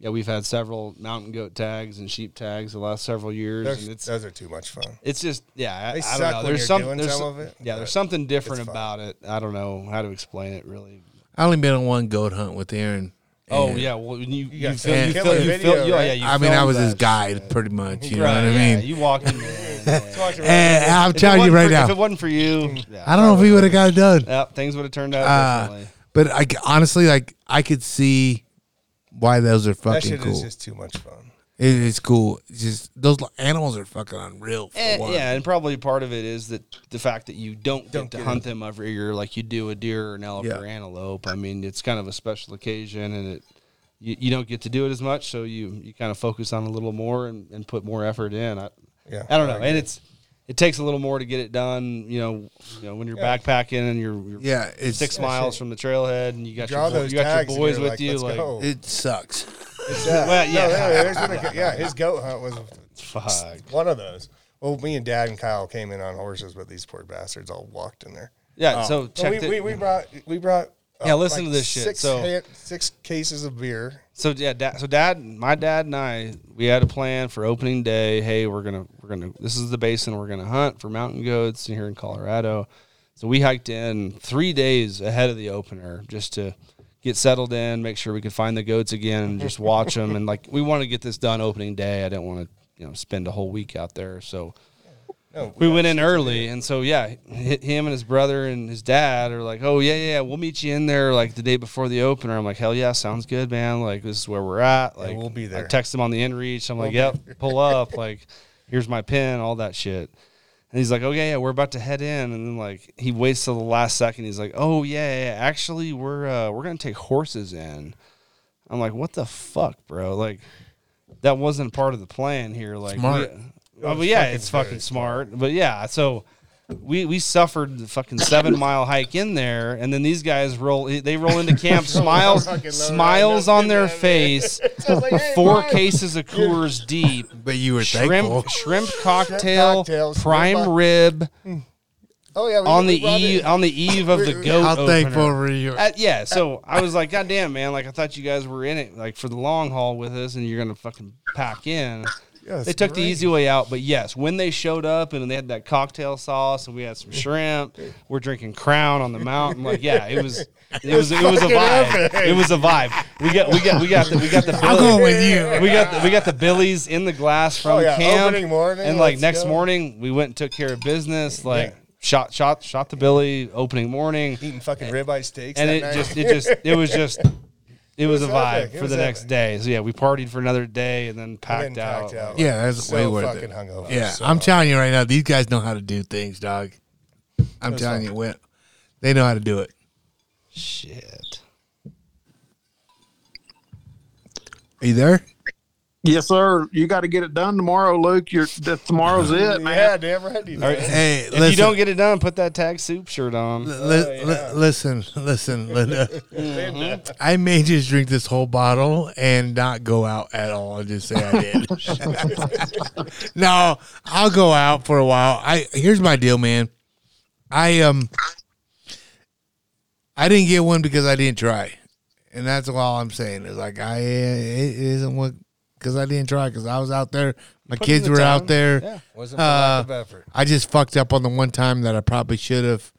yeah, we've had several mountain goat tags and sheep tags the last several years, Those, and it's those are too much fun. it's just yeah, I, I don't know. There's some there's some some- of it, yeah, there's something different about it. I don't know how to explain it really. I only been on one goat hunt with Aaron. Oh And- yeah, well you you, got fil- some you, killer fil- you, video, fil- right? yeah, you I mean, I was that his guide, shit. pretty much. You know Right, what I mean? You walked in there. yeah. And I'm If telling you right for- now, if it wasn't for you, yeah, I don't know if he would have got it done. yeah, things would have turned out Uh, differently. But I honestly, like, I could see why those are fucking That fucking shit cool. is just too much fun. It is cool. It's just those animals are fucking unreal. For eh, And, yeah, and probably part of it is that the fact that you don't, Don't get to hunt them every year like you do a deer or an elk Yeah. or antelope. I mean, it's kind of a special occasion, and it you, you don't get to do it as much, so you you kind of focus on a little more and, and put more effort in. I, Yeah, I don't know, agree. and it's it takes a little more to get it done. You know, you know when you're Yeah. backpacking and you're, you're yeah, it's six miles shit. from the trailhead, and you got Draw your you got your boys you're with you. Like, go. it sucks. It's. (laughs) Well, yeah. No, no, there's been a- yeah, his goat hunt was (laughs) fuck. one of those. Well, me and Dad and Kyle came in on horses, but these poor bastards all walked in there. Yeah, oh. so Well, we, the- we, we brought we brought Yeah, uh, listen to this shit. Six, So- hand- six cases of beer. So yeah, dad, so dad, my dad and I, we had a plan for opening day. Hey, we're gonna we're gonna this is the basin we're gonna hunt for mountain goats here in Colorado. So we hiked in three days ahead of the opener just to get settled in, make sure we could find the goats again, and just watch (laughs) them. And like we want to get this done opening day. I didn't want to you know spend a whole week out there. So No, we got went in early, and so yeah, him and his brother and his dad are like, "Oh yeah, yeah, yeah, we'll meet you in there like the day before the opener." I'm like, "Hell yeah, sounds good, man! Like this is where we're at. Like we'll be there. I text him on the inReach. I'm like, We'll "Yep, pull up. (laughs) Like here's my pin, all that shit." And he's like, "Okay, yeah, we're about to head in." And then like he waits till the last second. He's like, "Oh yeah, yeah, actually, we're uh, we're gonna take horses in." I'm like, "What the fuck, bro? Like that wasn't part of the plan here. Like Smart. we- Oh, but yeah, fucking it's fucking smart. But yeah, so we we suffered the fucking seven mile hike in there, and then these guys roll. They roll into (laughs) camp, smiles, smiles on their face, (laughs) four cases of Coors (laughs) Deep, But you were thankful. shrimp shrimp cocktail, cocktails, prime shrimp- rib Oh yeah, on the eve it- on the eve of the goat. How opener. thankful were you? Uh, yeah, so I was like, God damn, man! Like I thought you guys were in it, like for the long haul with us, and you're gonna fucking pack in. Yeah, they took the easy way out, but yes, when they showed up and they had that cocktail sauce and we had some (laughs) shrimp, we're drinking Crown on the mountain. Like, yeah, it was, (laughs) it was, it was a vibe. It was a vibe. We got, we got, we got the, we got the. (laughs) Billy, I'm going with you. we got the, we got the billies in the glass from Oh, yeah, camp, opening morning, and like next go. morning we went and took care of business. Like Yeah. shot, shot, shot the billy opening morning, eating fucking ribeye steaks, and it night. just, it just, it was just. It, was, was a vibe epic. For was the next day. So yeah, we partied for another day and then And packed, then out. packed out. Yeah, that's so way worth fucking it. hungover. Yeah, so- I'm telling you right now, these guys know how to do things, dog. I'm was telling fun. you, what they know how to do it. Shit. Are you there? Yes, sir. You got to get it done tomorrow, Luke. You're that tomorrow (laughs) it, man. Yeah, damn right. you All right. did. Hey, If listen, you don't get it done, put that tag soup shirt on. li- Oh, li- yeah. listen, listen, (laughs) Linda. Mm-hmm. I may just drink this whole bottle and not go out at all and just say I did. (laughs) no, I'll go out for a while. I here's my deal, man. I um I didn't get one because I didn't try. And that's all I'm saying. Is like I it isn't what because I didn't try because I was out there. My Put kids the were time. out there. Yeah. Wasn't for lack Uh, of effort. I just fucked up on the one time that I probably should have.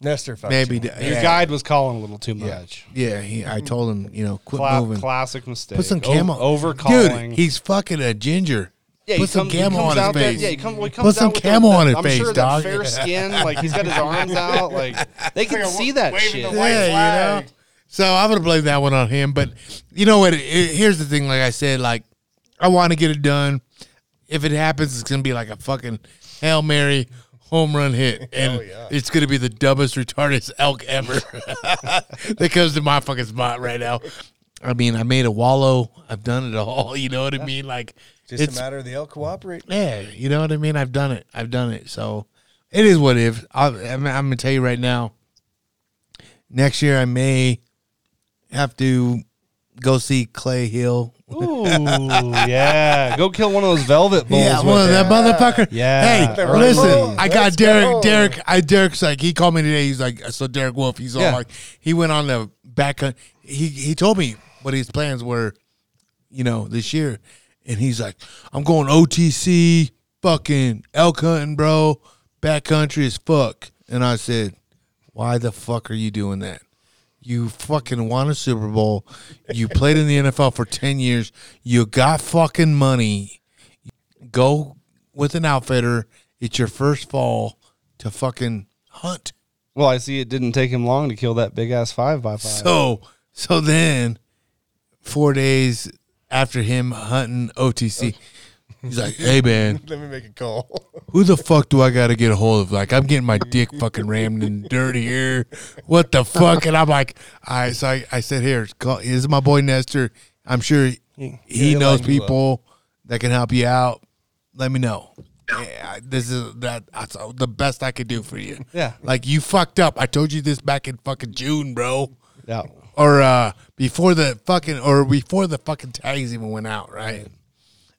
Nestor fucked Maybe you. d- Your yeah. guide was calling a little too Yeah. much. Yeah, he, I told him, you know, quit Cla- moving. classic mistake. Put some O- camo. over calling. Dude, he's fucking a ginger. yeah, put some camo on his out there- face. yeah, he, come, well, he Put comes some out with camo on his I'm face, sure dog. Fair skin, like he's got his arms out, (laughs) like they can see that waving shit. the white Yeah, flag. you know. So I'm gonna blame that one on him. But you know what? It- it- here's the thing. Like I said, like I want to get it done. If it happens, it's gonna be like a fucking hail mary home run hit, and yeah. it's gonna be the dumbest retarded elk ever (laughs) that comes to my fucking spot right now. I mean, I made a wallow. I've done it all. You know what I mean? Like Just it's a matter of the elk cooperate. yeah, you know what I mean. I've done it. I've done it. So it is what if. I'm, I'm gonna tell you right now. Next year, I may have to go see Clay Hill. Ooh, yeah. Go kill one of those velvet bulls. yeah, with well, it. that motherfucker. Yeah. Hey, Right. listen, I got let's Derek. go. Derek, I Derek's like he called me today. He's like, so Derek Wolfe. He's all Yeah. like, he went on the back. He he told me what his plans were, you know, this year, and he's like, I'm going OTC, fucking elk hunting, bro, backcountry as fuck. And I said, why the fuck are you doing that? You fucking won a Super Bowl. You played in the NFL for 10 years. You got fucking money. Go with an outfitter. It's your first fall to fucking hunt. Well, I see it didn't take him long to kill that big ass five by five. So, so then four days after him hunting OTC. He's like, "Hey man, (laughs) Let me make a call. (laughs) who the fuck do I got to get a hold of? Like, I'm getting my dick fucking rammed in dirt here. What the fuck?" And I'm like, "All right." So I, I said, "Here, call, this is my boy Nestor. I'm sure he, he he'll knows line you up." people that can help you out. Let me know." Yeah, this is that that's the best I could do for you. Yeah. Like you fucked up. I told you this back in fucking June, bro Yeah. or uh before the fucking or before the fucking tags even went out, right?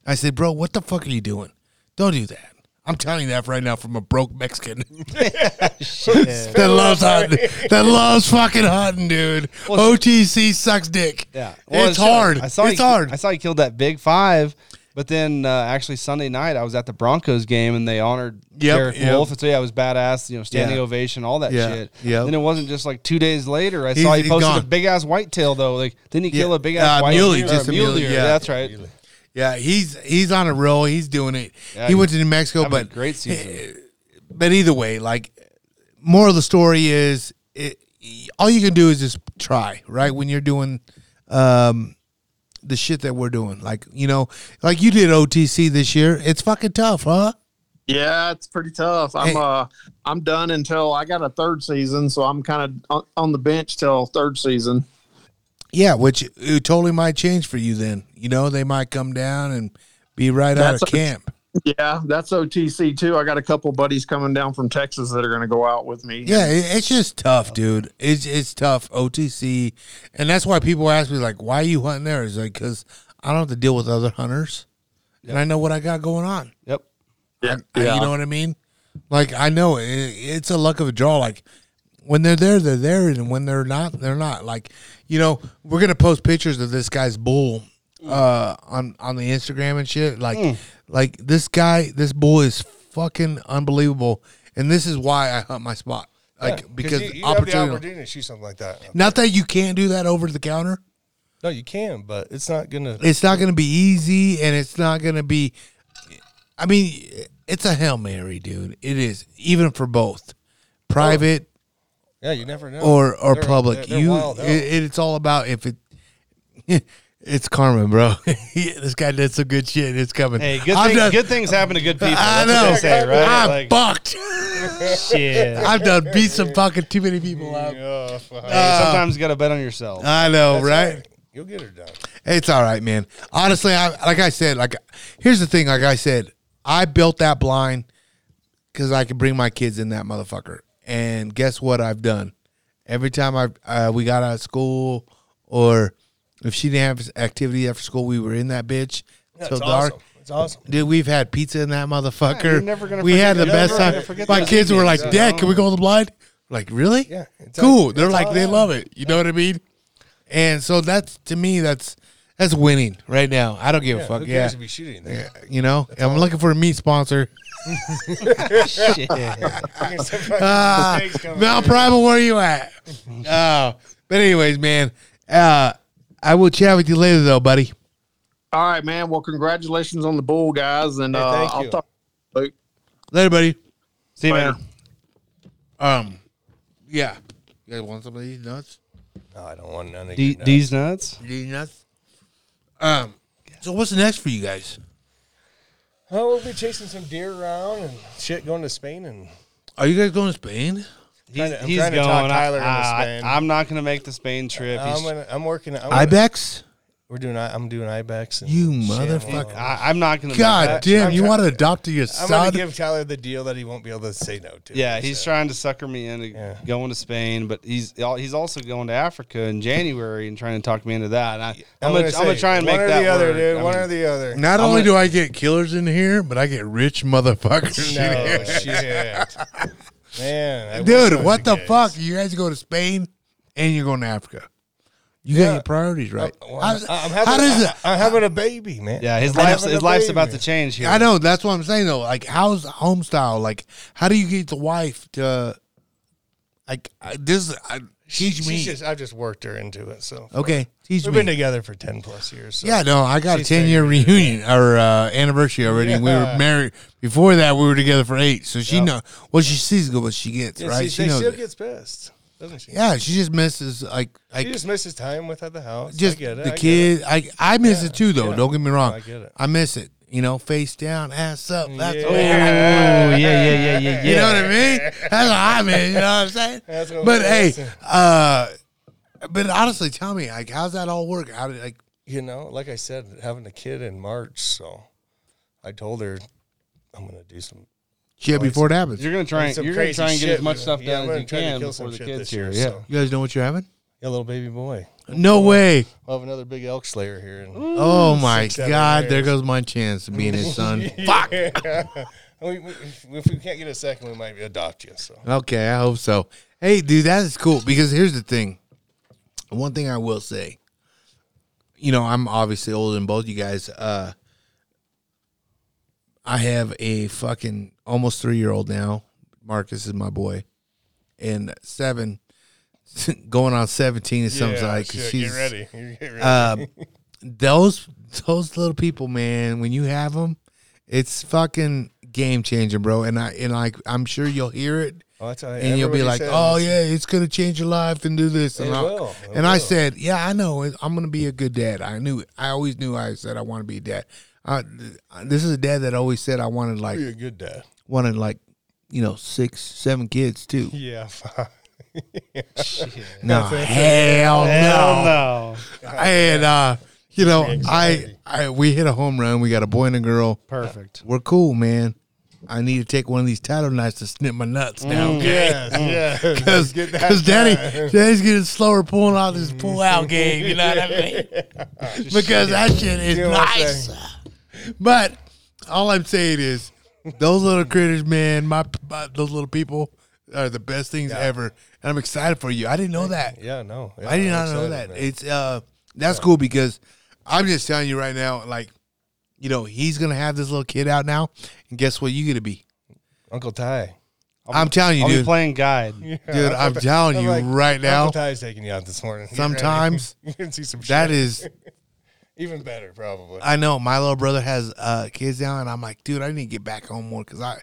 I said, bro, what the fuck are you doing? Don't do that. I'm telling you that right now from a broke Mexican (laughs) (laughs) that loves hunting, that loves fucking hunting, dude. OTC sucks dick. Yeah, it's hard. I saw it's he, hard. I saw he killed that big five, but then uh, actually Sunday night I was at the Broncos game and they honored Yep, Derek yep. Wolf. And so yeah, it was badass. You know, standing Yeah. ovation, all that Yeah, shit. Yeah. Then it wasn't just like two days later. I He's- saw he posted a big ass whitetail though. Like didn't he kill Yeah, a big ass uh, white muley, deer? just a muley, deer, yeah. that's right. Yeah, he's he's on a roll. He's doing it. Yeah, he went to New Mexico, but great season. but either way, like, moral of the story is, it, all you can do is just try, right? When you're doing, um, the shit that we're doing, like you know, like you did OTC this year. It's fucking tough, huh? Yeah, it's pretty tough. I'm Hey. uh I'm done until I got a third season, so I'm kind of on, on the bench till third season. Yeah, which it totally might change for you. Then you know they might come down and be right out of camp. Yeah, that's OTC too. I got a couple buddies coming down from Texas that are going to go out with me. Yeah, it, it's just tough, dude. It's it's tough OTC, and that's why people ask me like, "Why are you hunting there?" It's like because I don't have to deal with other hunters, and I know what I got going on. Yep. yeah, I- yeah. You know what I mean? Like I know it, it's a luck of a draw. Like when they're there, they're there, and when they're not, they're not. Like you know, we're gonna post pictures of this guy's bull uh, on on the Instagram and shit. Like like this guy, this boy is fucking unbelievable, and this is why I hunt my spot. Like Yeah, because you, you have the opportunity. opportunity to shoot something like that. Not that you can't do that over the counter. No, you can, but it's not gonna. It's not to be easy, and it's not to be. I mean, it's a hail mary, dude. It is even for both private Yeah, you never know. or or They're- public. they're- they're you, it, it's all about if it. (laughs) It's karma, bro. (laughs) this guy did some good shit. It's coming. Hey, good, thing, done- good things happen to good people. I That's know. what they say, right? I'm Like, fucked. (laughs) Shit. I've done beat some fucking too many people up. (laughs) Oh, fuck. hey, sometimes you got to bet on yourself. I know, That's right? right. You'll get her done. It's all right, man. Honestly, I like I said, like here's the thing. Like I said, I built that blind because I could bring my kids in that motherfucker. And guess what I've done? Every time I uh, we got out of school, or if she didn't have activity after school, we were in that bitch Yeah, till it's dark. awesome. It's awesome. Dude, we've had pizza in that motherfucker. you're never gonna we had the best never time. gonna My those kids were like, evenings, "Dad, can we go to the blind?" Like, really? Yeah, cool. all- They're like, they love it. You know what I mean? And so that's to me, that's that's winning right now. I don't give a fuck. who Yeah, cares if he's shooting there? you know, I'm looking for a meat sponsor. (laughs) Shit. Uh, Mount Primal, where are you at? (laughs) Oh, but anyways, man, uh, I will chat with you later, though, buddy. All right, man. Well, congratulations on the bull, guys, and Hey, uh, thank I'll talk. Luke. Later, buddy. See you, Later. man. Um, yeah. You guys want some of these nuts? No, I don't want none of D- your nuts. These nuts. These nuts. Um. So what's next for you guys? Oh, we'll be chasing some deer around and shit, going to Spain and Are you guys going to Spain? He's, Trying to- he's trying to going. talk I, into Spain. I, I'm not going to make the Spain trip. I'm gonna, I'm working. I'm gonna, Ibex? We're doing. I- I'm doing ibex. And You motherfucker. I, I'm not going to. God damn, I'm you want to adopt your son? I'm gonna give Tyler the deal that he won't be able to say no to. Yeah, he's So, trying to sucker me into Yeah. going to Spain, but he's he's also going to Africa in January and trying to talk me into that. And I, I'm, I'm gonna, gonna, I'm gonna try and make or that the other, work. dude. I one mean, or the other. Not I'm only gonna- do I get killers in here, but I get rich motherfuckers in No shit, (laughs) (laughs) man. I Dude, what the gay. fuck? You guys go to Spain and you're going to Africa. You got your priorities uh, right. Well, How- I'm, how having, does it? I'm having a baby, man. yeah, his I'm life's his life's baby. about to change here. I know. That's what I'm saying though. Like, how's home style? Like, how do you get the wife to? Like, I- this. I, teach She's me. just, I've just worked her into it. So okay, teach we've me. been together for ten plus years. So. Yeah, no, I got She's a ten year reunion or uh, anniversary already. and We were married before that. We were together for eight, so she Yep. know. Well, she sees what she gets, Yeah, right? she, she they knows. still it. gets pissed. doesn't she? Yeah, she just misses like like She just misses time with at the house. just I get it. the I get kid. it. I I miss Yeah, it too, though. yeah. Don't get me wrong. I get it. I miss it. You know, face down, ass up. That's Yeah. what Oh, yeah, yeah, yeah, yeah, You know what I mean? That's what I mean. You know what I'm saying? That's what but hey, saying. uh, but honestly, tell me, like, how's that all work? How did like? You know, like I said, having a kid in March, so I told her I'm gonna do some. Shit before it happens. You're gonna try. And, you're gonna try and get shit, as much stuff Yeah, I'm done as gonna you try to can kill before some the kids here. year, Yeah. so. You guys know what you're having? Yeah, little baby boy. No way. We'll have another big elk slayer here. In Oh my six, seven God! There goes my chance of being his son. (laughs) Fuck. we, we, if we can't get a second, we might adopt you. So Okay, I hope so. Hey, dude, that is cool because here's the thing. One thing I will say, you know, I'm obviously older than both you guys. Uh, I have a fucking almost three year old now. Marcus is my boy, and seven, (laughs) going on seventeen. It sounds Yeah, like shit, she's (laughs) get ready. Get ready. um, those those little people, man. When you have them, it's fucking game changer, bro. And I and like I'm sure you'll hear it, Oh, that's and you'll be like, says "Oh yeah, it's gonna change your life and do this." And, It I, will, it and I said, "Yeah, I know. I'm gonna be a good dad. I knew. I always knew. I said I want to be a dad. Uh, this is a dad that always said I wanted like Be a good dad. wanted like you know six, seven kids too. (laughs) Yeah. No, (laughs) it. hell, Hell no. no. And uh, you know, I, I we hit a home run. We got a boy and a girl. Perfect. We're cool, man. I need to take one of these Tyto knives to snip my nuts now, okay? Yes, (laughs) yes. Because Daddy, time. Daddy's getting slower pulling out this pull out (laughs) game. You know what I mean? (laughs) because that shit is You know nice. But all I'm saying is, those little critters, man, my, my those little people are the best things ever, and I'm excited for you. I didn't know that. Yeah, no. Yeah, I did not know that. man. It's uh, that's cool because I'm just telling you right now, like, you know, he's gonna have this little kid out now, and guess what? You gonna be? Uncle Ty. I'm telling you, I'll be dude. playing guide. (laughs) Dude, I'm (laughs) telling I'm you like, right now, Uncle Ty's taking you out this morning. (laughs) Sometimes you can see some. that shit. is. even better, probably. I know my little brother has uh kids now, and I'm like, dude, I need to get back home more because I,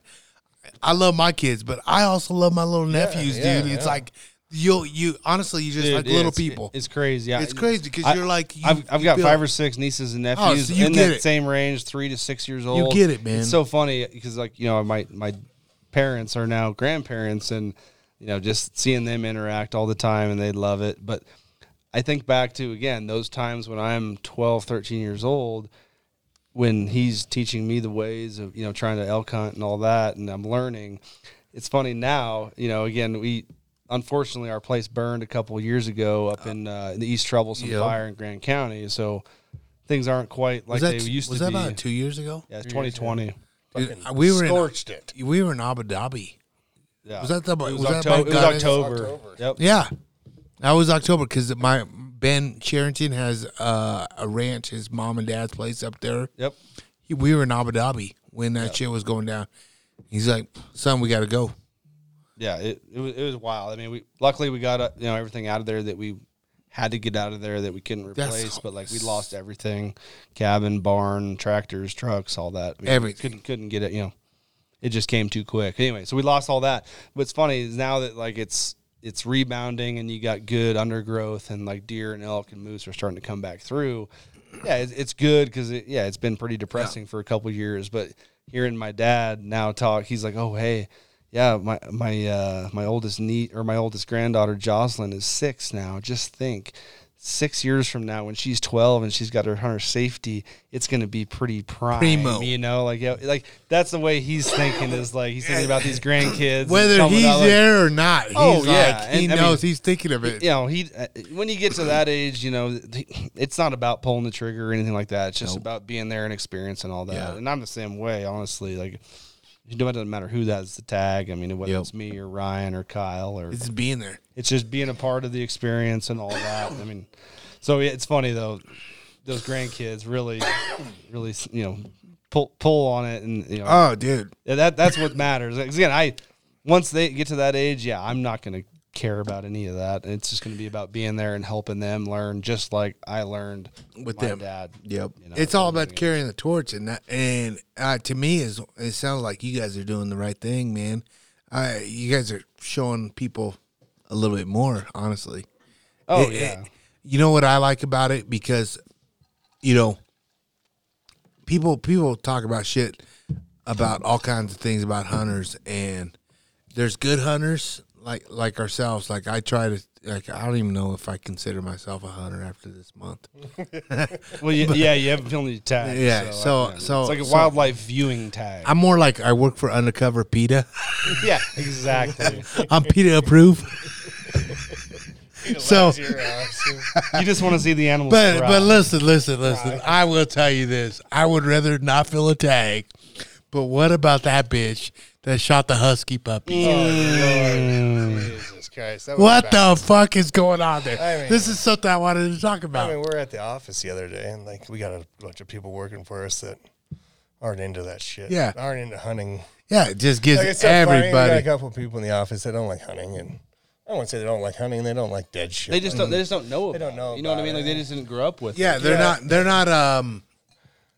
I love my kids, but I also love my little nephews, yeah, dude. It's yeah. like you, you honestly, you just Dude, like little it's- people. It's crazy. Yeah. It's crazy because I- you're like, you, I've, I've got feel- five or six nieces and oh, nephews so you in that it. same range, three to six years old. You get it, man. It's so funny because, like, you know, my my parents are now grandparents, and you know, just seeing them interact all the time, and they love it. But I think back to again those times when I'm 12, 13 years old, when he's teaching me the ways of you know trying to elk hunt and all that, and I'm learning. It's funny now, you know. Again, we unfortunately our place burned a couple of years ago up in, uh, in the East Troublesome Yep. Fire in Grand County, so things aren't quite like was that, they used to be. was that about two years ago? yeah, it's 2020. Dude, we were scorched it. in, we were in Abu Dhabi. Yeah, Was that the- it was, was that Octo- by it was October. October. Yep. Yeah, that was October because my Ben Sherrington has uh, a ranch, his mom and dad's place up there. Yep. He, we were in Abu Dhabi when that shit was going down. He's like, "Son, we got to go." Yeah, it, it was it was wild. I mean, we luckily we got uh, you know everything out of there that we had to get out of there that we couldn't That's- replace. but like we lost everything: cabin, barn, tractors, trucks, all that. We Everything. couldn't couldn't get it. You know, it just came too quick. Anyway, so we lost all that. What's funny is now that like it's it's rebounding and you got good undergrowth and like deer and elk and moose are starting to come back through. Yeah, it's, it's good because it, yeah, it's been pretty depressing for a couple years. But hearing my dad now talk, he's like, "Oh, hey, yeah, my my uh, my oldest niece or my oldest granddaughter Jocelyn is six now. Just think, six years from now, when she's twelve and she's got her hunter safety, it's going to be pretty prime. Primo. You know, like yeah, like that's the way he's thinking. Is like he's thinking about these (laughs) grandkids, Whether he's out, like- there or not, he's Oh, like, yeah, he and, I knows mean, he's thinking of it. you know, he uh, when you get to that age, you know, it's not about pulling the trigger or anything like that. It's just about being there and experiencing all that. Yeah. And I'm the same way, honestly. Like, it doesn't matter who that's the tag. I mean, whether Yep. it's me or Ryan or Kyle or It's just being there. it's just being a part of the experience and all that. I mean, so it's funny though. Those grandkids really, really, you know, pull pull on it, and you know, Oh, dude. that that's what matters. 'Cause again, I once they get to that age, yeah, I'm not going to care about any of that. It's just going to be about being there and helping them learn, just like I learned With my them. dad. Yep. you know, it's all about beginning. carrying the torch, and that, and uh, to me, is it sounds like you guys are doing the right thing, man. Uh, you guys are showing people a little bit more, honestly. Oh It- yeah. it- you know what I like about it because, you know, people people talk about shit about all kinds of things about hunters, and there's good hunters like like ourselves. Like I try to like I don't even know if I consider myself a hunter after this month. (laughs) Well, you, yeah, you haven't filmed your tag. Yeah, so- yeah. so- it's like a so- wildlife viewing tag. I'm more like I work for Undercover PETA. (laughs) yeah, exactly. (laughs) I'm PETA approved. Uh, so, you just want to see the animals. but thrive. but listen, listen, listen. I will tell you this: I would rather not fill a tag. But what about that bitch that shot the husky puppy? Jesus Christ. What the fuck is going on there? I mean- this is something I wanted to talk about. I mean, we're at the office the other day, and like we got a bunch of people working for us that aren't into that shit. Yeah. aren't into hunting. yeah, it just gives Like, it's so funny, got a couple of people in the office that don't like hunting, and I won't say they don't like hunting. They don't like dead shit. they just don't. They just don't know. They don't know it. You know what I about mean? Like they just didn't grow up with. Yeah, it. they're Yeah. not. They're not. Um,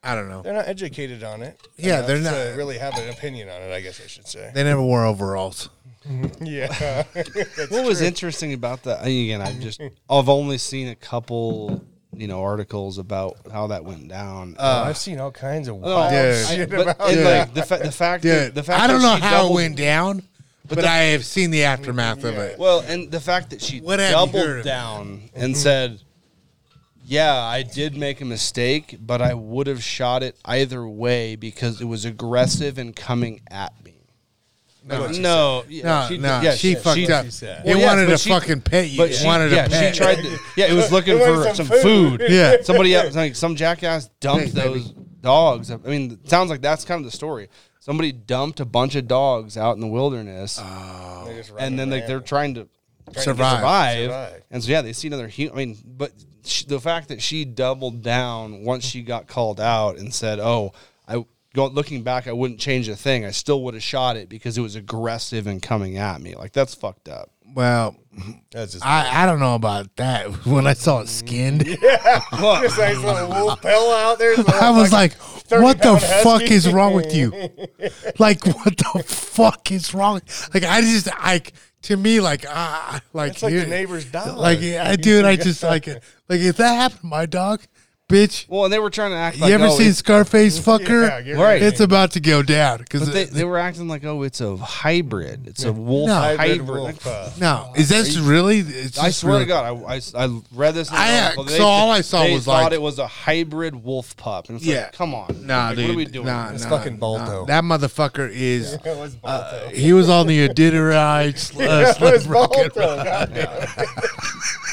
I don't know. They're not educated on it. Yeah, enough they're to not- really have an opinion on it. I guess I should say. They never wore overalls. (laughs) yeah. (laughs) That's What was interesting about that? I mean, again, I've just I've only seen a couple, you know, articles about how that went down. Oh, uh, I've seen all kinds of Oh, wild dude. Shit but, about and, it. like the, fa- the fact Dude, that the fact I don't that know how doubled, it went down, but, the- I have seen the aftermath of it. Well, and the fact that she What have you heard doubled down and said, "Yeah, I did make a mistake, but I would have shot it either way because it was aggressive and coming at me." No, no, yeah, no, she, no, yeah, she fucked up. she said. It Well, yes, wanted but to she- fucking pet you. But It she, wanted yeah, to pet. she tried to. Yeah, it was looking It for some some food. food. Yeah. somebody else, like some jackass dumped Hey, those dogs. I mean, it sounds like that's kind of the story. Somebody dumped a bunch of dogs out in the wilderness, They just run and then like they're trying to Trying to Survive. survive. Survive. And so yeah, they see another human. I mean, but sh- the fact that she doubled down once she got called out and said, "Oh, I go looking back, I wouldn't change a thing. I still would have shot it because it was aggressive and coming at me." Like that's fucked up. Well, That's just I, I don't know about that. (laughs) When I saw it mm. skinned, (laughs) just like little wolf pell out there. (laughs) I was like, "What the 30-pound husky. fuck is wrong with you? Like, what the fuck is wrong? Like, I just like to me, like, ah, like It's like the neighbor's dog. Like, I dude, I just like it. (laughs) Like, if that happened to my dog, bitch. Well, and they were trying to act like, you ever oh, seen it's- Scarface, (laughs) fucker? Yeah, Right. It's about to go down because But they, they were acting like, oh, it's a hybrid. It's a wolf No. hybrid. hybrid wolf pup. no, is that really? It's I just swear really- to God, I, I, I read this. in I, the uh, article. so all I saw they was thought like- it was a hybrid wolf pup. And it's Yeah. like, come on, Nah, like, dude. what are we doing? Nah, It's nah, fucking nah. Balto. That motherfucker (laughs) is. It was Balto. He was on the Iditarod. sl- uh, it was slip. Balto. goddamn. (laughs)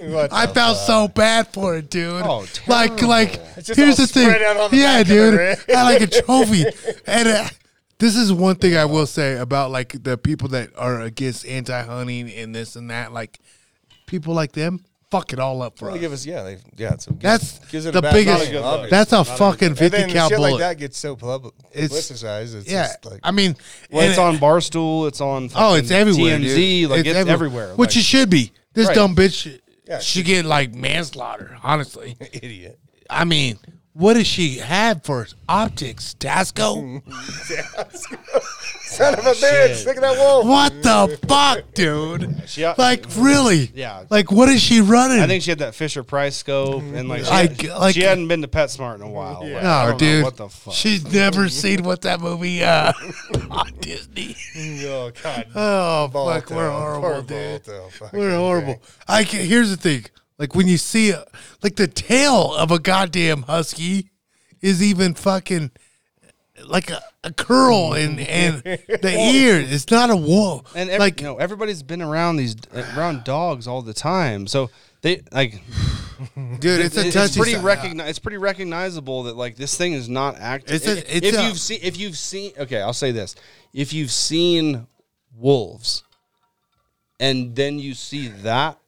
What I felt fuck? so bad for it, dude. Oh, like, like. It's just Here's all the thing. out on the yeah, back of the dude. I like a trophy. (laughs) and uh, this is one thing I will say about like the people that are against anti-hunting and this and that. Like people like them, fuck it all up for Well, us. they give us yeah, they, yeah. So it gives, That's gives it a the bad biggest. name, obviously. That's a fucking and fifty then cal shit bullet. like that gets so public, It's- publicized. It's yeah, just like I mean, Well, it's it- on Barstool. It's on. Oh, it's everywhere. TMZ. dude. Like it's, every- everywhere. Which like, it should be. This Right. dumb bitch Yeah, should get like manslaughter. Honestly, (laughs) idiot. I mean, what does she have for optics? Tasco? (laughs) Son of a bitch! Look at that wolf. what the fuck, dude? She- Like really? Yeah. Like what is she running? I think she had that Fisher Price scope, and like she, Like- had, like- she hadn't been to PetSmart in a while. Like, I no, don't know dude. what the fuck? She's never (laughs) seen what that movie uh, (laughs) on Disney. Oh god. Oh Balto. fuck, we're horrible, Poor dude. Balto. We're horrible. thing. I can, here's the thing: like when you see a, like the tail of a goddamn husky is even fucking like a, a curl and and the (laughs) ear. It's not a wolf. and every, like you know, everybody's been around these around dogs all the time, so they like. (sighs) dude, it's a it's touchy. pretty si- recogni- It's pretty recognizable that like this thing is not active. It's a- if a- you've seen, if you've seen, okay, I'll say this: if you've seen wolves, and then you see that,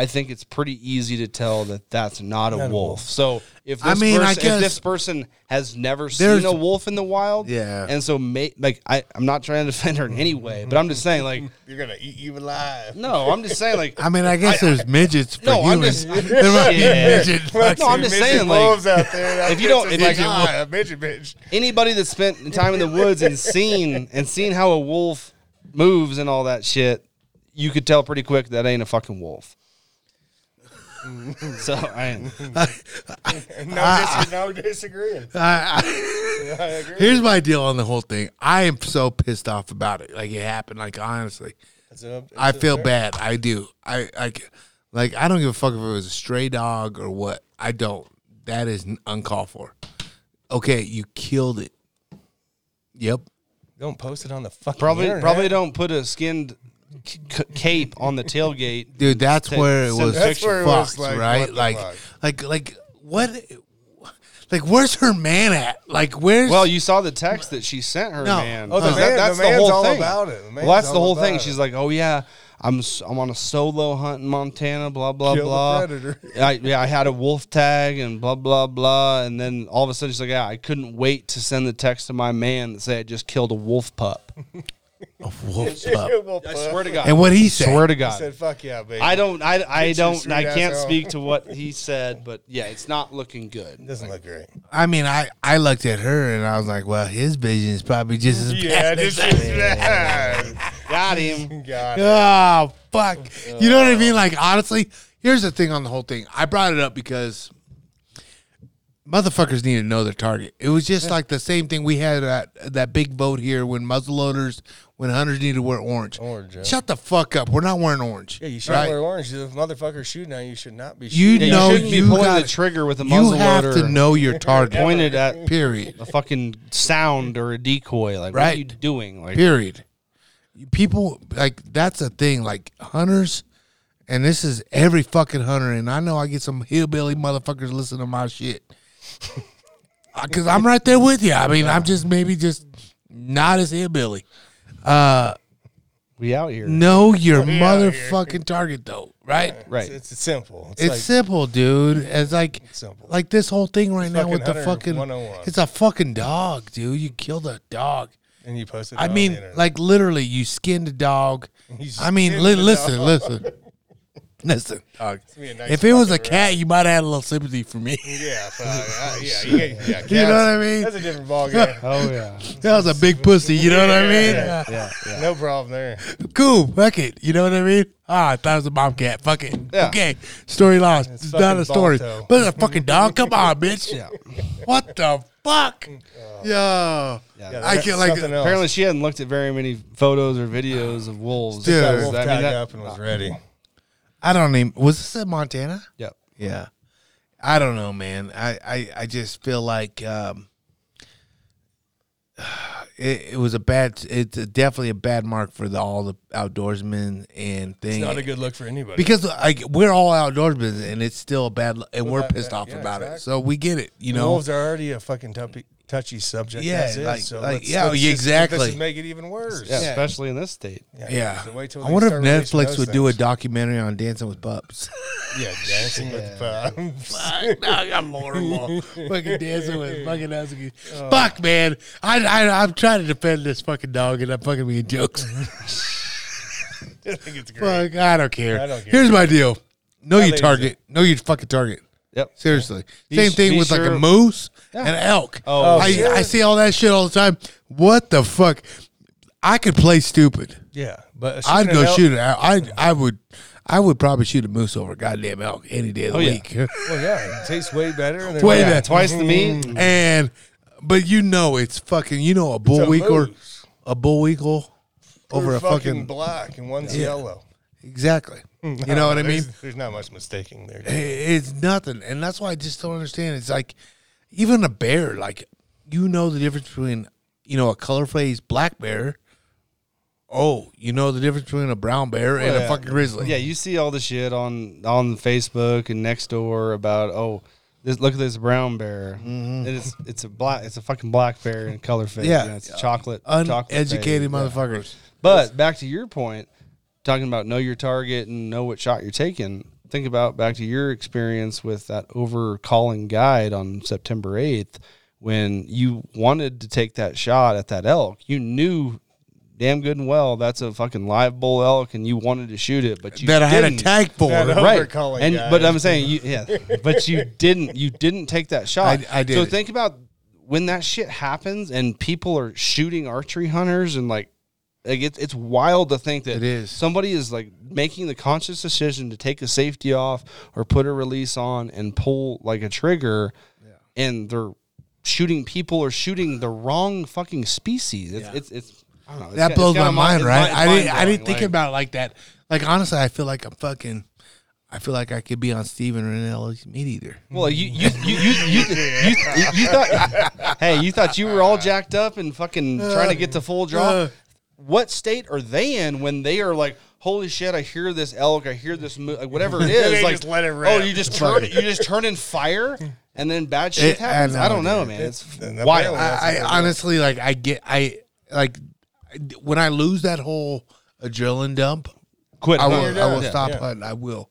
I think it's pretty easy to tell that that's not a Not a wolf. wolf. So if I this mean, I person, guess- if this person has never seen a wolf in the wild, Yeah. and so may, like I, I'm not trying to defend her in any way, but I'm just saying like. (laughs) You're gonna eat you alive. No, I'm just saying like (laughs) I mean, I guess there's midgets for No, I'm humans. just- (laughs) there might be Yeah. midget fucking- No, I'm just saying, like, out there. If you don't- if like, you- ah, a midget bitch. anybody that spent time in the woods and seen and seen how a wolf moves and all that shit, you could tell pretty quick that ain't a fucking wolf. (laughs) so I (laughs) no, dis- no disagreeing. I, (laughs) I agree. here's my deal on the whole thing. I am so pissed off about it. Like it happened. Like honestly, It's a- it's I a feel bad. I do. I like, like I don't give a fuck if it was a stray dog or what. I don't. That is uncalled for. Okay, you killed it. Yep. Don't post it on the fucking probably internet. probably don't put a skinned c- c- cape on the tailgate. (laughs) Dude, that's Take- where it was That's where it was like, right? Like, fuck? like, like, what? Like, where's her man at? Like, where's? Well, you saw the text that she sent her No. man. Oh, the That- that's the the, whole all thing. about it. The well, that's the whole thing. it. She's like, "Oh yeah, I'm s- I'm on a solo hunt in Montana." Blah blah Kill blah. predator. (laughs) I, yeah, I had a wolf tag and blah blah blah. And then all of a sudden she's like, "Yeah, I couldn't wait to send the text to my man that say I just killed a wolf pup." (laughs) a wolf's (laughs) pup. I swear to God. And what he said? Swear to He God. said, "Fuck yeah, baby." I don't. I. I Get your don't. sweet I ass can't home. speak to what (laughs) he said, but yeah, it's not looking good. Doesn't look great. I mean, I I looked at her and I was like, well, his vision is probably just as Yeah, bad. this as is bad. (laughs) Got him. Got it. Oh fuck! You know what I mean? Uh. Like honestly, here's the thing on the whole thing. I brought it up because motherfuckers need to know their target. It was just like the same thing we had at that big vote here when muzzleloaders, when hunters need to wear orange. Orange, yeah. Shut the fuck up. We're not wearing orange. Yeah, you should right? wear orange. If motherfuckers shooting at you, you should not be You shooting. Yeah, know you shouldn't you be pulling gotta- the trigger with a muzzle You have to know your (laughs) target. pointed at Period. a fucking sound or a decoy. Like, what are you doing? Like, Period. People like that's a thing. Like hunters, and this is every fucking hunter. And I know I get some hillbilly motherfuckers listening to my shit (laughs) uh, because I'm right there with you. I mean, I'm just maybe just not as hillbilly. Uh, we out here. know your We motherfucking target though, right? Right. It's, it's simple. It's, It's like, simple, dude. It's like simple. like this whole thing right It's now with the fucking. 101. It's a fucking dog, dude. You killed a dog. and you post it. I mean, like literally, you skinned a dog. (laughs) You I mean, li- listen, dog. listen, (laughs) listen. dog. nice If it was a fucking cat, you might have had a little sympathy for me. Yeah, probably. (laughs) Uh, yeah, you, get- yeah. (laughs) You know what I mean? That's a different ballgame. (laughs) Oh yeah. That was a big pussy. You know what I mean? Yeah, Yeah. Yeah. no problem there. Cool. Fuck it. You know what I mean? Ah, I thought it was a bobcat. Fuck it. Yeah. Okay. Story lost. It's, not a story. Balto. But it's a fucking dog. Come on, bitch. Yeah. What the fuck? Yo. Yeah. Yeah, I can't like. something else. Apparently, she hadn't looked at very many photos or videos of wolves. Dude. Got Yeah, wolf I mean, that- up and was ready. I don't even. Was this in Montana? Yep. Yeah. I don't know, man. I, I, I just feel like um, (sighs) it, it was a bad. It's a, definitely a bad mark for the all the outdoorsmen and things. It's not a good look for anybody. because like we're all outdoorsmen and it's still a bad, and Well, we're that- pissed that- off yeah, about it. So we get it, you The know. wolves are already a fucking touchy, touchy subject. Yeah, as is, like- so like, let's, yeah, let's just- exactly. Let's make it even worse. Yeah, especially in this state. Yeah. so wait till I wonder if Netflix those would do a documentary on dancing with pups. Yeah, dancing with (laughs) pups. (laughs) I got horrible. (laughs) fucking dancing with fucking husky. Oh. Fuck, man. I, I, I'm trying to defend this fucking dog and I'm fucking being jokes. I think it's great. Fuck, I don't care. I don't care. Here's my deal. Know How your target. Know your fucking target. Yep. Seriously. Be Same thing be with like a sure- moose and an elk. Oh, I, sure. I see all that shit all the time. What the fuck? I could play stupid. Yeah, but I'd shooting go elk- shoot it. I I would I would probably shoot a moose over a goddamn elk any day of the Oh, yeah. week. (laughs) Well, yeah, it tastes way better. And they're Way better. Twice the meat. Mm. and but you know it's fucking you know a bull It's a week or moose. a bull weekle over They're a fucking black and one's yellow. Exactly. You know what I mean? There's, not much mistaking there. It's nothing, and that's why I just don't understand. It's like even a bear, like you know the difference between you know a color phase black bear. Oh, you know the difference between a brown bear and a yeah. fucking grizzly. Yeah, you see all the shit on on Facebook and next door about oh, this look at this brown bear. And it's it's a black it's a fucking black bear in color. Mm-hmm. Yeah. it's a chocolate chocolate uneducated. Yeah. motherfuckers. But back to your point, talking about know your target and know what shot you're taking. Think about back to your experience with that over calling guide on September 8th when you wanted to take that shot at that elk. You knew damn good and well that's a fucking live bull elk and you wanted to shoot it, but you that I had a didn't. tag for. That Right, overcalling and guide. but I'm saying you, yeah, but you didn't, you didn't take that shot. I- I did So think about when that shit happens and people are shooting archery hunters and like like it's it's wild to think that It is. somebody is like making the conscious decision to take a safety off or put a release on and pull like a trigger, and they're shooting people or shooting the wrong fucking species. It's it's, it's I don't know. It's that blows it's my mind, right? I didn't, I didn't think like- about it like that. Like honestly, I feel like I'm fucking. I feel like I could be on Steven Rinella's meat eater. Well, you you you you you, you, you thought, (laughs) hey, you thought you were all jacked up and fucking trying to get to full draw. Uh. What state are they in when they are like, holy shit, I hear this elk, I hear this, mo- like, whatever it (laughs) is, like, just let it oh, you just turn, you just turn in fire, and then bad shit It- I happens. I, know, don't know, dude. man. It's That wild. That's I, I I honestly like. I get. I like when I lose that whole adrenaline dump. Quit. I will. I will Yeah, stop yeah. hunting. I will.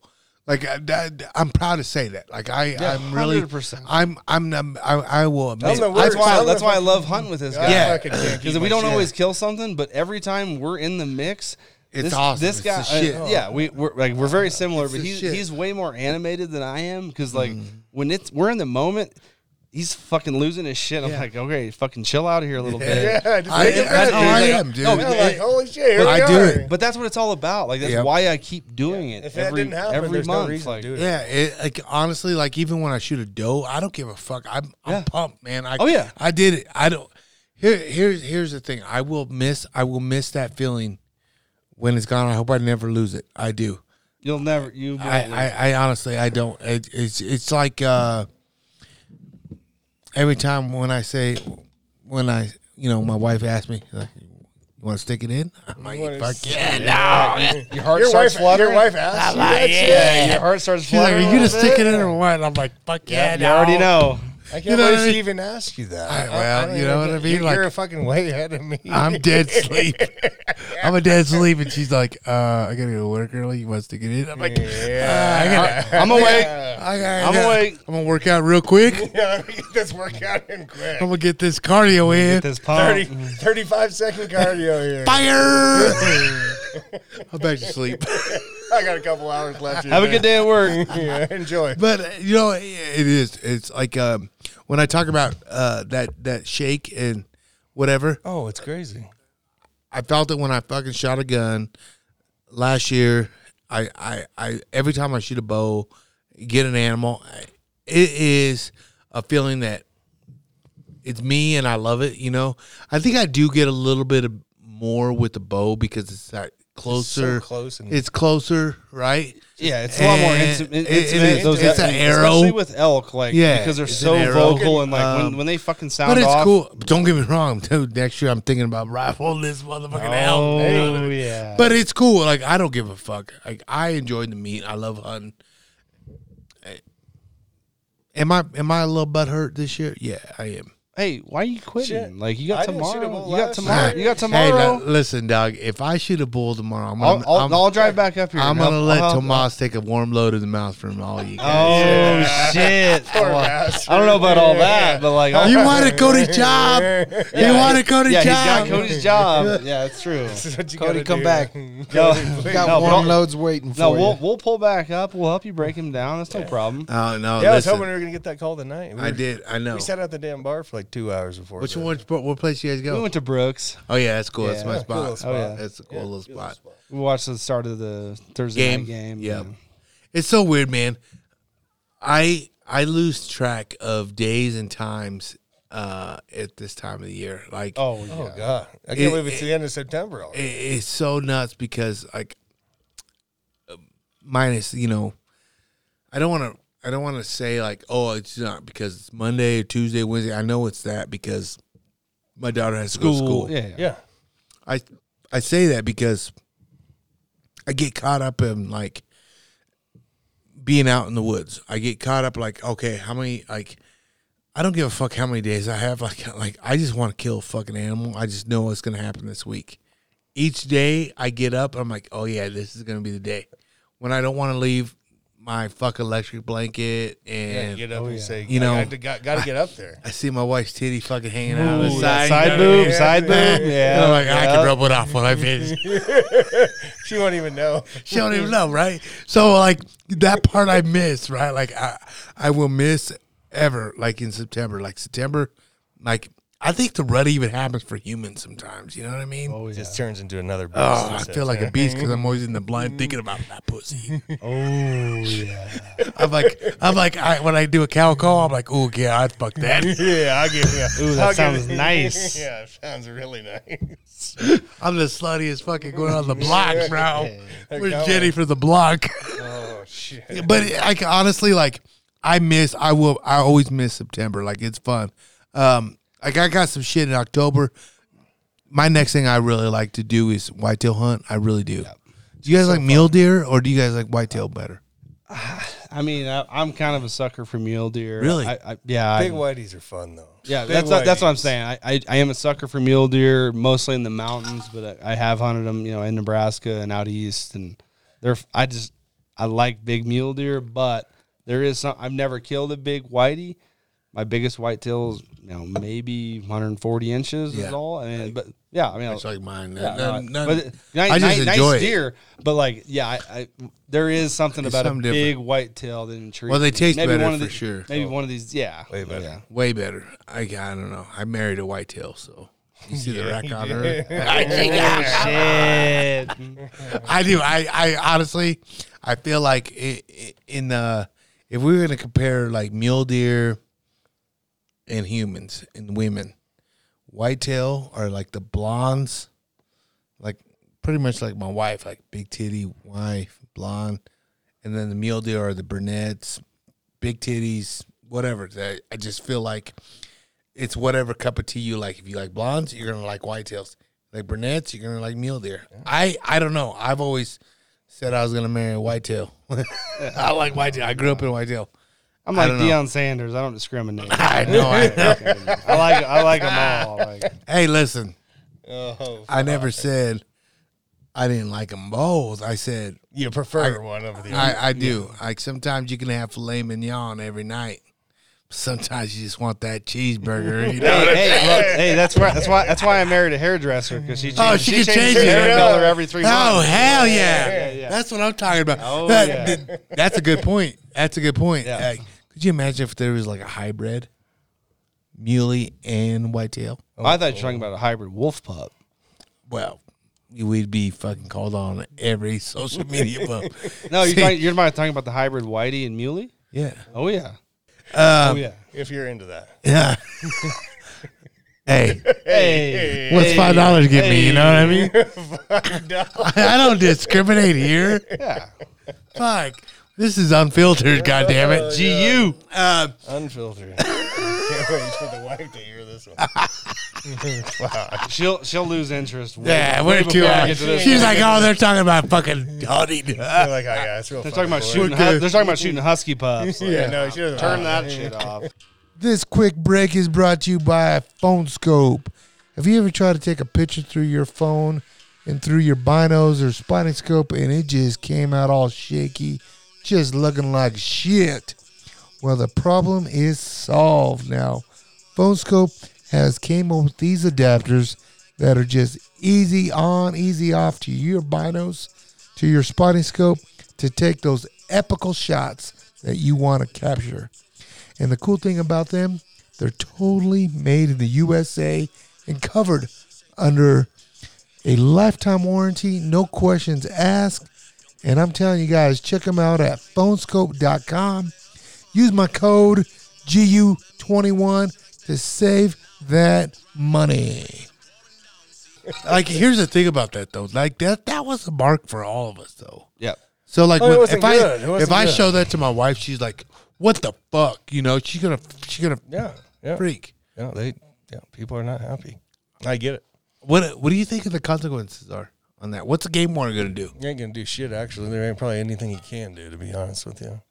Like I, I'm proud to say that. Like I, I'm really. 100%. I'm. I'm. I'm I, I will admit. the That's why. I'm That's why I love hunting with this guy. Yeah. fucking can't keep because we don't shit. always kill something, but every time we're in the mix, It's this, awesome. This It's guy, the shit. uh, yeah, we we're like we're very similar, It's but he's shit. he's way more animated than I am. Because like Mm. when it's we're in the moment, he's fucking losing his shit. I'm like, okay, fucking chill out of here a little bit. Yeah, (laughs) just I, take it I, back. I Like, am, dude. no, Yeah, like, holy shit, here But we I do are. it. But that's what it's all about. Like that's Yep. why I keep doing it If that every didn't happen, every there's month. no reason like, to do it. Yeah, it, like honestly, like even when I shoot a doe, I don't give a fuck. I'm, I'm Yeah. pumped, man. I, Oh, yeah. I did it. I don't. Here, here's here's the thing. I will miss. I will miss that feeling when it's gone. I hope I never lose it. I do. you'll never you. I, I, I honestly, I don't. It, it's it's like uh, every time when I say when I you know my wife asks me like, you want to stick it in? I'm like, wanna fuck stick yeah, it no. your heart Your starts wife, fluttering. your wife asked you I'm that like, shit? yeah. Your heart starts She's like, fluttering. are a you gonna little stick bit? it in or what? I'm like, fuck yeah, You already know. I can't You know believe I she even asked you that. I- well, don't you know even- what I mean? You're, Like- you're fucking way ahead of me. I'm dead sleep. (laughs) I'm a dead sleep, and she's like, uh, "I gotta go to work early. You wants to get in?" I'm like, Yeah, (laughs) (laughs) I gotta- I'm awake. I gotta, I'm awake. I'm gonna work out real quick. Yeah, let me get this workout in quick. I'm gonna get this cardio in. Get this pump. 30, 35 second cardio here. Fire! I'm back to sleep. I got a couple hours left. Here Have a good day at work. (laughs) yeah, enjoy. But uh, you know, it is. It's like um, when I talk about uh, that that shake and whatever. Oh, it's crazy. I felt it when I fucking shot a gun last year. I, I, I every time I shoot a bow, get an animal, it is a feeling that it's me and I love it. You know, I think I do get a little bit of more with the bow because it's that closer. so close and- it's closer, right? Yeah, it's a lot more And intimate. it- it intimate is. those It's an arrow. especially with elk, like Yeah, because they're it's so an arrow. vocal and like Um, when, when they fucking sound But it's off. cool. Don't get me wrong, dude. Next year I'm thinking about rifling this motherfucking elk. Oh yeah, But it's cool. Like I don't give a fuck. Like I enjoy the meat. I love hunting. Eh, Am I am I a little butt hurt this year? Yeah, I am. Hey, why are you quitting? Shit. Like you got I didn't shoot a tomorrow. You got tomorrow. You got (laughs) Hey, tomorrow. now, listen, dog. If I shoot a bull tomorrow, I'm I'll, gonna, I'll, I'm, I'll drive back up here. I'm gonna help- let I'll help- Tomas take a warm load in the mouth from all you guys. Oh shit! (laughs) Poor Well. I don't know about all that, but like I'll- You wanted (laughs) Cody's job. You wanted Cody's yeah, job. he's got Cody's job. Yeah, it's true. This is what you Cody, gotta come do. back. No, Got no, warm loads waiting for No, you. we'll we'll pull back up. We'll help you break him down. That's no problem. Oh no! Yeah, I was hoping we were gonna get that call tonight. I did. I know. We sat at the damn bar for like two hours before. Which that. one? What, what place you guys go? We went to Brooks. Oh yeah, that's cool. That's my Yeah, cool spot. Oh, yeah. That's a cool Yeah, little good spot. We watched the start of the Thursday Game. night game. Yeah. It's so weird, man. I I lose track of days and times uh at this time of the year. Like Oh yeah. Oh god, I can't It- believe it's the end of September already. it- it's so nuts because like uh, minus, you know, I don't want to I don't want to say like, oh, it's not because it's Monday or Tuesday, Wednesday. I know it's that because my daughter has to go to school. Yeah. Yeah, I I say that because I get caught up in like being out in the woods. I get caught up like, okay, how many like I don't give a fuck how many days I have. (laughs) Like like I just want to kill a fucking animal. I just know what's gonna happen this week. Each day I get up, I'm like, oh yeah, this is gonna be the day. When I don't want to leave my fuck electric blanket and You get up oh, and say, You know, I got, got to get up there. I see my wife's titty fucking hanging out on the Ooh, side. side you know what I boob, side boob. And (laughs) Yeah. I'm like, I yeah. can rub it off when I finish. (laughs) (laughs) she won't even know. she don't even know, right? So like that part I miss, right? Like I I will miss ever like in September. Like September, like I think the rut even happens for humans sometimes. You know what I mean? Oh It just turns into another. beast Oh, I feel like a beast because I'm always in the blind thinking about that pussy. (laughs) Oh yeah. (laughs) I'm like, I'm like, I, when I do a cow call, I'm like, oh yeah, I'd fuck that. (laughs) yeah, I get yeah. Ooh, that I'll sounds you- nice. yeah, it sounds really nice. I'm the sluttiest fucking going on the block, bro. They're Where's. Jenny for the block? Oh shit. but like honestly, like I miss. I will. I always miss September. Like it's fun. Um, like I got some shit in October. My next thing I really like to do is whitetail hunt. I really do. Do you guys like mule deer or do you guys like whitetail better? (sighs) I mean, I, I'm kind of a sucker for mule deer. Really? I, I, yeah. Big I, whiteys are fun though. Yeah, Big that's that's what I'm saying. I, I I am a sucker for mule deer, mostly in the mountains, but I, I have hunted them, you know, in Nebraska and out east, and they're I just I like big mule deer, but there is some I've never killed a big whitey. My biggest whitetail is you know maybe 140 inches Yeah. is all. I mean, but yeah, I mean, That's like mine. yeah, None- no, none- but it- nice, I just nice, enjoy nice it. deer, but like yeah, I, I there is something It's about something a big different. whitetail that intrigues. Well, they taste maybe better one of for sure. Maybe one of these, yeah, Way better. Yeah. Way better. I, I don't know. I married a whitetail, so you see the (laughs) Yeah, rack you on did. her. (laughs) (laughs) Oh, shit. I do. I, I honestly, I feel like i i in the if we were going to compare like mule deer and humans and women, whitetail are like the blondes, like pretty much like my wife, like big titty wife, blonde, and then the mule deer are the brunettes, big titties, whatever. I, just feel like it's whatever cup of tea you like. If you like blondes, you're gonna like whitetails. Like brunettes, you're gonna like mule deer. I I don't know. I've always said I was gonna marry a whitetail. (laughs) I like whitetail. I grew up in whitetail. I'm like don't know. Deion Sanders. I don't discriminate. (laughs) I know. I. I like I like them all. Like hey, listen. Oh, I never said I didn't like them both. I said you prefer one over the other. I, I do. Like sometimes you can have filet mignon every night. Sometimes you just want that cheeseburger. You (laughs) know? hey, hey, look, hey, that's why that's why that's why I married a hairdresser because she Oh, she she, can changes change her hair color every three months. Oh hell yeah. Yeah, yeah. That's what I'm talking about. Oh, That- yeah. That's a good point. That's a good point. Yeah. Uh, could you imagine if there was like a hybrid muley and whitetail? I thought you were talking about a hybrid wolf pup. Well, we'd be fucking called on every social (laughs) media. Well, No, you're See- talking, you're about talking about the hybrid whitey and muley. yeah. Oh yeah, Um, oh yeah. if you're into that. Yeah. (laughs) hey, Hey, what's five dollars get me? You know what I hey. mean? (laughs) I don't discriminate here. Yeah, Fuck. This is unfiltered. God damn it. GU. Uh, Unfiltered. (laughs) Can't wait for the wife to hear this one. (laughs) She'll she'll lose interest. way- yeah, way we're too. before we get to this she's like, oh, they're talking about fucking hunting. They're like, oh yeah, it's real. They're fucking talking about boring. shooting. Hu- they're talking about shooting husky pups. Like, Yeah, no, she doesn't. Turn that shit off. (laughs) This quick break is brought to you by Phone Skope. Have you ever tried to take a picture through your phone and through your binos or spotting scope and it just came out all shaky, just looking like shit? Well, the problem is solved now. Phone Skope has came up with these adapters that are just easy on, easy off to your binos, to your spotting scope to take those epical shots that you want to capture. And the cool thing about them, they're totally made in the USA and covered under a lifetime warranty, no questions asked. And I'm telling you guys, check them out at phoneskope.com. Use my code GU21 to save that money. Like, here's the thing about that though. Like that, that was a mark for all of us though. Yep. So like, Oh, when- if I good. It wasn't if I good. show that to my wife, she's like, "What the fuck?" You know, she's gonna she's gonna Yeah, yeah, freak. yeah. They, yeah, people are not happy. I get it. What What do you think of the consequences are on that? What's the game warden gonna do? You ain't gonna do shit. Actually, there ain't probably anything he can do. To be honest with you,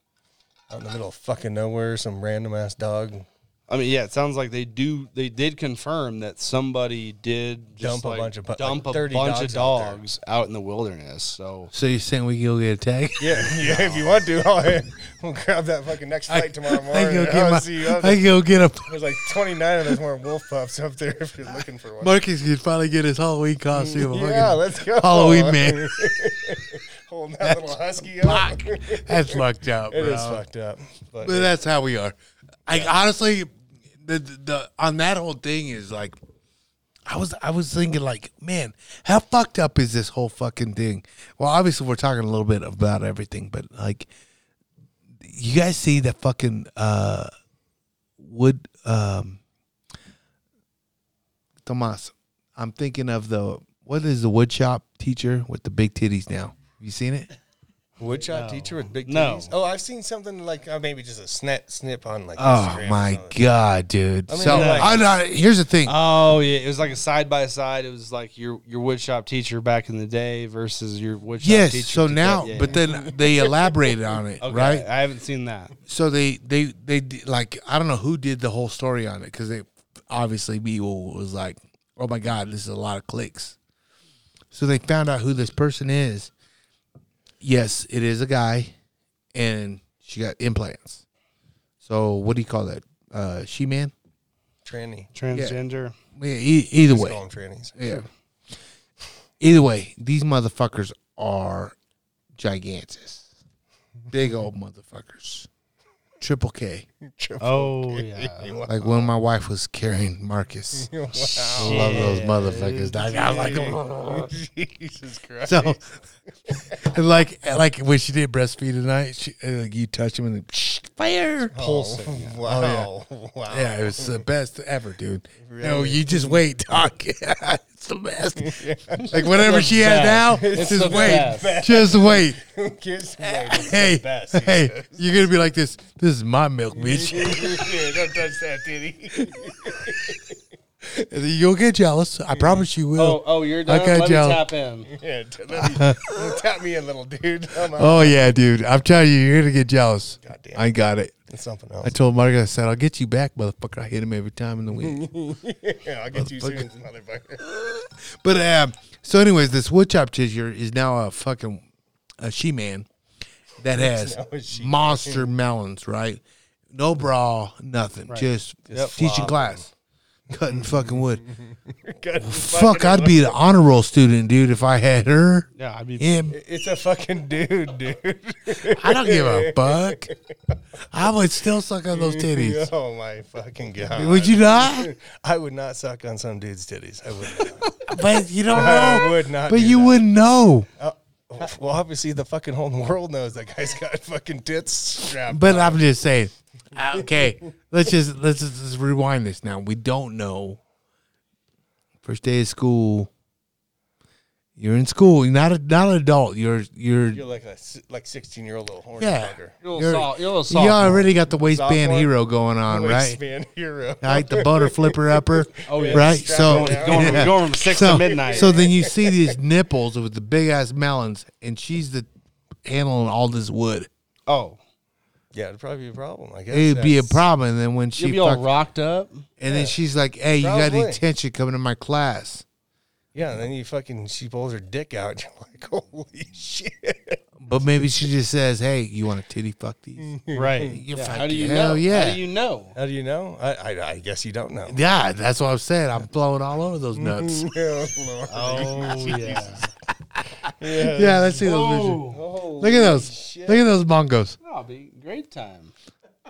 out in the middle of fucking nowhere, some random ass dog I mean, yeah, it sounds like they do. They did confirm that somebody did just Dump a like bunch of pu- dump like a 30 bunch of dogs out there. dogs out, in the wilderness. So So you're saying we can go get a tag? Yeah, (laughs) yeah. If you want to, I'll, (laughs) we'll grab that fucking next flight tomorrow I morning. can go and get I'll my, see you up I can go get a. There's like 29 of those more wolf pups up there if you're looking for one. Marcus can finally get his Halloween costume. a yeah, fucking let's go. Halloween man. (laughs) Holding that little husky up. That's fucked up, It bro. is fucked up. But, But that's how we are. I honestly, the, the on that whole thing is like, I was I was thinking like, man, how fucked up is this whole fucking thing? Well, obviously we're talking a little bit about everything, but like, you guys see that fucking uh, wood um, Tomas. I'm thinking of the what is the wood shop teacher with the big titties now? You seen it? Woodshop No. teacher with big No. titties. Oh, I've seen something like uh, maybe just a snap snip on like. Oh Instagram my god, dude! I mean, so like- I know- here's the thing. Oh yeah, it was like a side by side. It was like your your woodshop teacher back in the day versus your woodshop teacher. yes. teacher. So today. now, Yeah. but then they (laughs) elaborated on it, okay, right? I haven't seen that. So they they they like I don't know who did the whole story on it because they obviously people was like, oh my god, this is a lot of clicks. So they found out who this person is. Yes, it is a guy, and she got implants. So what do you call that? Uh, she man. Tranny. Transgender. Yeah, e- either Just way. call trannies. Yeah. Either way, these motherfuckers are gigantus. Big old motherfuckers. Triple K. Triple Oh yeah. Like when my wife was carrying Marcus. (laughs) I love those motherfuckers. dog. I like (laughs) Jesus Christ. So, and (laughs) like, like when she did breastfeed tonight, she, uh, like you touch him and then, psh, fire. Pulsing. Wow. Wow. Yeah, it was the best ever, dude. No, you just wait, dog. (laughs) it's the best. (laughs) Like whatever she has now, It's just the wait. best. Just wait. Kids, wait, Hey, the best, he hey, says. you're gonna be like this. This is my milk, bitch. yeah, don't touch that titty. And (laughs) then You'll get jealous. I promise you will. Oh oh, you're done. Okay, Let Joe. me tap in. (laughs) yeah, t- let me, tap me in, little dude. (laughs) Come on. Oh yeah, dude. I'm telling you, you're gonna get jealous. God damn. I got it. It's something else. I told Margaret, I said, I'll get you back, motherfucker. I hit him every time in the week. yeah, I'll get you soon, motherfucker. but um, so, anyways, this woodchop teacher is now a fucking a she man that has now a she monster melons, right? No bra, nothing. Just teaching class, cutting fucking wood. (laughs) God, Fuck, fucking- I'd be the honor roll student, dude, if I had her, Yeah, I'd be. him. It's a fucking dude, dude. I don't give a (laughs) fuck. I would still suck on those titties. (laughs) Oh my fucking god! Would you not? I would not suck on some dude's titties. I would. But you don't know. I would not. But you that. wouldn't know. Uh, well, obviously, the fucking whole world knows that guy's got fucking tits strapped. But on. I'm just saying. Ah, (laughs) okay, let's just let's just, let's rewind this now. We don't know. First day of school. You're in school. You're not a, not an adult. You're you're You're like a si- like sixteen year old little horny yeah. fucker. You're a little, You're- soft, you're a little You already got the waistband Sophomore? hero going on, right? Waistband hero. Right, the boner flipper upper. (laughs) Oh, yeah. right. Strap So it. Going from, going from six so, to midnight. so then you see these (laughs) nipples with the big ass melons, and she's the handling all this wood. oh, Yeah, it'd probably be a problem. I guess It'd be a That's- problem. And then when she you'll be all fuck- rocked up. and then she's like, "Hey, you got Probably. any attention coming to my class?" Yeah, and then you fucking she pulls her dick out. And you're like, (laughs) holy shit! But maybe she just says, "Hey, you want a titty fuck these?" (laughs) Right. You Yeah, How do you hell know? yeah. How do you know? How do you know? I I, I guess you don't know. Yeah, that's what I'm saying. I'm blowing all over those nuts. (laughs) Oh, Lord. Oh yeah. Yeah, let's see those visions. Oh, Look at those. Look at those mongos. that'll be a great time.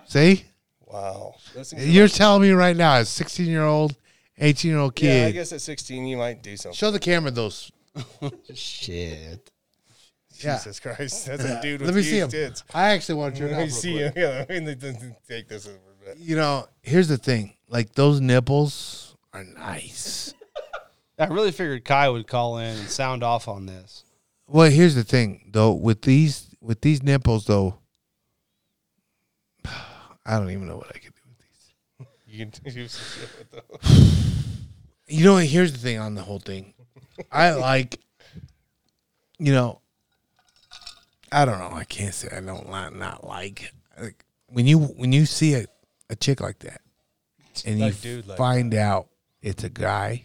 See, Wow. Those things you're telling me right now, a 16 year old, 18 year old yeah, I kid. guess at 16 you might do something. Show the camera those. Shit. Yeah. Jesus Christ, that's a dude with Let me huge see him. tits. I actually want to turn Let it me off real see him. (laughs) Yeah, let me take this over a bit. You know, here's the thing. Like those nipples are nice. I really figured Kai would call in and sound off on this. Well, here's the thing though. With these with these nipples though, (sighs) I don't even know what I could do with these. (laughs) You can do some shit with those. (sighs) You know, here's the thing on the whole thing. I (laughs) like, you know, I don't know. I can't say I don't li- not like. like when you when you see a, a chick like that, and you Like dude like find out it's a guy.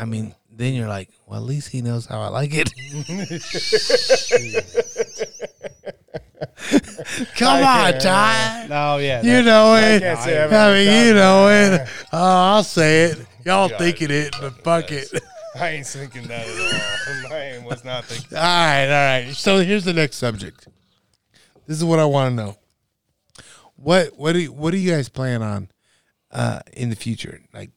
I mean, then you're like, well, at least he knows how I like it. (laughs) Come on, Ty. No, yeah. You know it. I've I mean, you know it. Oh, I'll say it. Y'all God thinking it, but fuck it. (laughs) I ain't thinking that at all. (laughs) I was not thinking. All right, all right. So here's the next subject. This is what I want to know. What what do you, what do you guys plan on uh, in the future? Like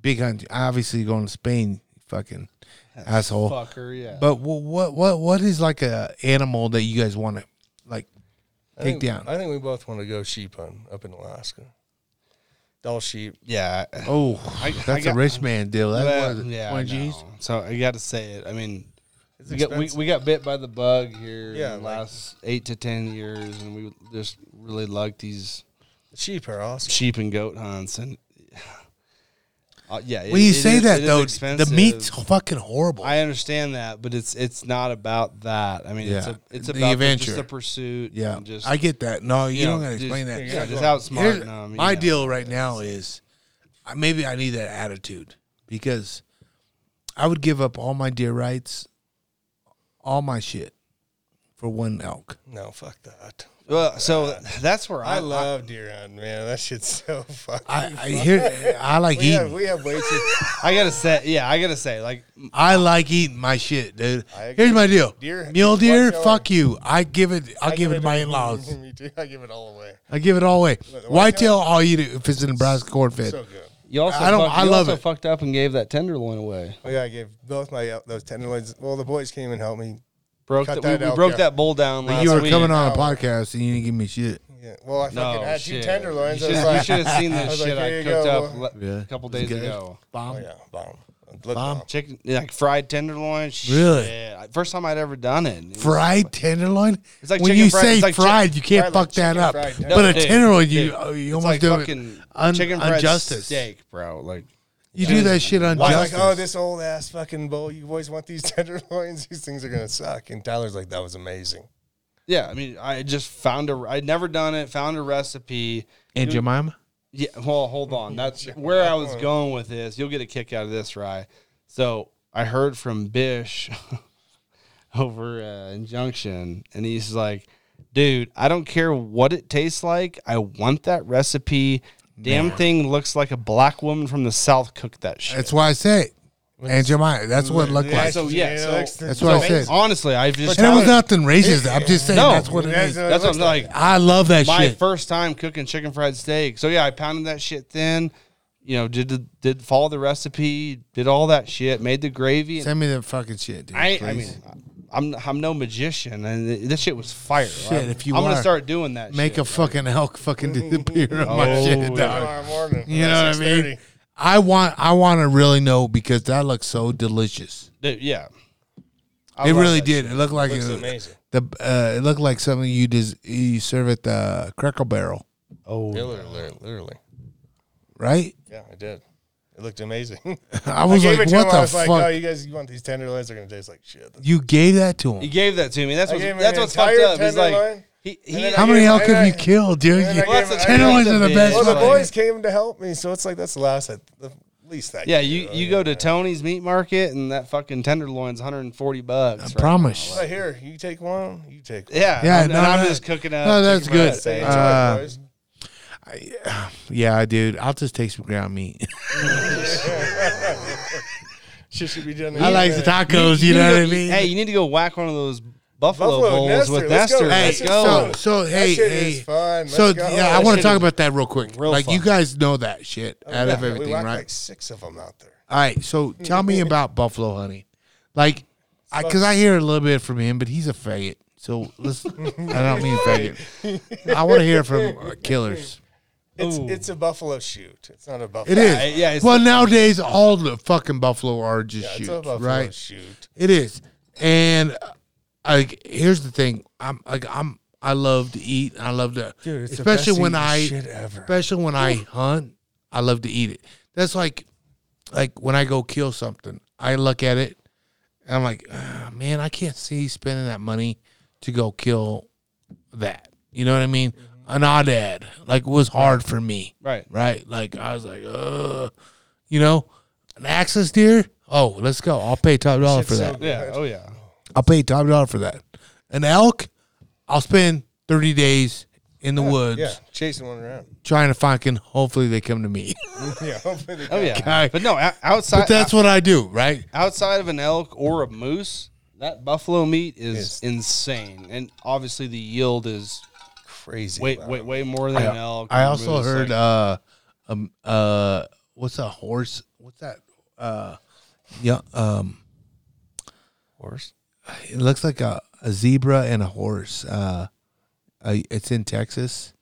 big hunt. Obviously, going to Spain, you fucking asshole. Fucker, yeah. But wh- what what what is like a animal that you guys want to like I take think, down? I think we both want to go sheep hunting up in Alaska. Dall sheep. yeah. oh, I- that's I a got- rich man deal. That's Well, what is yeah, 20 I know. Gs? So I got to say it. I mean, we got, we, we got bit by the bug here Yeah, in the like- last eight to ten years, and we just really like these sheep are awesome. sheep and goat hunts. And uh, yeah, When it- you it say is- that it is though, the meat's fucking horrible. I understand that, but it's it's not about that. I mean, it's a, it's The about the adventure. just the pursuit. yeah, and just I get that. No, you, you don't know, gotta just- explain that. yeah, just Here's- outsmarting them, you My know. deal right now is uh, maybe I need that attitude because I would give up all my deer rights, all my shit, for one elk. No, fuck that. Well, so that's where I, I love deer hunting, man. That shit's so fucking. I, I hear I like we have eating. we have way too. (laughs) I gotta say, yeah, I gotta say, like I like eating my shit, dude. Here's my deal. Deer- Mule deer- deer, fuck you. I give it. I'll I give it to my in laws. (laughs) Me too. I give it all away. I give it all away. the Whitetail, I'll eat it if it's a Nebraska corn fed. So good. you also I don't- fucked, I you love also it. fucked up and gave that tenderloin away. Oh yeah, I gave both my uh, those tenderloins. Well, the boys came and helped me. Broke Cut the, we, that we out, broke yeah. that bowl down last you were week. coming on a podcast and you didn't give me shit. Yeah. Well, I fucking No had two shit. tenderloins. You I was should, like, you should have seen (laughs) I this was like, shit I you cooked go." up le- Yeah. a couple days good? ago. Bomb. Oh yeah, bomb. Look Bomb. bomb. Chicken, like fried tenderloin. Really? Shit. First time I'd ever done it. It was- Fried tenderloin. It's like when chicken you fried- say it's like chi- fried, you can't fried fuck that chicken up. fried But No, a dude, tenderloin, you dude, oh, you almost do it fucking un- chicken fried injustice. steak, bro. Like You do that shit Why, unjustice. like, oh, this old ass fucking bowl. You boys want these (laughs) tenderloins? These things are gonna suck. And Tyler's like, that was amazing. Yeah, I mean, I just found a. I'd never done it. Found a recipe. Aunt Jemima. Yeah, well, hold on. That's where I was going with this. You'll get a kick out of this, Rye. So I heard from Bish (laughs) over uh, in Junction, and he's like, "Dude, I don't care what it tastes like. I want that recipe. Damn thing looks like a black woman from the south cooked that shit." That's why I say Aunt Jemima. That's what it looked Yeah, like. so yeah, so- That's what I said. Honestly, I just And it was nothing racist. I'm just saying No, that's what it that's is. what- that's what I'm like. I love that shit. my shit. first time cooking chicken fried steak. So yeah, I pounded that shit thin. You know, did the, did follow the recipe, did all that shit, made the gravy. And Send me that fucking shit, dude. I, I please. mean, I'm I'm no magician, and this shit was fire. Shit, I'm, if you I'm are, gonna start doing that. make shit, a fucking elk fucking disappear on my Oh, shit, yeah. dog. Tomorrow morning. You know what I mean? I want I want to really know because that looks so delicious. Dude, yeah. I it really did. shit. It looked like Looks it, amazing. the uh, it looked like something you just you serve at the Cracker Barrel, Oh, Literally, literally. right? Yeah, I did. It looked amazing. (laughs) I was gave like, what the I was fuck? like, oh, you guys, you want these tenderloins? They're gonna taste like shit. you gave that to him. You gave that to me. That's I what's gave that's what's fucked up. He's like he, he How many elk and have you killed, dude? and I You- Well, that's I a gave- tenderloins are the best. Well, the boys came to help me, so it's like that's the last, at the least that. yeah, can you you go to Tony's meat market and that fucking tenderloin's 140 bucks. I right promise. Right here, you take one, you take one. Yeah, Yeah, I'm, no, and I'm no, just cooking up. no, that's chicken fried good. Steak. Enjoy it, Uh. Yeah, dude. I'll just take some ground meat. (laughs) Shit should be done. I like the tacos. You, need know what I mean? Hey, you need to go whack one of those buffalo, Buffalo bowls Nestor, with let's go. Nestor. Hey, Let's go. so so That hey shit hey. is fun. So Let's go. yeah, I That want shit to talk is- about that real quick. real like you fun. guys know that shit out of everything, we whacked right? like six of them out there. All right. So tell me (laughs) about buffalo hunting. Like, because I, hear a little bit from him, but he's a faggot. So let's. I don't mean faggot. (laughs) I want to hear from uh, killers. It's Ooh. it's a buffalo shoot. It's not a buffalo. It is. yeah, it's well, nowadays all the fucking buffalo are just Yeah, it's shoots, a buffalo right? shoot. It is. And uh, like, here's the thing. I'm like, I'm. I love to eat. I love to, Dude, it's the especially best when I, shit ever. especially when I hunt. I love to eat it. That's like, like when I go kill something. I look at it. And I'm like, ah, man, I can't see spending that money to go kill that. You know what I mean? An odd ad. Like it was hard for me right. right? Like I was like, uh, you know, an axis deer. Oh, let's go. I'll pay top dollar for that. Yeah. Oh yeah. I'll pay top dollar for that. An elk, I'll spend thirty days in the woods Yeah, chasing one around. trying to find fucking. Hopefully, they come to me. (laughs) yeah, hopefully they Oh (laughs) yeah. Okay. But no, outside but that's what I do, right? outside of an elk or a moose, that buffalo meat is Yes. insane, and obviously the yield is crazy. way about way more than an elk. I also heard like- uh, um uh what's a horse? What's that? Uh yeah um Horse. it looks like a, a zebra and a horse. Uh, uh it's in Texas.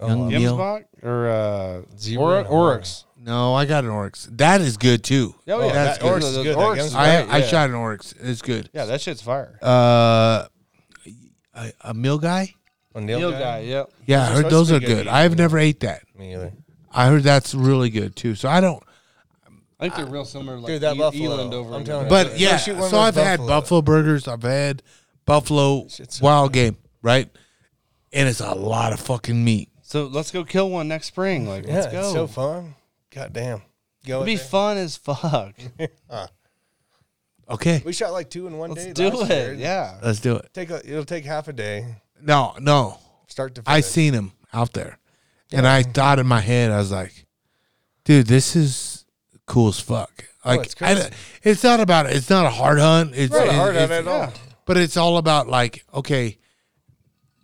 Young Neil. Or uh, Zebra or, and a horse. Oryx. No, I got an oryx. That is good too. Oh, yeah, that's that, good. oryx is good. Oryx Gemsbok. I great, I yeah. shot an oryx. It's good. Yeah, that shit's fire. Uh, a, a nilgai. A Neil, nilgai? guy, yep. Yeah, I Those are heard those are good good. I've never ate that. Me either. I heard that's really good too. So I don't. I think they're real similar. Like Dude, that E- buffalo, Eland over. I'm telling you. But yeah, so I've had buffalo. buffalo burgers. I've had buffalo Shit's so wild game, right? And it's a lot of fucking meat. So let's go kill one next spring. Like, Yeah, let's go. it's so fun. God damn. Go It'd be with it. fun as fuck. (laughs) Okay, We shot like two in one Let's day. do last year. Yeah. let's do it. Take a, it'll take half a day. No, no, Start to I seen him out there, and I thought in my head, I was like, "Dude, this is cool as fuck." Oh, like, Oh, it's I- crazy. it's not about it's not a hard hunt. It's Not a it- hard it's- at all. but it's all about like, okay,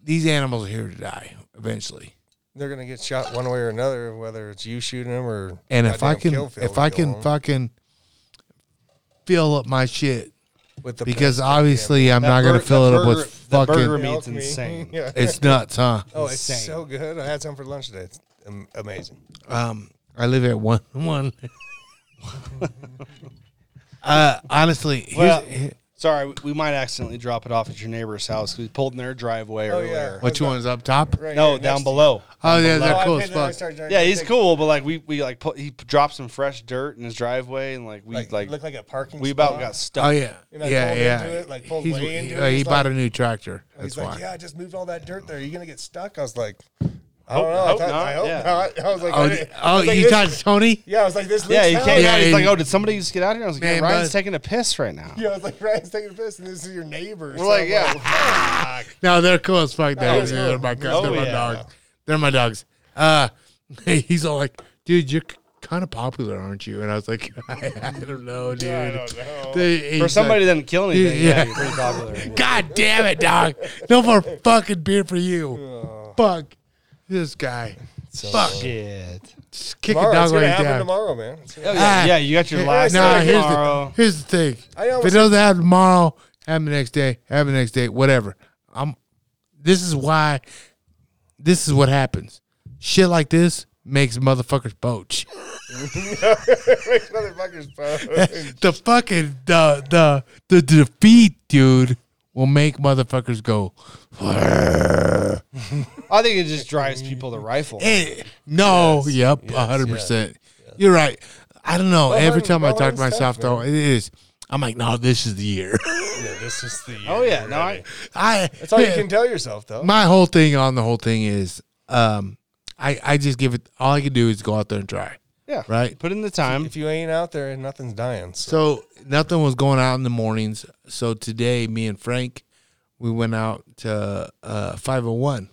these animals are here to die eventually. They're gonna get shot one way or another, whether it's you shooting them or And if I can, kill if I can can 'em fucking fill up my shit, with the because pest, obviously I'm That not gonna bur- fill that it up burger- with that burger fucking. meat's Milk insane. (laughs) Yeah. It's nuts, huh? (laughs) Oh, it's insane. so good. I had some for lunch today. It's am- amazing. Um, I live at one one. (laughs) uh, honestly, here's, Well, Sorry, we- we might accidentally drop it off at your neighbor's house. We pulled in their driveway Oh, earlier. yeah. which one's up top? Right No, here, down below. Oh yeah, Oh, they're cool paid as fuck. Yeah, he's cool, but like we we like put, he dropped some fresh dirt in his driveway, and like we Like, like, look like a parking. we about spot. got stuck. Oh yeah, And I yeah, pulled yeah. into it, like, pulled He's- way into he, it. uh, he He's bought like- a new tractor. He's That's like, yeah, I just moved all that dirt there. Are you gonna get stuck? I was like, I Hope- don't know. I, hope thought, not, I hope yeah. not. I was like, Oh, I d- didn't- I oh, was like, you this- talked Tony? Yeah, I was like, this. Yeah, he came. Yeah, out. He's like, "Oh, did somebody just get out here?" I was like, Man, "Yeah, Ryan's bud. taking a piss right now." Yeah, I was like, Ryan's taking a piss, and this is your neighbor. We're like, I'm "Yeah." (laughs) No, they're cool as fuck. They're, was they're my, Oh, they're my yeah. dogs. They're my dogs. Uh, (laughs) he's all like, dude, you're kind of popular, aren't you? And I was like, I, (laughs) I don't know, dude. I don't know. They- For somebody like, that didn't kill anything, yeah, Yeah. you're pretty popular. God damn it, dog. No more fucking beer for you. Fuck this guy. Fuck. Shit. Just kick Tomorrow, a it's dog gonna while happen down. tomorrow, man. It's- Oh, yeah, Ah. yeah, you got your last Nah, day here's tomorrow. the, here's the thing. I If it almost doesn't happen tomorrow, happen the next day, happen the next day, whatever. I'm. This is why. This is what happens. Shit like this makes motherfuckers poach. (laughs) (laughs) makes motherfuckers bone. the fucking the the the defeat, dude, will make motherfuckers go. I think it just drives people to rifle. Eh, no, Yes, yep, yes, hundred percent. You're right. I don't know. Well, Every hun- time I well, talk to myself, tough, though, it is. I'm like, no, this is the year. (laughs) yeah, this is the. Oh yeah, no, I, I. That's all you can tell yourself, though. My whole thing on the whole thing is, um, I I just give it. All I can do is go out there and try. yeah, Right. Put in the time. if you ain't out there, and nothing's dying. So, So nothing was going out in the mornings. So today, me and Frank, we went out to uh, 501,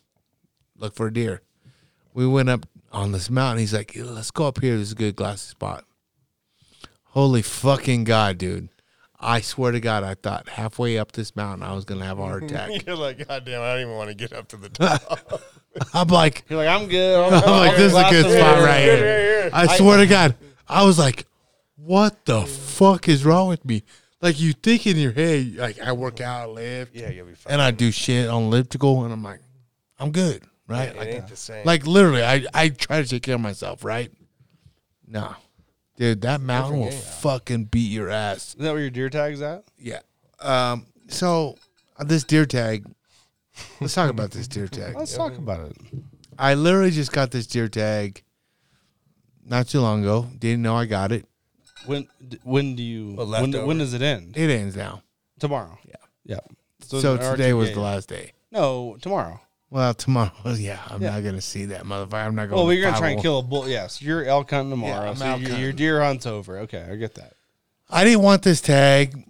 look for a deer. We went up on this mountain. He's like, "Let's go up here. This is a good glassy spot." Holy fucking god, dude! I swear to God, I thought halfway up this mountain I was gonna have a heart (laughs) attack. you're like, God damn, I don't even want to get up to the top. (laughs) I'm like, You're like, I'm good. (laughs) I'm like, this is a good spot right here. right here. I swear to God, I was like, "What the fuck is wrong with me?" Like you think in your head, like I work out, lift, Yeah, you'll be fine. and I do shit on elliptical, and I'm like, I'm good, right? it Like, ain't the same. like literally, I I try to take care of myself, right? No, dude, that mountain will fucking beat your ass. Is that where your deer tag's at? Yeah. Um. So uh, this deer tag. Let's talk about this deer tag. Let's talk about it. I literally just got this deer tag not too long ago. Didn't know I got it. When when do you Well, when, leftover. when does it end? It ends now. Tomorrow. Yeah. Yeah. So, it's an today was RTK. the last day. No, tomorrow. Well, tomorrow, (laughs) yeah, I'm Yeah. not gonna see that motherfucker. I'm not going. Well, we're gonna try and kill a bull. Yes, you're elk hunting tomorrow. I'm so elk your, your hunting. deer hunt's over. Okay, I get that. I didn't want this tag.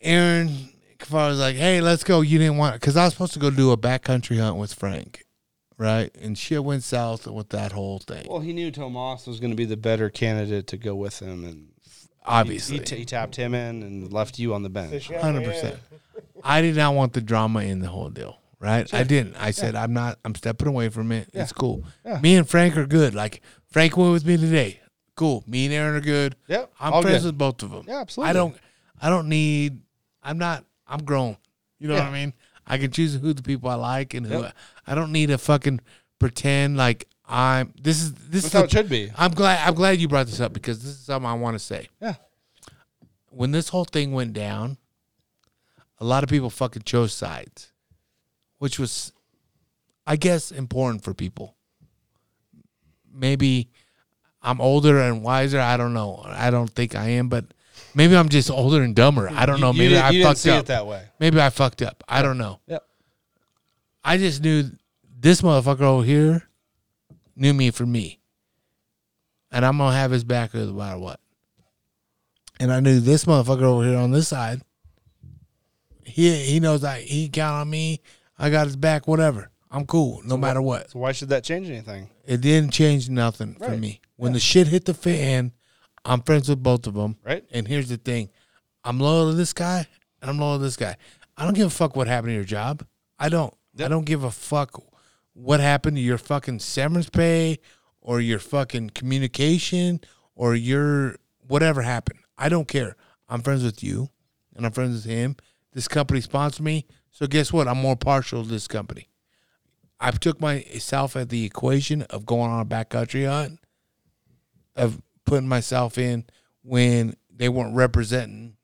Aaron Kafar was like, "Hey, let's go." You didn't want because I was supposed to go do a backcountry hunt with Frank, right? And shit went south with that whole thing. Well, he knew Tomas was going to be the better candidate to go with him, and he- Obviously, he, t- he tapped him in and left you on the bench. hundred percent. I did not want the drama in the whole deal, right? I didn't. I said I'm not. I'm stepping away from it. It's cool. Yeah. Me and Frank are good. Like Frank went with me today. Cool. Me and Aaron are good. Yep, I'm all friends good. with both of them. Yeah, absolutely. I don't. I don't need. I'm not. I'm grown. You know what I mean? I can choose who the people I like and who. Yep. I, I don't need to fucking pretend like I'm. This is this That's is how it should be. I'm glad. I'm glad you brought this up because this is something I want to say. Yeah. When this whole thing went down, a lot of people fucking chose sides, which was, I guess, important for people. Maybe I'm older and wiser. I don't know. I don't think I am, but maybe I'm just older and dumber. I don't know. You- Maybe you, I you fucked see up. it that way. Maybe I fucked up. I don't know. Yep. I just knew this motherfucker over here knew me for me. And I'm gonna have his back no matter what. And I knew this motherfucker over here on this side. He he knows I he count on me. I got his back, whatever. I'm cool, no matter what. So why should that change anything? It didn't change nothing for me. When the shit hit the fan, I'm friends with both of them. Right. And here's the thing I'm loyal to this guy and I'm loyal to this guy. I don't give a fuck what happened to your job. I don't. I don't give a fuck what happened to your fucking severance pay or your fucking communication or your whatever happened. I don't care. I'm friends with you and I'm friends with him. This company sponsored me. So guess what? I'm more partial to this company. I took myself at the equation of going on a backcountry hunt, of putting myself in when they weren't representing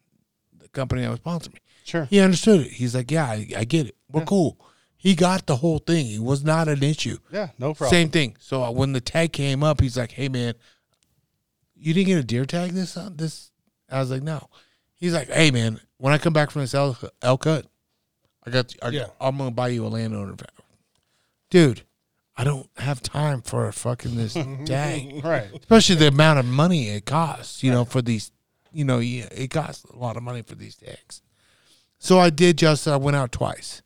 the company that was sponsoring me. Sure. He understood it. He's like, yeah, I, I get it. We're cool. He got the whole thing. It was not an issue. Yeah, no problem. Same thing. So uh, when the tag came up, he's like, "Hey man, you didn't get a deer tag this uh, this?" I was like, "No." He's like, "Hey man, when I come back from this elk, elk cut, I got I, Yeah. I'm gonna buy you a landowner." Dude, I don't have time for fucking this (laughs) tag, Right. especially the amount of money it costs. You know, for these, you know, yeah, it costs a lot of money for these tags. So I did just. I went out twice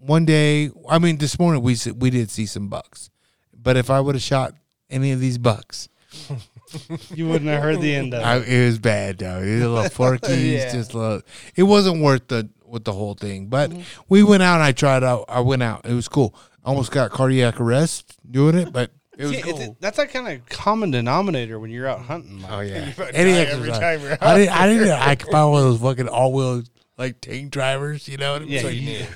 one day, I mean, this morning we we did see some bucks, but if I would have shot any of these bucks, (laughs) You wouldn't have heard the end of it. I, it was bad though. It was a little forky. (laughs) Yeah. Just a little, it wasn't worth the with the whole thing. But mm-hmm. we went out and I tried out. I went out. It was cool. Almost got cardiac arrest doing it, but it was Yeah, cool. that's that kind of common denominator when you're out hunting. Like, oh (laughs) yeah, any exercise. time you're I didn't. I didn't. I could find one of those fucking all wheel like tank drivers. You know what I mean? Yeah, So you.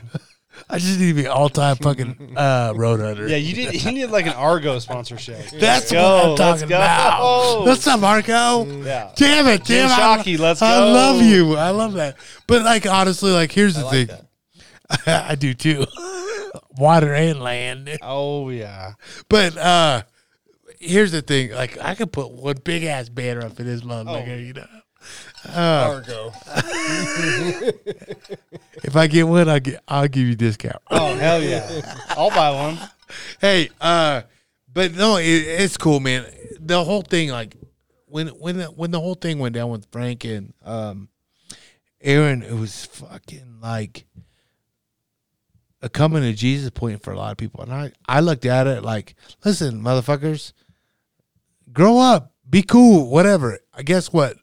I just need to be all time fucking (laughs) uh, road hunter. Yeah, you need you need like an Argo sponsorship. (laughs) That's Go, what I'm let's talking go. about. What's up, Marco? Yeah. Damn it, damn I- Shockey, let's go. I love you. I love that. But like honestly, like here's the like thing. (laughs) I do too. Water and land. Oh yeah. But uh here's the thing. Like I could put one big ass banner up in this motherfucker, Oh. you know. Argo. (laughs) If I get one, I'll get I'll give you discount. Oh hell yeah. I'll buy one. hey, uh, but no, it, it's cool, man. The whole thing, like when when the, when the whole thing went down with Frank and um, Aaron, it was fucking like a coming to Jesus point for a lot of people. And I I looked at it like, listen, motherfuckers, grow up, be cool, whatever. I guess what?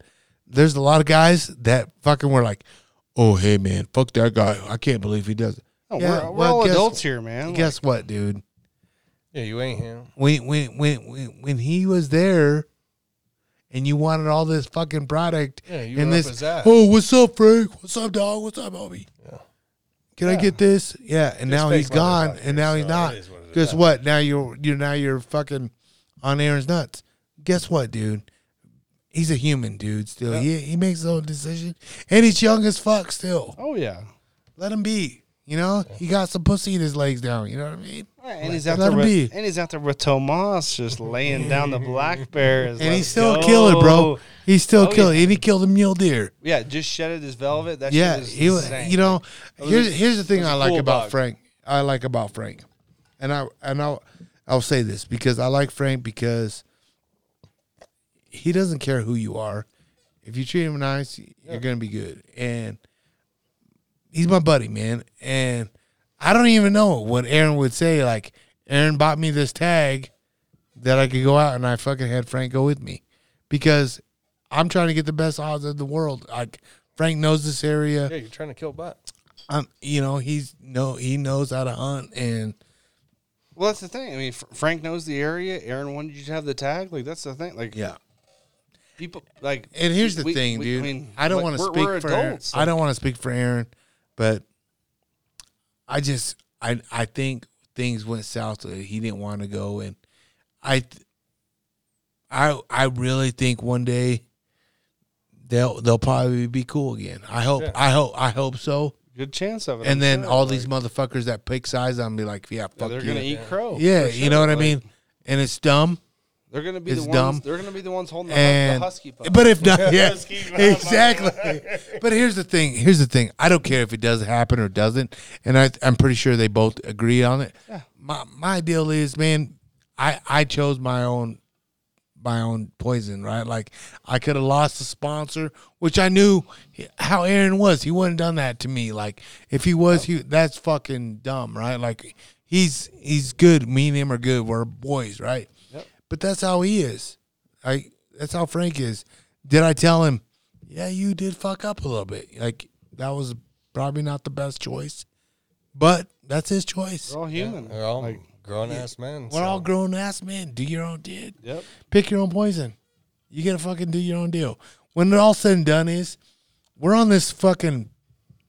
There's a lot of guys that fucking were like, oh hey man, fuck that guy. I can't believe he does it. Oh, Yeah, we're we're well, all guess- adults here, man. Guess what, dude? Yeah, you ain't him. when when when when when he was there and you wanted all this fucking product Yeah, you and this oh what's up frank what's up dog what's up homie Yeah. can i get this yeah and now he's gone and now he's so not it is what it is. guess what now you're you're now you're fucking on aaron's nuts guess what dude he's a human dude still he, he makes his own decision and he's young as fuck still Oh yeah. let him be you know he got some pussy in his legs down you know what i mean And he's out Let there him with, and he's out there with Tomas just laying down the black (laughs) bears. and he's still go. killing, bro. He's still Oh, killing, yeah. and he killed a mule deer. Yeah, just shedded his velvet. That yeah, shit he was. You know, here's a- here's the thing I like about bug. Frank. I like about Frank, and I and I'll I'll say this because I like Frank because he doesn't care who you are. If you treat him nice, you're gonna be good. And he's my buddy, man. And I don't even know what Aaron would say. Like Aaron bought me this tag that I could go out and I fucking had Frank go with me because I'm trying to get the best odds of the world. Like Frank knows this area. Yeah, you're trying to kill butt. Um, you know, he's no, he knows how to hunt, and Well, that's the thing. I mean, Frank knows the area. Aaron wanted you to have the tag. Like that's the thing. Like Yeah. People like. And here's the we- thing, we- dude. I, mean, I don't like, want to speak for adults. I don't want to speak for Aaron, but I just I I think things went south. that He didn't want to go, and I I I really think one day they'll they'll probably be cool again. I hope I hope I hope so. Good chance of it. And I'm then sure. all Like, these motherfuckers that pick sides on me like, yeah, yeah, fuck they're you. gonna eat crow. yeah, for you know sure. what I mean. And it's dumb. They're gonna be the ones. dumb. They're gonna be the ones holding the, and the husky pup. but if not, (laughs) yeah, exactly. but here's the thing. Here's the thing. I don't care if it does happen or doesn't, and I, I'm pretty sure they both agree on it. Yeah. My my deal is, man, I I chose my own my own poison, right? Like I could have lost a sponsor, which I knew how Aaron was. He wouldn't have done that to me. Like if he was, he that's fucking dumb, right? Like he's he's good. Me and him are good. We're boys, right? But that's how he is. I that's how Frank is. Did I tell him? Yeah, you did fuck up a little bit. Like that was probably not the best choice, but that's his choice. We're all human. We're all Like, grown ass men. We're so- all grown ass men. Do your own did. yep. Pick your own poison. You gotta fucking do your own deal. When it all said and done is, we're on this fucking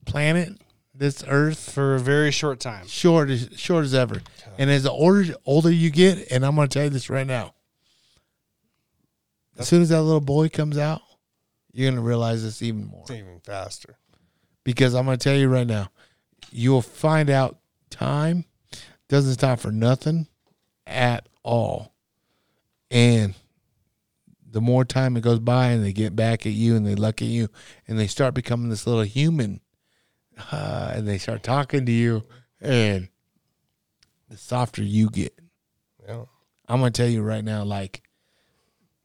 planet, this earth, For a very short time. short as short as ever. And as the older older you get, and I'm gonna tell you this right now. As soon as that little boy comes out, you're gonna realize this even more. It's even faster. Because I'm gonna tell you right now, you'll find out time doesn't stop for nothing at all. And the more time it goes by and they get back at you and they look at you and they start becoming this little human uh, and they start talking to you and the softer you get. Yeah. I'm gonna tell you right now, like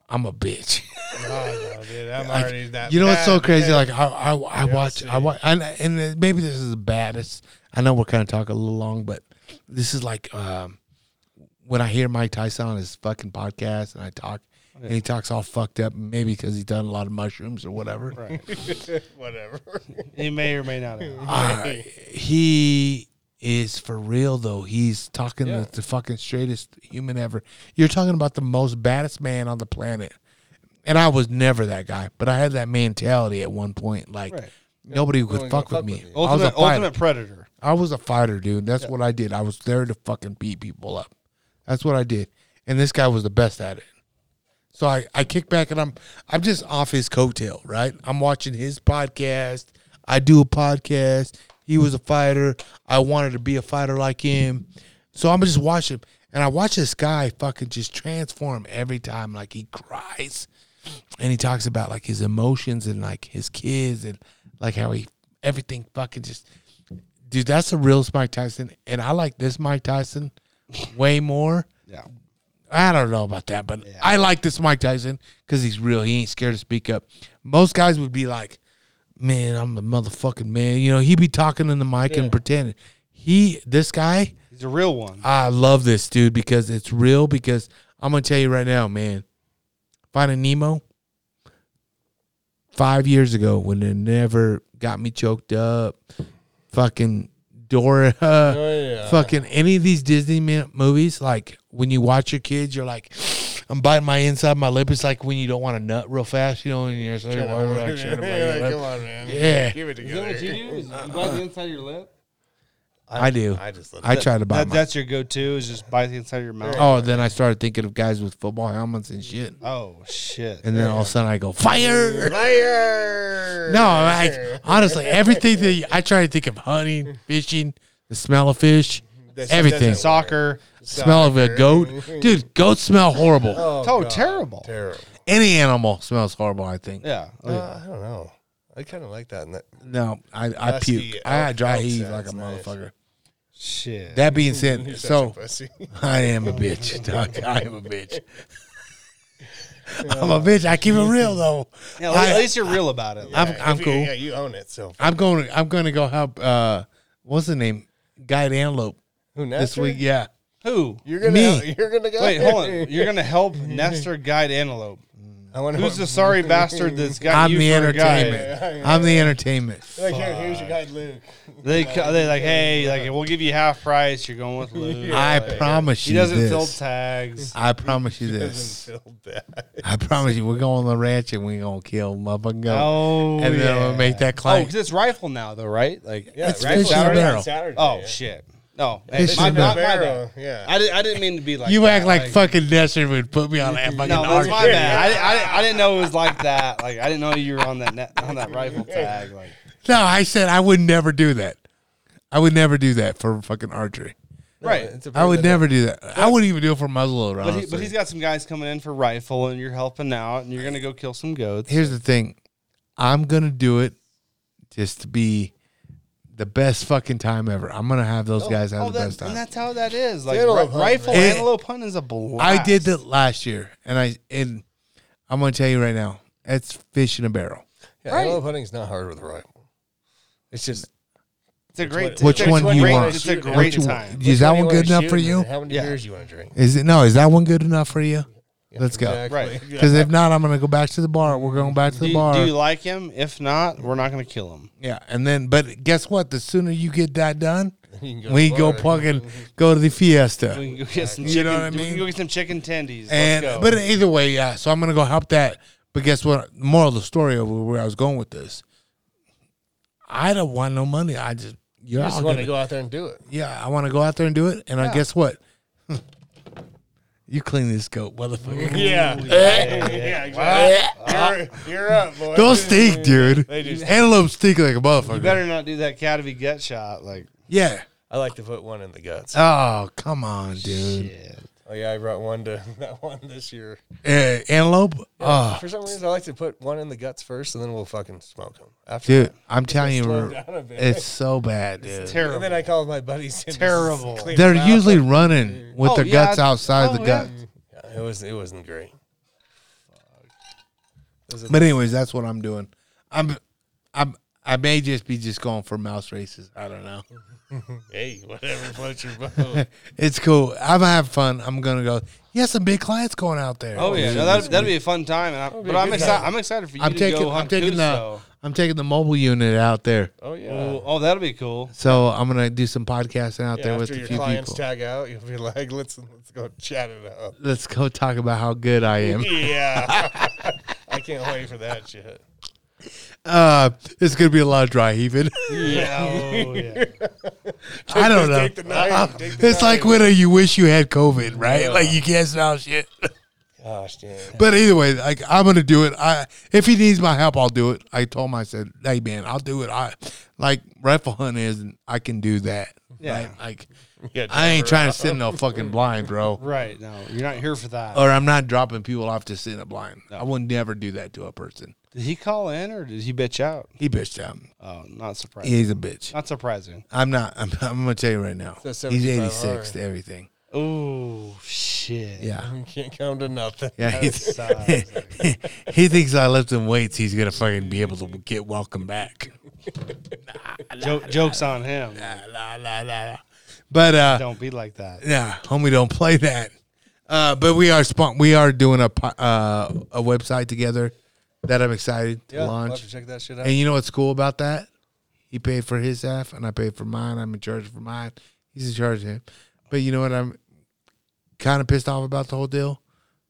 I'm a bitch. (laughs) Oh, no, dude, I'm Like, already that. you know what's so crazy? man. Like I, I, I watch, I watch, and, and maybe this is bad. It's, I know we're kind of talking a little long, but this is like um, when I hear Mike Tyson on his fucking podcast, and I talk, and he talks all fucked up, maybe because he's done a lot of mushrooms or whatever. (laughs) whatever. He may or may not. Have. Uh, he is for real though. He's talking Yeah. the, the fucking straightest human ever. You're talking about the most baddest man on the planet. And I was never that guy, but I had that mentality at one point. Like Right. nobody No could one fuck with fuck me. with I was a fighter. ultimate predator. I was a fighter, dude. That's what I did. I was there to fucking beat people up. That's what I did. And this guy was the best at it. So I, I kick back and I'm I'm just off his coattail, right? I'm watching his podcast. I do a podcast. He was a fighter. I wanted to be a fighter like him. So I'm just watching and I watch this guy fucking just transform every time. Like he cries and he talks about like his emotions and like his kids and like how he everything fucking just dude, that's the real Mike Tyson, and I like this Mike Tyson way more. Yeah. I don't know about that, but I like this Mike Tyson because he's real. He ain't scared to speak up. Most guys would be like, "Man, I'm a motherfucking man." You know, he be talking in the mic and pretending. He, this guy, He's a real one. I love this dude because it's real. Because I'm gonna tell you right now, man, Finding Nemo. Five years ago, when it never got me choked up, fucking Dora, (laughs) uh, oh, yeah. fucking any of these Disney movies, like when you watch your kids, you're like, (sniffs) I'm biting my inside of my lip. It's like when you don't want to nut real fast, you know, and you're so (laughs) Come on, man. Yeah. Give it Is that what you together. do? Is you bite the inside of your lip? I do. I just let I it. try to buy. That, my. that's your go-to is just bite the inside of your mouth. Oh, then I started thinking of guys with football helmets and shit. Oh shit! And then all of a sudden I go, fire! Fire! No, I, honestly, everything that you- I try to think of hunting, fishing, the smell of fish, This everything. doesn't Soccer. Smell of a goat. Dude, goats smell horrible. Oh, Oh, God. terrible. Terrible. Any animal smells horrible, I think. Yeah. Oh, Uh. I don't know. I kind of like that. And that No, I, I Husky puke. I had dry elk heave like a nice. motherfucker. Shit. That being (laughs) You're said, so. (laughs) I am a bitch. dog. (laughs) I am a bitch. I'm a bitch. I keep it real though. yeah, I- at least you're real about it. I'm, I'm if you- cool. Yeah, you own it. So I'm going. To, I'm going to go help. Uh, what's the name? Guide antelope who this week. Yeah. Who? You're gonna. Me. You're gonna go. Wait, hold on. You're gonna help Nestor guide antelope. I wonder Who's what- the sorry (laughs) bastard that's got I'm you the for a guide? entertainment. (laughs) I'm the entertainment. Like, here, here's your guy, Luke. (laughs) They co- they like, hey, like we'll give you half price. You're going with Luke. I promise He you doesn't this. fill tags. I promise you this. Doesn't. I promise you, we're going on the ranch and we're gonna kill motherfucking goat. Oh, and then I'm gonna make that Oh, claim. because it's rifle now, though, right? Like, Yeah, It's rifle fish in a Saturday barrel. Saturday, oh yeah. shit. No, hey, Fish my, in my, my bad. yeah. I, didn't, I didn't mean to be like. you that, act like, fucking Nestor would put me on that fucking No, that's arch. my bad. I, didn't- I, I didn't know it was like that. Like, I didn't know you were on that net, on that rifle tag. Like, No, I said I would never do that. I would never do that for fucking archery. right. It's a I would never do that. I wouldn't even do it for muzzleloader. But, he, honestly. but he's got some guys coming in for rifle, and you're helping out, and you're gonna go kill some goats. Here's the thing. I'm gonna do it just to be the best fucking time ever. I'm gonna have those oh, guys have oh, the that, best time. and that's how that is. Like Antelope ri- hunt, rifle man. antelope hunt is a blast. I did that last year, and I and I'm gonna tell you right now, it's fish in a barrel. Yeah, Right. antelope hunting's not hard with a rifle. It's just It's a great. Which one do you want? It's a Which great time. Is that one good enough for you? How many beers you want to drink? Is it no? Is that one good enough for you? Let's go. Right. (laughs) Because if not, I'm gonna go back to the bar. We're going back to the you, bar. do you like him? If not, we're not gonna kill him. yeah, and then but guess what? The sooner you get that done, (laughs) You can we go far. fucking (laughs) go to the fiesta. We can go get some You chicken. know what I We mean? can go get some chicken tendies. And Let's go. but either way, yeah. So I'm gonna go help that. But guess what? Moral of the story of where I was going with this. I don't want no money. I just you're You just want gonna- go out there and do it. Yeah, I want to go out there and do it. And I guess what? You clean this goat, motherfucker. Yeah. yeah, exactly. You're, you're up, boy. Those stink, dude. They do. Antelope stink like a motherfucker. you better not do that cat if gut shot. Like Yeah. I like to put one in the guts. Oh, come on, dude. shit. Oh yeah, I brought one to (laughs) that one this year. Uh, antelope? Oh, For some reason, I like to put one in the guts first, and then we'll fucking smoke them. After dude, that. I'm telling you, slow we're- down a bit. it's so bad, (laughs) dude. Terrible. And then I call my buddies. in Terrible. They're them out. usually running with Oh, their yeah. guts outside Oh, the yeah. gut. Yeah, it was. It wasn't great. Was But anyways, that's what I'm doing. I'm, I'm, I may just be just going for mouse races. I don't know. (laughs) (laughs) hey, whatever (laughs) floats your boat. (laughs) It's cool. I'm having fun. I'm gonna go. You have some big clients going out there. Oh yeah, no, that that'd be a fun time. And I, be but a I'm excited. I'm excited for you I'm to taking. go I'm taking goose, the. I'm taking the mobile unit out there. Oh yeah. Oh, oh, that'll be cool. So I'm gonna do some podcasting out Yeah, there with after a your few clients people. tag out, you'll be like, "Let's let's go chat it up." Let's go talk about how good I am. Yeah, I can't wait for that shit. Uh, it's gonna be a lot of dry heaving. (laughs) Yeah, oh, yeah. (laughs) I don't know. Take the knife, Uh, it's like when you wish you had COVID, right? Like you can't smell shit. Gosh, damn. But either way, like I'm gonna do it. I if he needs my help, I'll do it. I told him I said, "Hey man, I'll do it." I like rifle hunting is, I can do that. Yeah. right? like (laughs) I ain't trying around. to sit in no fucking blind, bro. Right. No, you're not here for that. Or I'm not dropping people off to sit in a blind. I would never do that to a person. Did he call in or did he bitch out? He bitched out. Oh, not surprising. He's a bitch. Not surprising. I'm not. I'm, I'm gonna tell you right now. So He's 86 R. to everything. Oh shit. Yeah. (laughs) You can't come to nothing. Yeah, That he's, (laughs) he thinks I lift him weights. He's gonna fucking be able to get welcome back. (laughs) Jo- jokes on him. La, la, la, la. But uh, Don't be like that. yeah, homie, don't play that. Uh, but we are spon- we are doing a uh, a website together that I'm excited to Yeah, I'll have launch. to check that shit out. And you know what's cool about that? He paid for his half, and I paid for mine. I'm in charge for mine. He's in charge of him. But you know what? I'm kind of pissed off about the whole deal.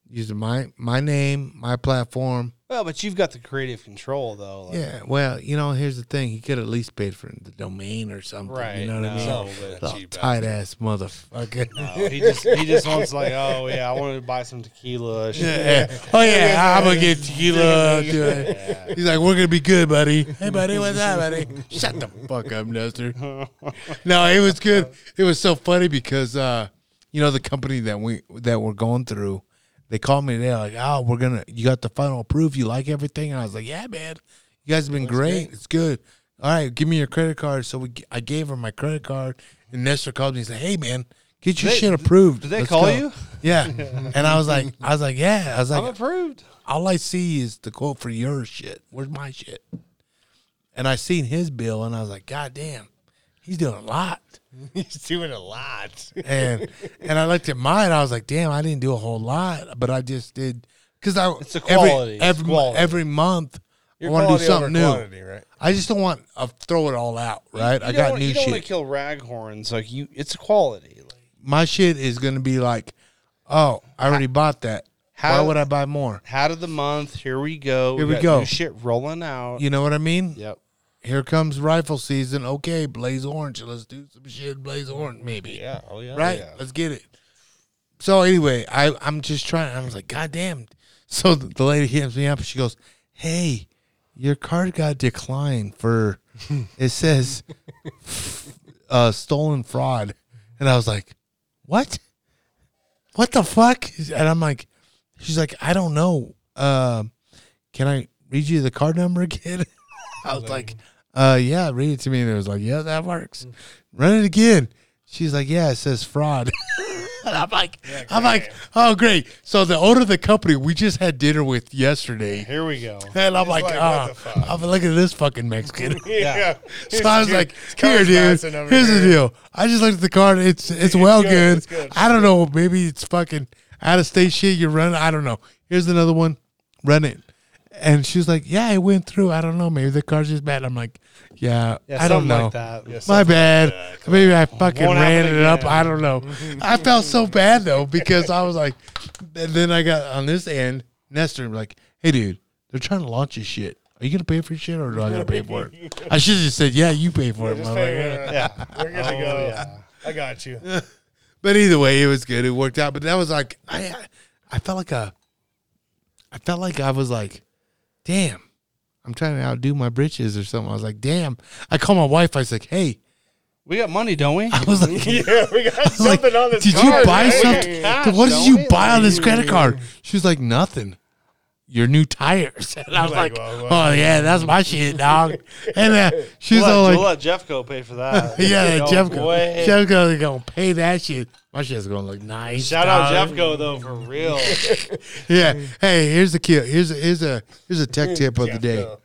Using my my name, my platform. Well, but you've got the creative control though. Like, Yeah. Well, you know, here's the thing. He could at least paid for the domain or something. Right. You know what I mean? no, tight ass motherfucker. no, he just he just wants like, oh yeah, I wanted to buy some tequila. Yeah. Oh yeah, I'm gonna get tequila. it. He's like, we're gonna be good, buddy. Hey, buddy, what's up, buddy? Shut the fuck up, Nestor. (laughs) no, it was good. It was so funny because uh, you know the company that we that we're going through. They called me. They're like, "Oh, we're gonna. You got the final proof. You like everything?" And I was like, "Yeah, man. You guys have been great. It's good. All right, give me your credit card." So we, I gave her my credit card, and Nestor called me and said, "Hey, man, get your they- shit approved." did they Let's call go." you? Yeah. and I was like, I was like, yeah. I was I'm like, approved. all I see is the quote for your shit. Where's my shit? And I seen his bill, and I was like, God damn, he's doing a lot. (laughs) He's doing a lot. (laughs) And and I looked at mine, I was like, damn, I didn't do a whole lot, but I just did because I It's every quality. It's every quality. every month Your I want to do something new. quantity, right? I just don't want to throw it all out. Right? You I got new You don't shit. want to kill raghorns. Like you, it's quality. Like, My shit is gonna be like, oh, I already bought that. Why How- would I buy more? hat of the month. Here we go. Here we got go. New shit rolling out. You know what I mean? Yep. Here comes rifle season. Okay, blaze orange. Let's do some shit. Blaze orange, maybe. Yeah. Oh yeah. right? yeah. Let's get it. So anyway, I I'm just trying. I was like, God damn. So the, the lady hits me up. and She goes, Hey, your card got declined for. (laughs) It says, uh, stolen fraud, and I was like, What? What the fuck? And I'm like, She's like, I don't know. Um, can I read you the card number again? (laughs) I was like, uh, yeah, read it to me. And it was like, yeah, that works. Run it again. She's like, yeah, it says fraud. (laughs) and I'm like, I'm like, oh, great. So the owner of the company we just had dinner with yesterday. Here we go. And I'm like, like, what oh, the fuck? I'm like, look at this fucking Mexican. (laughs) Yeah. (laughs) So I was like, here, dude. Here's the deal. I just looked at the card. It's it's well good, good. it's good, I don't know. Maybe it's fucking out of state shit you're running. I don't know. Here's another one. Run it. And she's like, yeah, it went through. I don't know. Maybe the car's just bad. I'm like, yeah, Yeah, I don't know. like that. My bad. Maybe I fucking Won't ran it up. I don't know. I (laughs) felt so bad though because I was like, and then I got on this end, Nestor like, hey dude, they're trying to launch this shit. Are you gonna pay for shit or do I gotta pay for it? (laughs) I should have just said, yeah, you pay for it. Just it. Yeah. We're gonna Oh, go. yeah. I got you. (laughs) But either way, it was good. It worked out. But that was like I I felt like a I felt like I was like, damn, I'm trying to outdo my britches or something. I was like, damn. I called my wife. I was like, hey, We got money, don't we? I was like, (laughs) yeah, we got I was like, something on this. did you buy right? something? cash, what did you we? buy on this credit card? She was like, nothing. Your new tires. (laughs) And I was Like, like, well, well. oh yeah, that's my shit, dog. And uh, she was We'll, all let, like, we'll let Jeff go pay for that. (laughs) yeah, No Jeff, way. Gonna, gonna pay that shit. My shit's gonna look nice. Shout out dog. Jeff Go though for real. (laughs) Yeah. Hey, here's the key. Here's a, here's a here's a tech tip of the day. Go.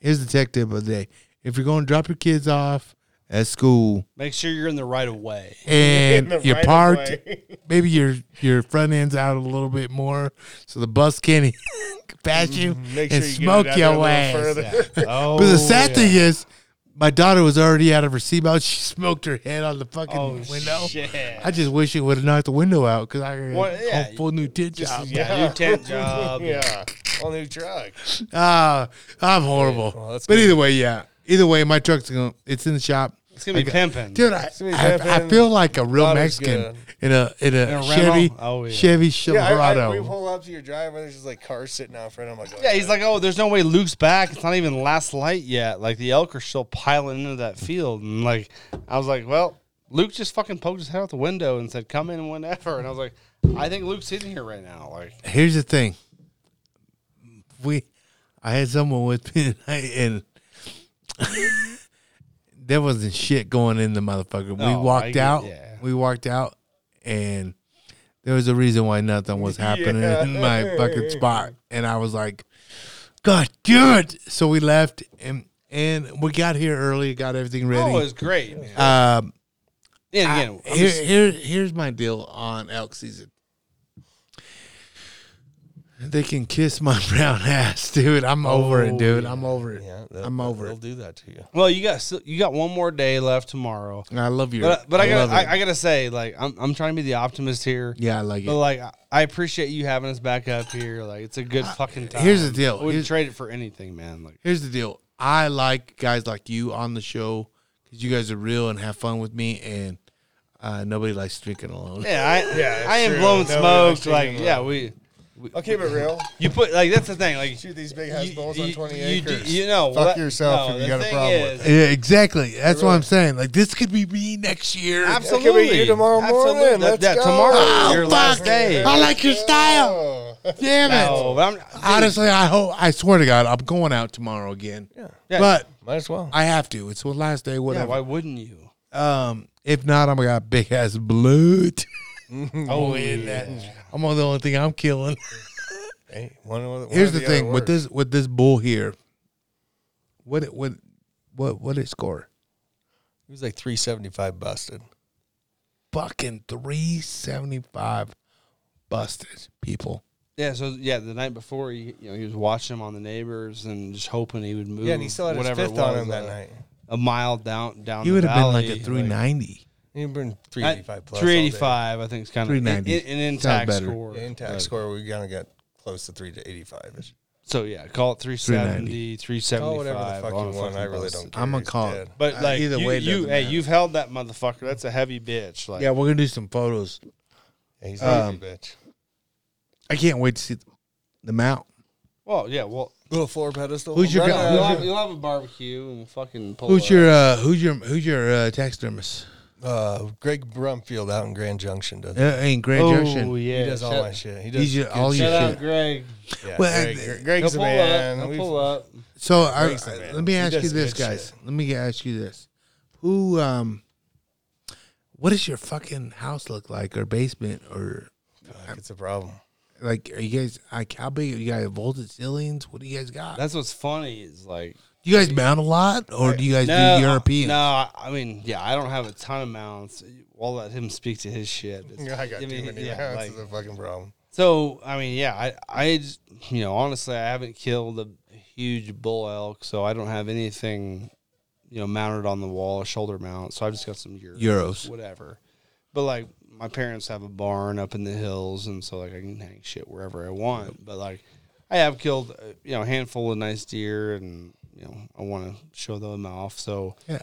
Here's the tech tip of the day. If you're going to drop your kids off at school Make sure you're in the right of way. and (laughs) In the you're right of parked, way. (laughs) maybe your your front end's out a little bit more, so the bus can't pass you Mm-hmm. Make and sure you smoke get it out your there a ass. little further. Oh, But the sad yeah. thing is, my daughter was already out of her seatbelt. She smoked her head on the fucking Oh, window. shit. I just wish it would have knocked the window out because I got Well, a yeah, whole full new tit job. Yeah, new (laughs) tent job. yeah, all new truck. Ah, I'm horrible. Well, but good. either way, yeah. Either way, my truck's going. It's in the shop. It's gonna be pimping. Dude, I, I, I feel like a real Mexican. In a in a, In a Chevy rental? Oh, yeah. Chevy Yeah, I, Silverado. I, we pull up to your driveway. There's just like cars sitting out front. I'm like, oh, Yeah, he's like, oh, there's no way Luke's back. It's not even last light yet. Like the elk are still piling into that field, and like I was like, well, Luke just fucking poked his head out the window and said, "Come in whenever." And I was like, I think Luke's sitting here right now. Like, Here's the thing. We, I had someone with me (laughs) tonight, and (laughs) there wasn't shit going in the motherfucker. we Oh, I walked out. yeah. We walked out, and there was a reason why nothing was (laughs) happening in (laughs) my fucking spot, and I was like, "God damn it!" So we left, and and we got here early, got everything ready. oh, it was great. Man. um, and I- again, I'm here, here, here's my deal on elk season. They can kiss my (laughs) brown ass, dude. I'm over it, Oh, dude. yeah. I'm over it. yeah, I'm over it. They'll do that to you. well, you got you got one more day left tomorrow. And I love you. But but I, love got it. I, I gotta say, like, I'm I'm trying to be the optimist here. yeah, I like But it. like, I- I appreciate you having us back up here. Like, it's a good fucking time. Uh, here's the deal. I wouldn't Here's- trade it for anything, man. Like, Here's the deal. I like guys like you on the show because you guys are real and have fun with me, and uh, nobody likes drinking alone. yeah, I Yeah, I ain't true. blowing Nobody smoke. likes Like, drinking yeah, we I'll keep it real. (laughs) you put like that's the thing. Like, Shoot these big ass you, bulls on 20 you, acres. do- you know, Fuck what- yourself no, if you got a problem is- with it. Yeah, exactly. That's what I'm saying. Like this could be me next year. Absolutely, Could be you tomorrow morning. Absolutely. Let's that, go. Tomorrow, Oh, your last fuck. day. I like your style. Damn it. No, but I'm, Honestly, I hope. I swear to God, I'm going out tomorrow again. Yeah. Yeah. But Might as well. I have to. It's the last day. yeah, Whatever. why wouldn't you? Um, if not, I'm gonna got big ass blood. Oh, in that. I'm on the only thing I'm killing. (laughs) Hey, one one Here's the the thing with this with this bull here. What it what what what it score? It was like 375 busted. Fucking three seventy five busted people. Yeah, so yeah, the night before, he, you know, he was watching him on the neighbors and just hoping he would move. Yeah, and he still had his whatever fifth it was, on him that uh, night. A mile down down. He the would have been like a 390. He been At 385 plus. all day. 385, I think, it's kind of an, 390. an Sounds intact better. score. Yeah, intact but- score, we kind of got close to 3 to 85 ish. So yeah, call it 370, 375. Call whatever the fuck on you want. I really bus. don't care. I'm gonna call it. But Uh, like either you, way, you, hey, matter. you've held that motherfucker. That's a heavy bitch. Like Yeah, we're gonna do some photos. Yeah, he's a Um, heavy bitch. I can't wait to see the mount. well, yeah, well, Little floor pedestal. Who's your Right guy- now, you'll who's have, you'll have a barbecue and we'll fucking pull Who's up. your uh, who's your who's your uh, taxidermist? Uh, Greg Brumfield out in Grand Junction does. Uh, in Grand Oh Junction. yeah, he does all shout, my shit. He does He's your- good all your shout shit. out Greg. Yeah, Well, Greg, uh, Greg- Greg's the pull man. up. Pull up. So I, I- let me ask you this, guys. shit. Let me ask you this: Who, um, what does your fucking house look like, or basement, or Fuck, it's a problem. like? Are you guys like how big? You guys vaulted ceilings? What do you guys got? That's what's funny is like do you guys mount a lot, or do you guys no, do European? No, I- I mean, yeah, I don't have a ton of mounts. I'll let him speak to his shit. It's- Yeah, I got I mean, too many yeah, rounds. like- It's a fucking problem. So I mean, yeah, I, I, just, you know, honestly, I haven't killed a huge bull elk, so I don't have anything, you know, mounted on the wall, a shoulder mount. So I've just got some Euros, Euros. whatever. But like, my parents have a barn up in the hills, and so like I can hang shit wherever I want. But like, I have killed, uh, you know, a handful of nice deer, and you know, I want to show them off. So Yeah,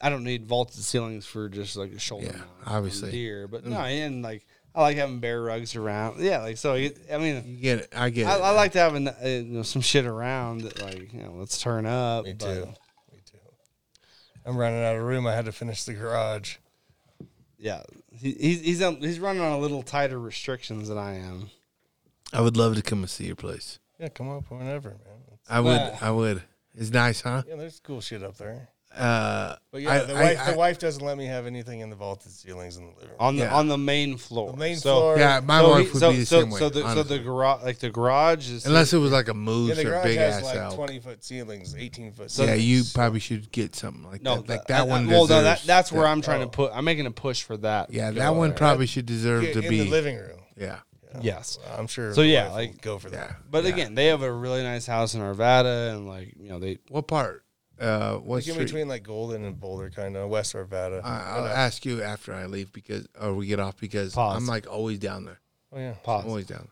I don't need vaulted ceilings for just like a shoulder Yeah, obviously. Mm. deer. But no, and like I like having bear rugs around. Yeah, like so. I mean, you get it. I get I, it. I like to have an, uh, you know, some shit around that like you know let's turn up. Me but- too. Me too. I'm running out of room. I had to finish the garage. Yeah, he, he's he's on, he's running on a little tighter restrictions than I am. I would love to come and see your place. Yeah, come up whenever, man. I would. Well- I would. It's nice, huh? Yeah, there's cool shit up there. Uh, But yeah, I- the I- wife I- the wife doesn't let me have anything in the vaulted ceilings in the living room. On the Yeah. on the main floor. The main So- floor. yeah, my so wife he- would so, be the so, same way. So the so honestly. the garage like the garage is unless it was like a Yeah, moose the or garage big has ass like elk. 20 foot ceilings, 18 foot yeah, ceilings. you probably should get something like no that. Like that I- one. Well, no, that deserves that's where that. I'm trying Oh. to put. I'm making a push for that. Yeah, that one there. probably should deserve Yeah, to in be. the living room. yeah, Yes. I'm sure. So, the yeah, wife will like- go for yeah. that. But yeah. again, they have a really nice house in Arvada, and like you know they What part? Uh, what Like in street? between like Golden and Boulder, kind of West Arvada. I, I'll ask you after I leave because, or we get off because Pause. I'm like always down there. oh yeah, I'm pause. always down.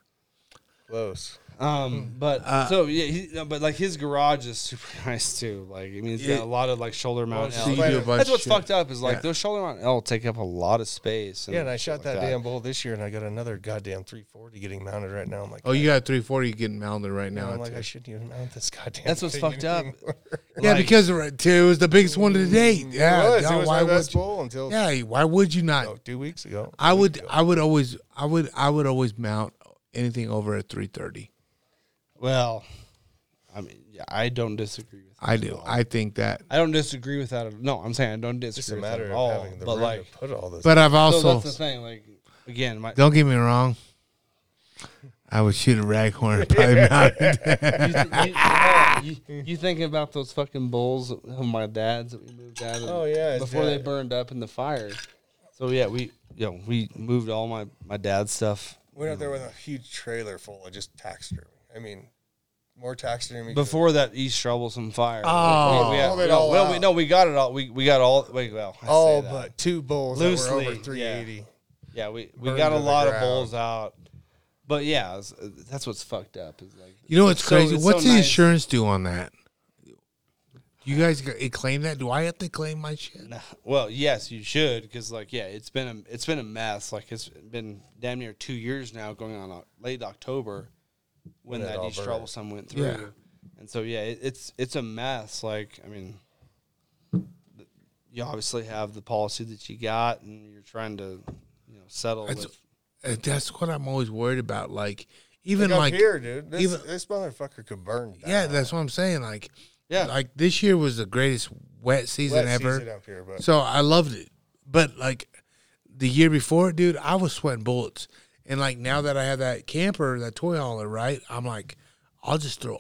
close. Um, but Uh, so yeah, he, but like his garage is (laughs) super nice too. Like I mean, it's Yeah. got a lot of like shoulder mount. so So L. you do a bunch That's what's shit. fucked up is like Yeah. those shoulder mount L take up a lot of space. Yeah, and I shit shot like that, damn bull this year, and I got another goddamn 340 getting mounted right now. I'm like, Oh, you got 340 getting mounted right now now. I'm like, too. I shouldn't even mount this goddamn. That's what's fucked up. anymore. (laughs) yeah, like- because it was the biggest one to date. Yeah, it was. no, it was why my best would you? bull until Yeah, why would you not? oh, two weeks ago. I would. ago. I would always. I would. I would always mount anything over a 330. Well, I mean, yeah, I don't disagree with. I that at do. all. I think that. I don't disagree with that. At, no, I'm saying I don't disagree. It's just disagree a with matter that of at all. having the but room like, to put all this. But I've so also. that's the thing. Like again, my don't get me wrong. I would shoot a raghorn. (laughs) Probably mounted. you, you, you, you thinking about those fucking bulls of my dad's that we moved out of Oh, yeah, his before they burned up in the fire. So yeah, we you know we moved all my my dad's stuff Went out there with a huge trailer full of just taxidermy. I mean, more taxidermy. before that East Troublesome fire. Oh. we, we had, Pulled it no, all well, we, out. no, we got it all. We we got all. Wait, well, I say all that. but two bulls that were Loosely, over yeah. 380. yeah, we we burned got a to the lot of ground. bulls out. But yeah, it's- that's what's fucked up. Is like You know what's it's so- crazy? it's what's so the nice. insurance do on that? You guys got- it claim that? Do I have to claim my shit? Well, yes, you should because like yeah, it's been a it's been a mess. Like it's been damn near two years now, going on uh, late October when When that all East burned. Troublesome went through. Yeah. And so yeah, it, it's it's a mess. Like I mean, you obviously have the policy that you got, and you're trying to you know settle That's- with. Uh, That's what I'm always worried about. Like even Like, like, here, dude. This, even- this motherfucker could burn. Down. yeah, that's what I'm saying. Like Yeah, like this year was the greatest wet season Wet ever. season up here, but So I loved it. But like the year before, dude, I was sweating bullets. And like now that I have that camper, that toy hauler, right? I'm like, I'll just throw.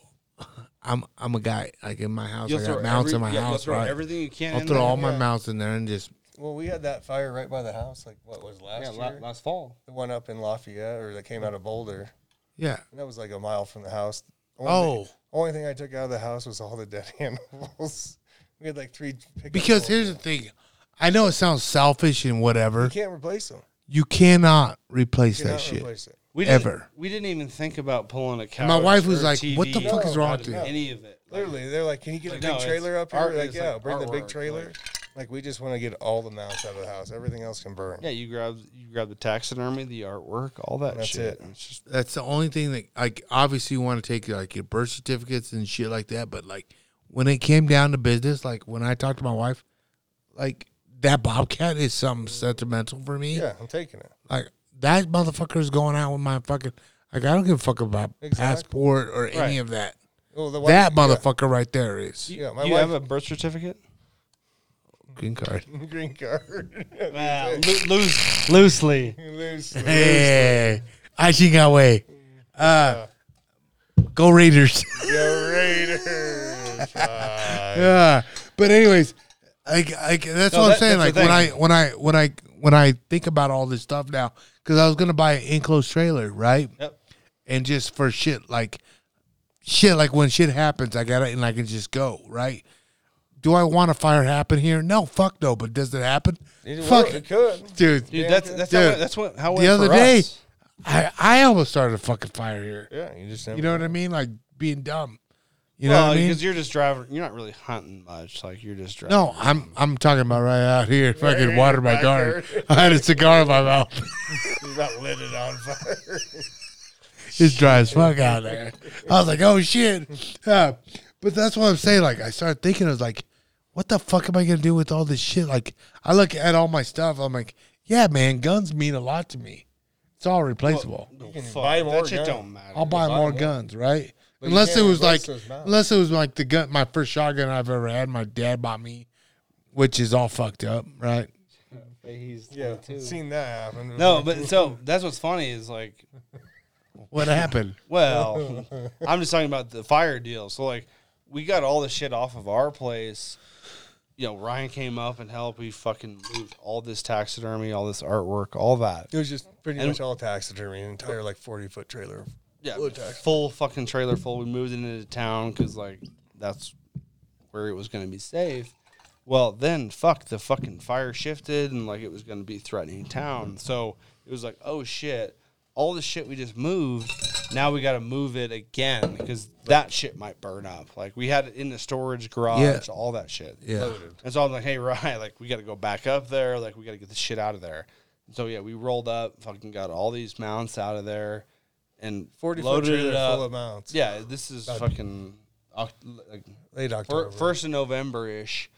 I'm I'm a guy like in my house. you'll I got mounts every- in my yeah, you'll house, throw right? everything you can. I'll in throw there. all my mounts in there and just well, we had that fire right by the house. Like what was last yeah, year? last fall. the one up in Lafayette, or that came out of Boulder. Yeah. And that was like a mile from the house. Only Oh. thing, only thing I took out of the house was all the dead (laughs) animals. We had like three. Because here's the thing. I know it sounds selfish and whatever. you can't replace them. You cannot replace You that cannot shit. replace it. We didn't, Ever. We didn't even think about pulling a couch. my wife was or a like, "What the TV fuck is wrong with you?" Any of it. Literally, they're like, "Can you get Like, a big no, it's trailer up here?" art- like, it's yeah, like bring the big artwork, trailer. like- Like, we just want to get all the mounts out of the house. Everything else can burn. yeah, you grab you grab the taxidermy, the artwork, all that That's shit. it. It's just That's the only thing that like obviously you want to take like your birth certificates and shit like that, but like when it came down to business, like when I talked to my wife, like that Bobcat is something sentimental for me. Yeah, I'm taking it. Like that motherfucker is going out with my fucking like I don't give a fuck about Exactly. passport or any of that. Well, the that wife- motherfucker right there is Yeah, my you wife have a birth certificate? green card. (laughs) green card. (laughs) Well, loose, loosely. (laughs) Loose. Hey, I think I way. Uh, go Raiders. Go Raiders. Yeah. But anyways, like, like that's No, what I'm saying. Like when I when I when I when I think about all this stuff now, because I was gonna buy an enclosed trailer, right? Yep. And just for shit like shit like when shit happens, I got it and I can just go right. Do I want a fire to happen here? No, fuck no. But does it happen? it Fuck it could. dude. Dude, that's that's Dude, how, that's what how the other day- us. I I almost started a fucking fire here. Yeah, you just You know what I mean? Like being dumb. You well, know what I mean? because you're just driving. You're not really hunting much. Like you're just driving. No, I'm I'm talking about right out here. If I could water my back garden. (laughs) I had a cigar in my mouth. (laughs) You about lit it on fire. It's dry as fuck out there. (laughs) I was like, oh shit. Yeah. But that's what I'm saying. Like, I started thinking, I was like, what the fuck am I gonna do with all this shit? Like, I look at all my stuff. I'm like, yeah, man, guns mean a lot to me. It's all replaceable. No, can fuck, buy more that shit guns. don't matter. I'll buy buy more more. guns, right? But unless it was like, replace those mounts. unless it was like the gun, my first shotgun I've ever had. My dad bought me, which is all fucked up, right? (laughs) He's yeah, seen that happen. No, but so that's what's funny is like, What happened? (laughs) well, I'm just talking about the fire deal. So like, we got all the shit off of our place. You know, Ryan came up and helped. We fucking moved all this taxidermy, all this artwork, all that. it was just pretty And- much all taxidermy, an entire like forty foot trailer. Yeah, Full of tax- full fucking trailer full. We moved it into town because like that's where it was going to be safe. Well, then fuck the fucking fire shifted and like it was going to be threatening town. So it was like, oh shit, all the shit we just moved. Now we got to move it again because that shit might burn up. Like we had it in the storage garage, Yeah. all that shit. Yeah. And so I'm like, hey, (laughs) Ryan, like we got to go back up there. Like we got to get the shit out of there. So yeah, we rolled up, fucking got all these mounts out of there, and Forty foot loaded trailer it up. full of mounts. Yeah, this is fucking like late fir- October. first of November ish,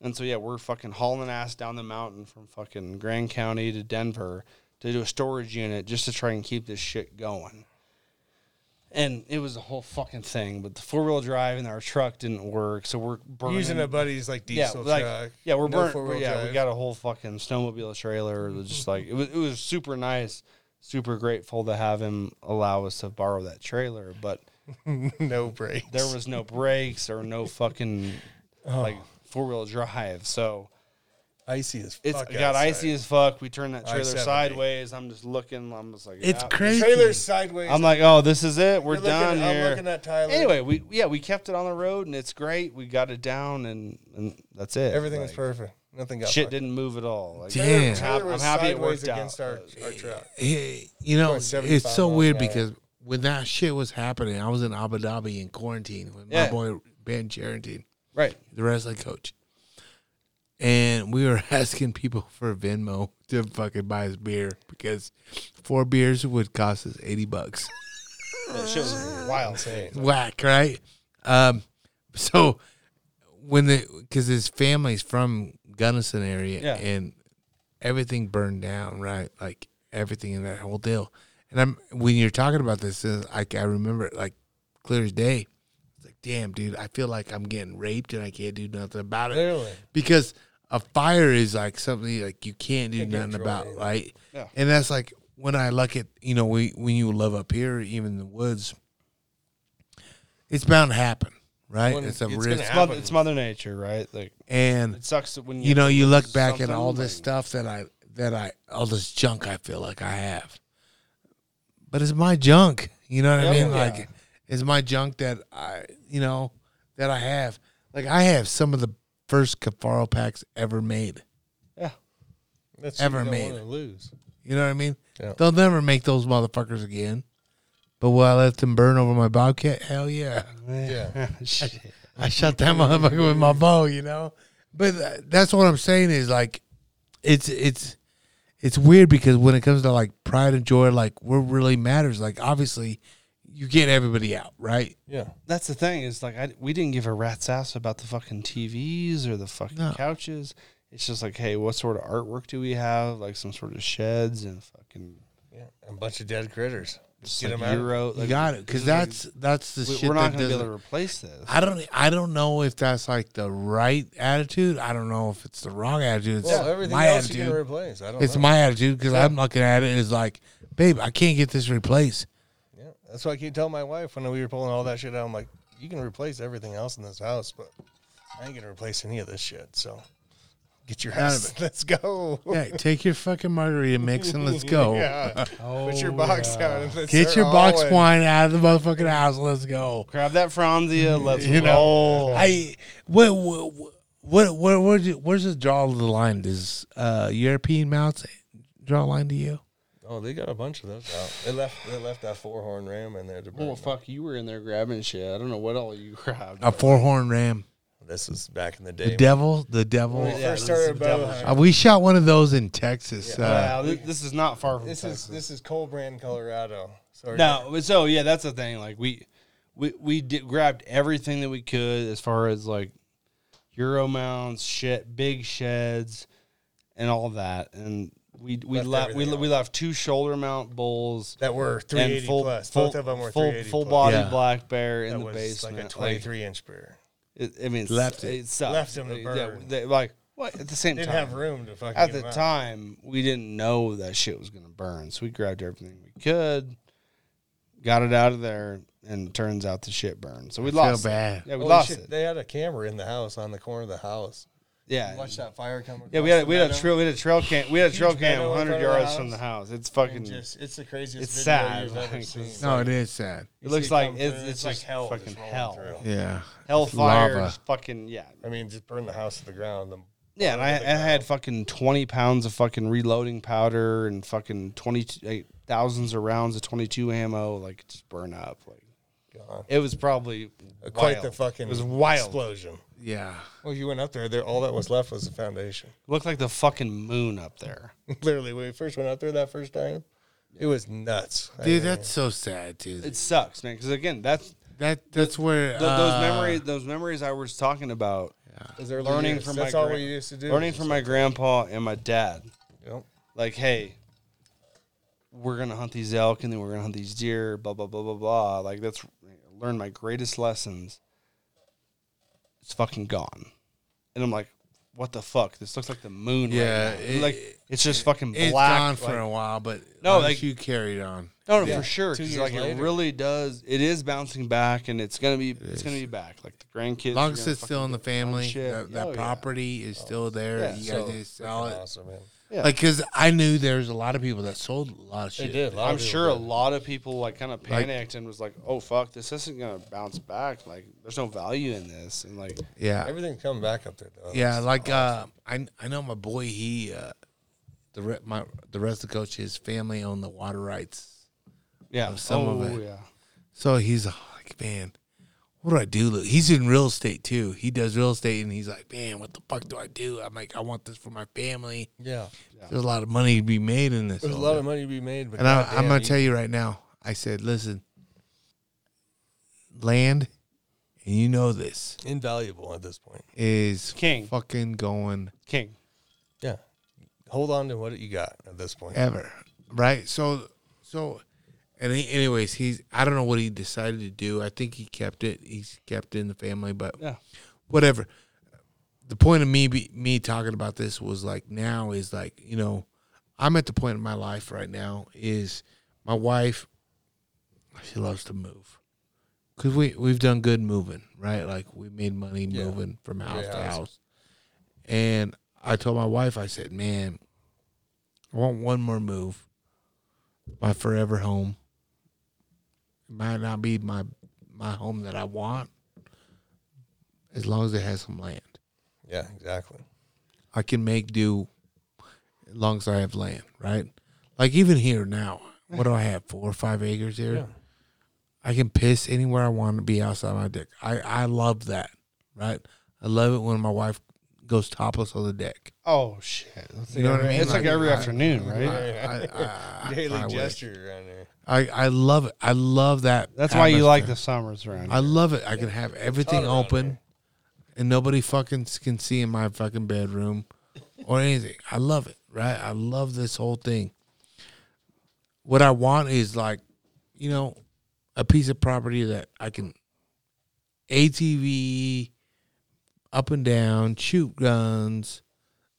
and so yeah, we're fucking hauling ass down the mountain from fucking Grand County to Denver to do a storage unit just to try and keep this shit going. And it was a whole fucking thing, but the four wheel drive in our truck didn't work, so we're burning. using a buddy's like yeah, diesel like, truck. yeah, we're burnt. four-wheel yeah, we drive. got a whole fucking snowmobile trailer. It was just like it was. It was super nice. Super grateful to have him allow us to borrow that trailer, but (laughs) no brakes. there was no brakes or no fucking Oh. like four wheel drive. So icy as it's fuck. got icy as fuck. We turned that trailer I-70. sideways. I'm just looking. I'm just like, It's yeah. crazy. Trailer sideways. I'm like, oh, this is it. We're You're looking- done I'm looking at Tyler. Anyway, we yeah we kept it on the road and it's great. We got it down and and that's it. everything was perfect. Nothing got Shit fucked. didn't move at all. Like, Damn. I'm, Trailer I'm happy it sideways worked out. against our, our truck. Hey, you know, it's so miles weird an hour. because when that shit was happening, I was in Abu Dhabi in quarantine with Yeah. my boy Ben Charrington, Right. the wrestling coach. And we were (laughs) asking people for Venmo to fucking buy us beer because four beers would cost us 80 bucks. That shit was wild. Whack, right? Um, so when the, because his family's from Gunnison area Yeah. and everything burned down, right? Like everything in that whole deal. And I'm when you're talking about this, uh, I I remember it like clear as day. It's like, damn, dude, I feel like I'm getting raped and I can't do nothing about it Literally. because a fire is like something like you can't do Can't nothing about, it. right? Yeah. And that's like when I look at you know we when you live up here, even in the woods, it's bound to happen, right? When it's a it's risk, It's mother, it's mother nature, right? Like and it sucks that when you you know you look back at all this like- stuff that I that I all this junk I feel like I have, but it's my junk. You know what I mean? yeah. Like, it's my junk that I, you know, that I have. Like, I have some of the first Kifaru packs ever made. Yeah, that's Ever you don't made. lose. You know what I mean? Yeah. They'll never make those motherfuckers again. But will I let them burn over my bobcat? Hell yeah. Yeah. (laughs) I shot that (laughs) motherfucker with my bow, you know. But that's what I'm saying is like, it's it's it's weird because when it comes to like pride and joy, like what really matters, like obviously, you get everybody out, right? Yeah. That's the thing is like I, we didn't give a rat's ass about the fucking TVs or the fucking No. couches. It's just like, hey, what sort of artwork do we have? Like some sort of sheds and fucking Yeah. A bunch of dead critters. Just Get like 'em out. Euro. You like, got it because that's that's the we- shit we're not going to be able to replace this. I don't I don't know if that's like the right attitude. I don't know if it's the wrong attitude. It's Well, everything my else you attitude. can replace. I don't It's know. my attitude because I'm looking at it as like, babe, I can't get this replaced. Yeah. That's why I keep telling my wife when we were pulling all that shit out. I'm like, you can replace everything else in this house, but I ain't gonna replace any of this shit. So get your ass Out of it. Let's go. Yeah, take your fucking margarita mix and let's go. (laughs) Yeah. Put your box down and let's Get your box hauling. wine out of the motherfucking house. Let's go. Grab that Franzia. Let's You know, roll. I what what what what where's it- where's the draw of the line? Does uh European mounts draw a line to you? Oh, they got a bunch of those out. They left. They left that four horn ram in there to burn. Well, fuck, you were in there grabbing shit. I don't know what all you (laughs) grabbed. A four horn ram. This was back in the day. The devil, the devil. When we Yeah, first started bow devil hunting. Uh, we shot one of those in Texas. Uh, Wow, this, this is not far from This Texas. is this is Collbran, Colorado. Sorry. No, so yeah, that's the thing. Like we, we we did, grabbed everything that we could as far as like Euro mounts, shit, big sheds, and all that. And we we Left left we, everything we left two shoulder mount bulls that were 380 full plus. full Both of them were full, 380 full body Yeah. black bear in That the was basement. like a Like, 23 inch bear. It, I mean, Left it. it. It sucked. Left him to Like, burn. Yeah, they- like what at the same Didn't time have room to fucking at get the 'em out. time we didn't know that shit was gonna burn, so we grabbed everything we could, got it out of there, and turns out the shit burned. So we feel lost. it. bad. Yeah, we Holy lost shit, it. They had a camera in the house on the corner of the house. Yeah, Watch that fire come. yeah. We had we had a trail we had a trail cam we had a Huge trail meadow cam in 100 front of the yards from the house. It's And fucking. just, it's the craziest. It's video sad, You've ever like, seen. no, it is sad. it You looks see like come it's, through, it's like just hell fucking just rolling hell. through. Yeah. Hellfire, Lava. just fucking yeah. I mean, just burn the house to the ground. The Yeah, and I, I had fucking twenty pounds of fucking reloading powder and fucking twenty like, thousands of rounds of twenty two ammo, like just burn up. Like God. it was probably quite wild. the fucking It was wild. explosion. Yeah. Well, you went up there. There, all that was left was the foundation. looked like the fucking moon up there. (laughs) Literally, when we first went up there that first time, it was nuts. I Dude, mean, that's so sad, dude. It sucks, man. Because again, that's that that's where th- those uh, memories. Those memories I was talking about. Those early learning years, from that's my all gran- we used to do. Learning from my like- grandpa and my dad. Yep. Like, hey, we're gonna hunt these elk and then we're gonna hunt these deer. Blah blah blah blah blah. Like that's learn my greatest lessons. It's fucking gone, and I'm like, what the fuck? This looks like the moon. Yeah, right now. it- like it's just fucking It's black. gone for like- a while, but No, no, like- you carried on. No, no, Yeah. for sure. Two 'cause, years like it really does. It is bouncing back, and it's gonna be. it's is. gonna be back. Like the grandkids. Long as it's still in the family, that, that Oh, yeah. property is still oh, there. Yeah, you so guys just sell it. Awesome, man. Yeah. Like, cause I knew there was a lot of people that sold a lot of They shit. did. a lot I'm people sure a did. lot of people like kind of Like- panicked and was like, "Oh fuck, this isn't gonna bounce back. Like, there's no value in this." And like, Yeah, Everything's coming back up there, though. yeah. It's Like, awesome. uh, I I know my boy. He uh, the re- my the rest of the coach, his family owned the water rights. yeah, Of some oh, of it. yeah. So he's like, man, what do I do? Look, He's in real estate too. He does real estate, and he's like, man, what the fuck do I do? I'm like, I want this for my family. yeah. There's a lot of money to be made in this. There's a lot thing. of money to be made, but And I, I'm gonna tell you right now. I said, listen, land, and you know this invaluable at this point. is King. fucking going King. Yeah. Hold on to what you got at this point. ever, right? So, so, and he, anyways, he's I don't know what he decided to do. I think he kept it. He's kept it in the family, but Yeah. whatever. The point of me be, me talking about this was like now is like you know I'm at the point in my life right now is my wife she loves to move because we we've done good moving right like we made money Yeah. moving from house Great to house. house and I told my wife I said man I want one more move my forever home It might not be my my home that I want, as long as it has some land. Yeah, exactly. I can make do as long as I have land, right? Like even here now, what do I have? Four or five acres here. Yeah. I can piss anywhere I want to be outside my dick. I I love that, right? I love it when my wife goes topless on the deck. Oh shit! You know what I mean? It's like, Like, every I- afternoon, right? I, I, (laughs) Daily I gesture around there. I I love it. I love that. That's why you like the summers around. Here. I love it. I can have everything open, and nobody fucking can see in my fucking bedroom or anything. I love it. Right? I love this whole thing. What I want is like, you know, a piece of property that I can ATV up and down, shoot guns,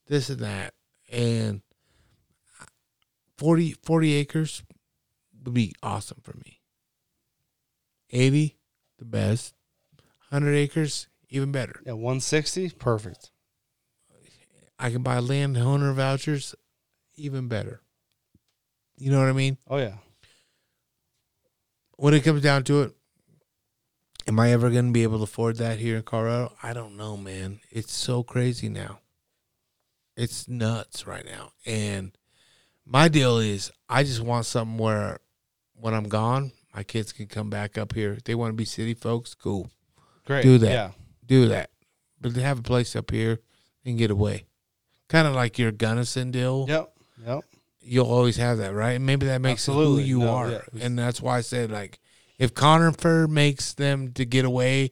this and that, and 40, 40 acres would be awesome for me. 80, the best. 100 acres, even better. Yeah, one sixty, perfect. I can buy landowner vouchers, even better. You know what I mean? Oh yeah. When it comes down to it, am I ever going to be able to afford that here in Colorado? I don't know, man. It's so crazy now. It's nuts right now. And my deal is I just want something where when I'm gone, my kids can come back up here. If they want to be city folks, cool. Great. Do that. Yeah. do that. But they have a place up here and get away. Kind of like your Gunnison deal. Yep. Yep. You'll always have that, right? And maybe that makes it Absolutely. who you No, are. yeah. And that's why I said, like, if Conifer makes them to get away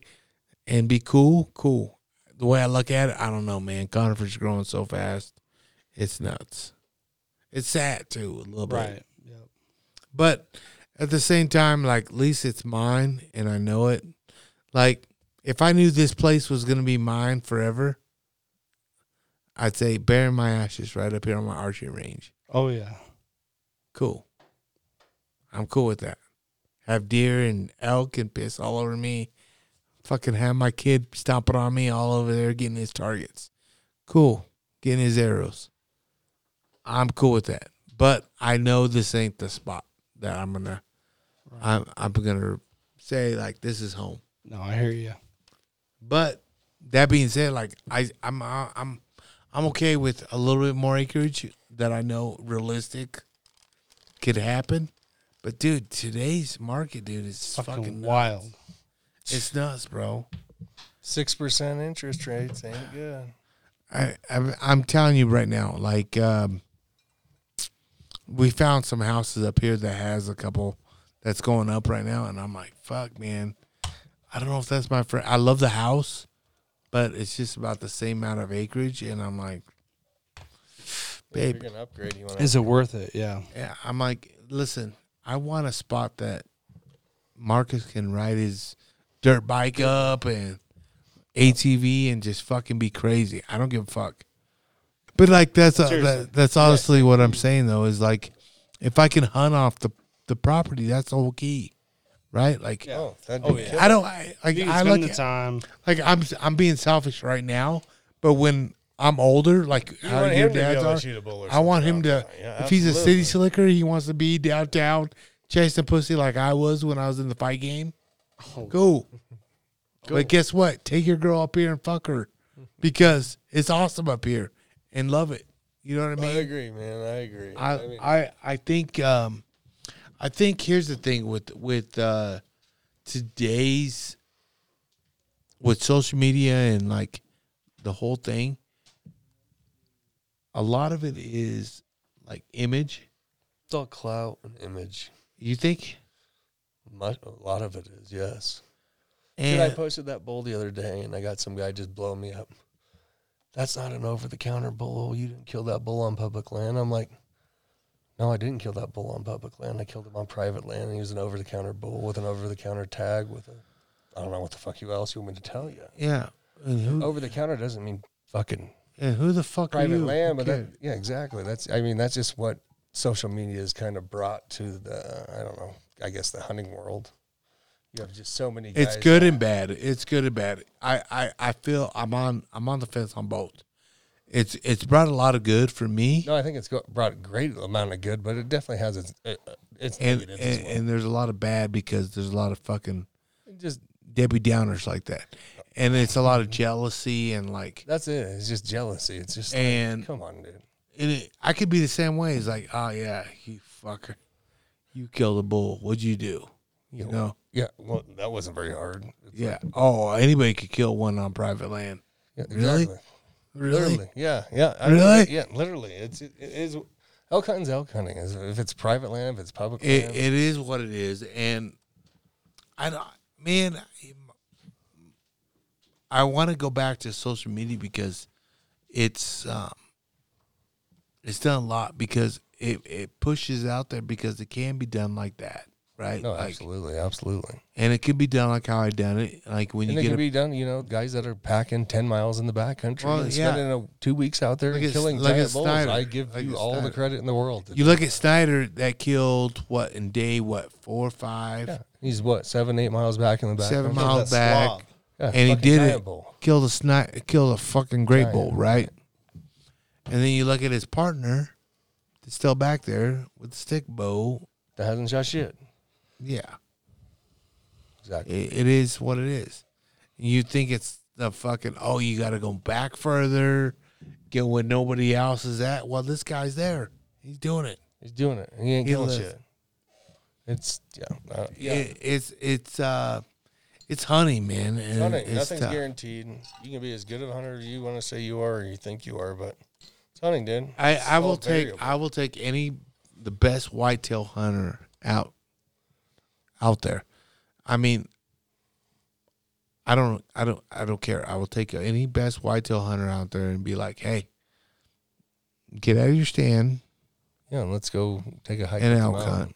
and be cool, cool. The way I look at it, I don't know, man. Conifer's growing so fast. It's nuts. It's sad, too, a little bit. Right. Yep. But at the same time, like, at least it's mine and I know it. Like, if I knew this place was going to be mine forever, I'd say bury my ashes right up here on my archery range. Oh yeah. Cool. I'm cool with that. Have deer and elk and piss all over me. Fucking have my kid stomping on me all over there getting his targets. Cool. Getting his arrows. I'm cool with that. But I know this ain't the spot that I'm gonna I'm I'm gonna say like this is home. No, I hear you. But that being said, like I I'm uh, I'm I'm okay with a little bit more acreage that I know realistic could happen. But dude, today's market, dude, is Fucking, fucking, nuts. wild. It's nuts, bro. Six percent interest rates ain't good. I, I I'm telling you right now, like um, we found some houses up here that has a couple that's going up right now, and I'm like, fuck, man. I don't know if that's my friend. I love the house, but it's just about the same amount of acreage, and I'm like, If babe, you're upgrade, you want Is it worth it? Yeah. yeah, I'm like, listen, I want a spot that Marcus can ride his dirt bike up and ATV and just fucking be crazy. I don't give a fuck. But like that's uh, that, that's honestly what I'm saying though is like if I can hunt off the the property, that's the whole key, right? Like Oh, Oh, yeah. I don't I like You can I spend look the time. like I'm I'm being selfish right now, but when I'm older, like You how your him to be dads are, shoot a bull or I want him to. Yeah, if he's a city slicker, he wants to be downtown chasing pussy like I was when I was in the fight game. Oh. Cool. (laughs) But guess what? Take your girl up here and fuck her because it's awesome up here and love it. You know what I mean? I agree, man. I agree. I mean, I I think um I think here's the thing with with uh today's with social media and like the whole thing a lot of it is like image. it's all clout and image. You think? Much, a lot of it is, yes. Dude, I posted that bull the other day, and I got some guy just blow me up. That's not an over-the-counter bull. You didn't kill that bull on public land. I'm like, no, I didn't kill that bull on public land. I killed him on private land. He was an over-the-counter bull with an over-the-counter tag with a, I don't know what the fuck you else you want me to tell you. yeah. Who Over-the-counter doesn't mean fucking and who the fuck are private land, but that, yeah, exactly. That's I mean that's just what social media has kind of brought to the I don't know. I guess the hunting world. You have just so many. It's good and bad. It's good and bad. I, I, I feel I'm on I'm on the fence on both. It's it's brought a lot of good for me, No, I think it's got, brought a great amount of good, but it definitely has its uh, its and and, well. and there's a lot of bad because there's a lot of fucking just Debbie Downers like that, and it's a lot Mm-hmm. of jealousy and like that's it. It's just jealousy. It's just like, and come on, dude. and it, I could be the same way. It's like, oh yeah, you fucker, you killed a bull. What'd you do? You know? Yeah, well, that wasn't very hard. It's Yeah. like- Oh, anybody could kill one on private land. yeah, exactly. Really? Literally, yeah, yeah. I Really? yeah, literally. It's it, it is elk hunting's elk hunting. Is if it's private land, if it's public It, land. it is what it is, and I don't, man. I want to go back to social media because it's um, it's done a lot because it it pushes out there because it can be done like that, right? no, Like, absolutely, absolutely. and it could be done like how I done it, like when And you it get can a be done, you know, guys that are packing ten miles in the back country Well, yeah. spending a, two weeks out there at- killing at giant bulls. I give Look you all the credit in the world. You look at Snyder that killed what in day what four or five, Yeah, he's what seven, eight miles back in the back. seven country? miles back, Yeah, and he did it. bull. Killed a snipe, killed a fucking great Giant. bull, right? And then you look at his partner, that's still back there with the stick bow. That hasn't shot shit. Yeah, Exactly. it, it is what it is. You think it's the fucking oh, you got to go back further, get where nobody else is at. Well, this guy's there. He's doing it. He's doing it. He ain't He killing lives. shit. It's yeah, uh, yeah. It, it's it's uh, it's hunting, man. And hunting. it's Nothing's tough. guaranteed. You can be as good of a hunter as you want to say you are or you think you are, but it's hunting, dude. I, It's I all will take variable. I will take any the best whitetail hunter out out there. I mean I don't I don't I don't care. I will take any best whitetail hunter out there and be like, "Hey, get out of your stand Yeah, let's go take a hike. and elk hunt."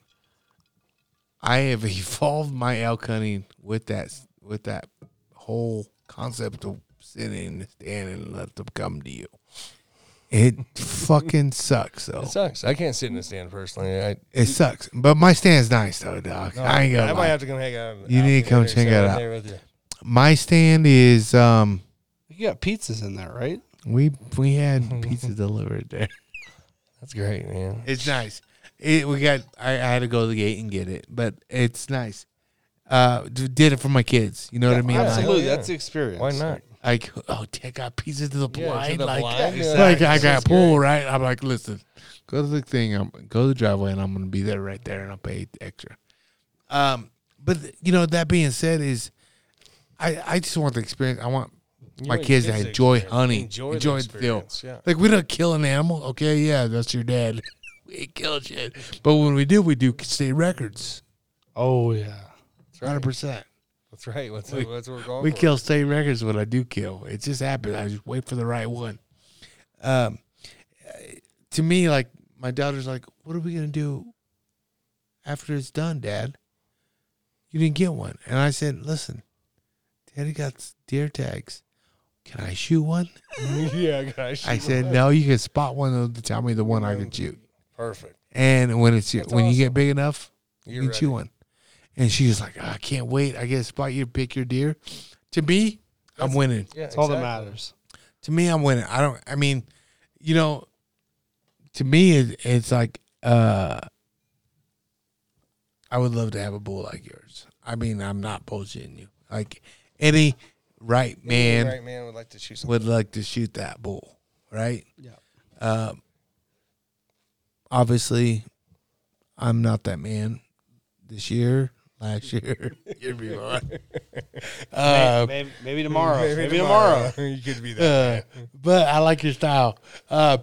I have (laughs) evolved my elk hunting with that with that whole concept of sitting in the stand and let them come to you. It fucking sucks though. It sucks. I can't sit in the stand personally. I, It sucks, but my stand's nice though, Doc. no, I ain't gonna I lie. might have to come hang out. You out need to come check it out out. there with you. My stand is um You got pizzas in there, right? we we had pizza delivered there. That's great, man. It's nice. It we got I, I had to go to the gate and get it, but it's nice. Uh, did it for my kids. You know what I mean? Absolutely, yeah. that's the experience. Why not? Like, oh, I got pieces to the Yeah, to blind. the like, blind, yeah. like I got great. pool right. I'm like, listen, go to the thing. I'm go to the driveway, and I'm gonna be there right there, and I'll pay extra. Um, but you know that being said, is I I just want the experience. I want my want kids kids to to enjoy experience- hunting, enjoy enjoy, the the deal. experience, yeah. Like we don't kill an animal, okay? Yeah, that's your dad. (laughs) we ain't kill shit, but when we do, we do state records. Oh yeah. Hundred percent. That's right. What's We- that's what we're going We for. kill state records when I do kill. It just happens. I just wait for the right one. Um, to me, like my daughter's like, "What are we gonna do after it's done, Dad?" You didn't get one, and I said, "Listen, Daddy got deer tags. Can I shoot one?" (laughs) yeah, guys. I said, "No, you can spot one to tell me the one I can shoot." Perfect. And when it's That's when you get big enough, You're you can shoot one. And she was like, "I can't wait. I get to spot you, pick your deer." To me, I'm winning. Yeah, That's all that matters. To me, I'm winning. I don't. I mean, you know, to me, it, it's like uh, I would love to have a bull like yours. I mean, I'm not bullshitting you. Like any right Any man right man would like to shoot something. would like to shoot that bull, right? Yeah. Um, obviously, I'm not that man this year, last year, (laughs) year before. (laughs) Uh, maybe, maybe tomorrow. Maybe, tomorrow. (laughs) you could be that. uh, but I like your style. Uh,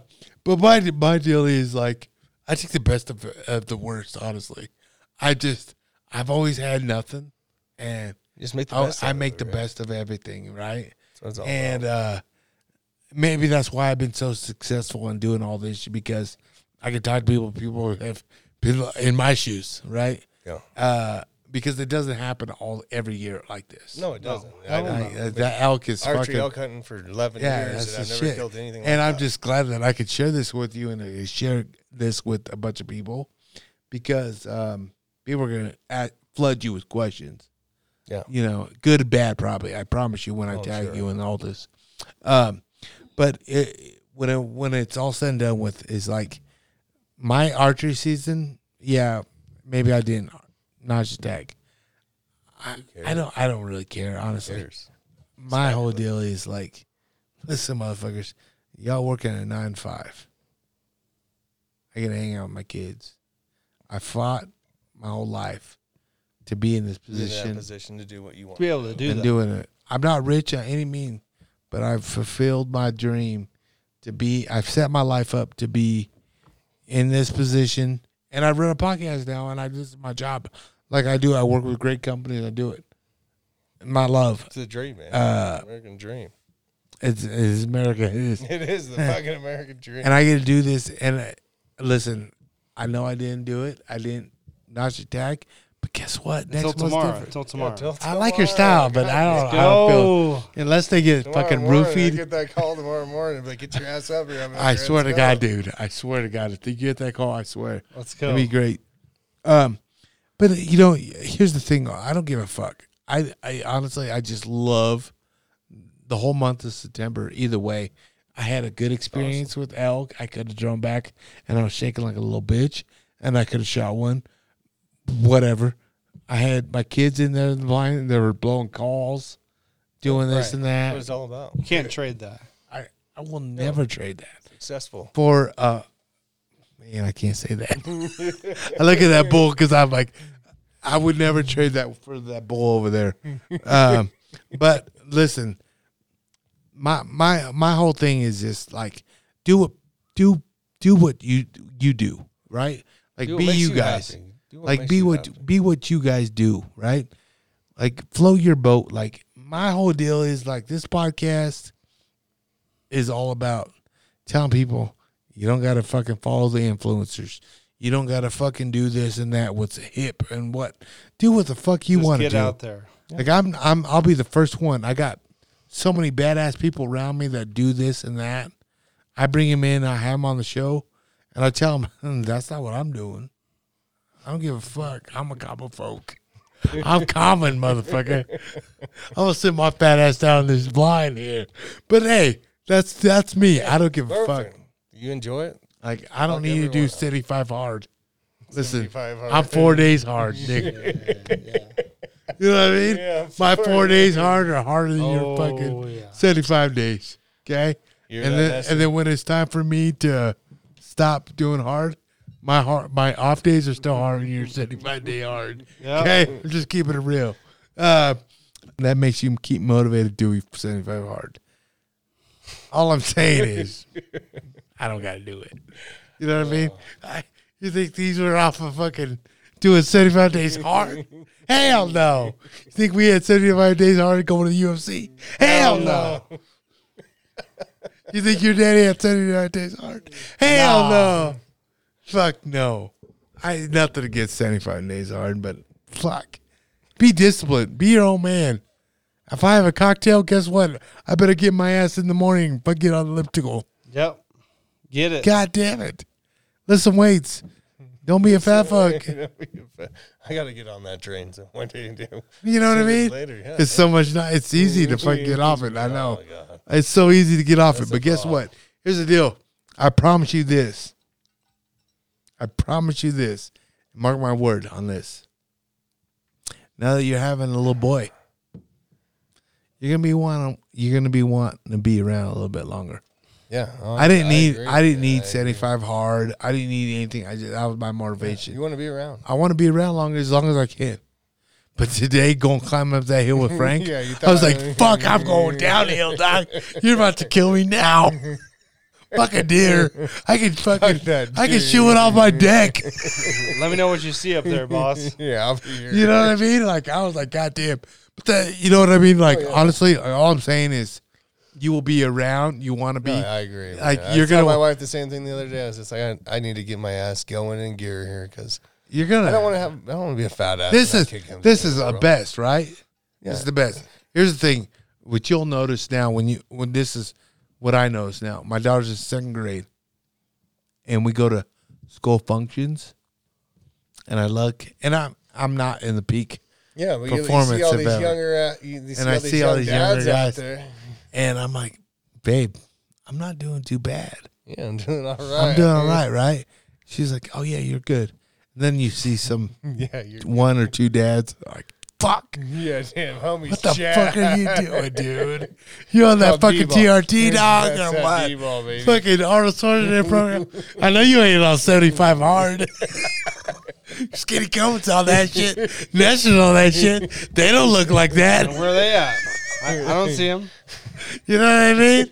but my my deal is like I take the best of, of the worst. Honestly, I just I've always had nothing, and Just make the I, best. I out make it, the right? best of everything. Right. That's all and uh, maybe that's why I've been so successful in doing all this because I can talk to people, people have people in my shoes, right? Yeah. Uh, because it doesn't happen all every year like this. No, it doesn't. I Hell know. no. Uh, that elk is Archery fucking. elk hunting for 11 Yeah, years, that's and I've never shit. killed anything. and like I'm that. just glad that I could share this with you and I share this with a bunch of people because um, people are gonna at, flood you with questions. Yeah. you know, good, bad, probably. I promise you when I Oh, tag sure. you and all this. Um, but it, when it when it's all said and done with is like my archery season. Yeah, maybe I didn't notch tag. I, I don't. I don't really care honestly. Cares. My whole deal is like, listen, motherfuckers, y'all working at nine to five. I get to hang out with my kids. I fought my whole life to be in this You're in that position position to do what you want. To be able to do and that. doing it. I'm not rich by any means, but I've fulfilled my dream to be. I've set my life up to be in this position, and I run a podcast now, and I this is my job. Like I do, I work with great companies. I do it. My love, It's a dream, man. Uh, American dream. it's, it's America. It is, (laughs) It is the (laughs) fucking American dream. and I get to do this. And uh, listen, I know I didn't do it. I didn't notch a tag, but guess what? Next Until month's tomorrow. different. Until tomorrow. Till I like your style, but I don't. I don't feel unless they get Tomorrow fucking morning, I roofied. get that call tomorrow morning. Like, get your ass up here. I'm I swear to "Let's God, dude. I swear to God, if they get that call, I swear Let's go. it'd be great. Um, but you know, here's the thing. I don't give a fuck. I, I honestly, I just love the whole month of September. Either way, I had a good experience with elk. I could have drawn back, and I was shaking like a little bitch, and I could have shot one. Whatever. I had my kids in there in the blind. And they were blowing calls, doing this Right. and What that. it's all about. You can't trade that. I I will never trade that Successful. for uh man i can't say that. (laughs) I look at that bull because i'm like i would never trade that for that bull over there. Um (laughs) but listen my my my whole thing is just like do what do do what you you do right? Like be you guys. Like be what happy. be what you guys do right? Like float your boat. Like my whole deal is like this podcast is all about telling people you don't gotta fucking follow the influencers you don't gotta fucking do this and that what's hip and what do what the fuck you want to get do out there. like I'm I'm I'll be the first one. I got so many badass people around me that do this and that. I bring them in, I have them on the show, and I tell them (laughs) "Hmm, that's not what I'm doing. I don't give a fuck. I'm a common folk. I'm (laughs) common, motherfucker. I'm gonna sit my fat ass down in this blind here. But hey, that's that's me. I don't give a fuck. Perfect. You enjoy it? Like I don't Fuck need to do everyone. 75 hard. Listen, 75 hard. I'm four days hard, (laughs) nigga. You know what I mean? Yeah, My four four days hard are harder than your Oh, fucking yeah. 75 days. Okay? You're and then messy. and then when it's time for me to stop doing hard, my hard my off days are still harder than your 75 day hard. Yeah. Okay? I'm just keeping it real. Uh, that makes you keep motivated to do 75 hard. All I'm saying is I don't got to do it. You know what I mean? I, you think these were off of fucking doing 75 days (laughs) hard? Hell no. You think we had 75 days hard going to the UFC? Hell no. You think your daddy had 75 days hard? Hell no. Fuck no. I nothing against 75 days hard, but fuck. Be disciplined. Be your own man. If I have a cocktail, guess what? I better get my ass in the morning but get on the elliptical. Yep. Get it. God damn it. Some weights. Don't be a fat (laughs) fuck. I got to get on that train. So one day, you do. You know what I mean? Later, yeah. It's so much. Not, it's easy to fucking get off it. I Oh, know. God. It's so easy to get off That's it. But guess problem. what? Here's the deal. I promise you this. I promise you this. Mark my word on this. Now that you're having a little boy, you're gonna be wanting. You're gonna be wanting to be around a little bit longer. Yeah. oh, I didn't need. agree. I didn't Yeah, need agree. 75 hard. I didn't need anything. I just that was my motivation. You want to be around. I want to be around longer as long as I can. But today, going to climb up that hill with (laughs) Frank, Yeah, you I was like, "Fuck, I'm going (laughs) downhill, dog. You're about to kill me now." (laughs) Fuck a deer. I can fucking. that I can deer. shoot it off my deck. Let me know what you see up there, boss. Yeah, I'll be here. You know what I mean? Like I was like, "God damn!" But that, you know what I mean? Like oh, honestly, all I'm saying is, you will be around. You want to be. No, I agree. like, Yeah, I you're told gonna- my wife the same thing the other day. I was just like, I, I need to get my ass going in gear here because you're gonna. I don't want to have. I don't want to be a fat ass. this is that kid comes this is the a best, right? Yeah. This is the best. Here's the thing, what you'll notice now when you when this is what I notice now. My daughter's in second grade, and we go to school functions, and I look, and I'm I'm not in the peak, Yeah, but you, you performance see all these younger, uh, you, And all I these see all these younger dads out guys. there. And I'm like, babe, I'm not doing too bad. Yeah, I'm doing all right. I'm doing all right, right? She's like, oh yeah, you're good. And then you see some (laughs) Yeah, you're. one or two dads like, fuck. Yeah, damn, homie. What the fuck are you doing, (laughs) dude? You on that fucking D-bol. TRT dog? That's or what? D-bol, baby. Fucking Arnold Schwarzenegger program. I know you ain't on 75 hard. (laughs) Skinny coats, all that shit. National, all that shit. They don't look like that. Where are they at? I, I don't see them. You know what I mean?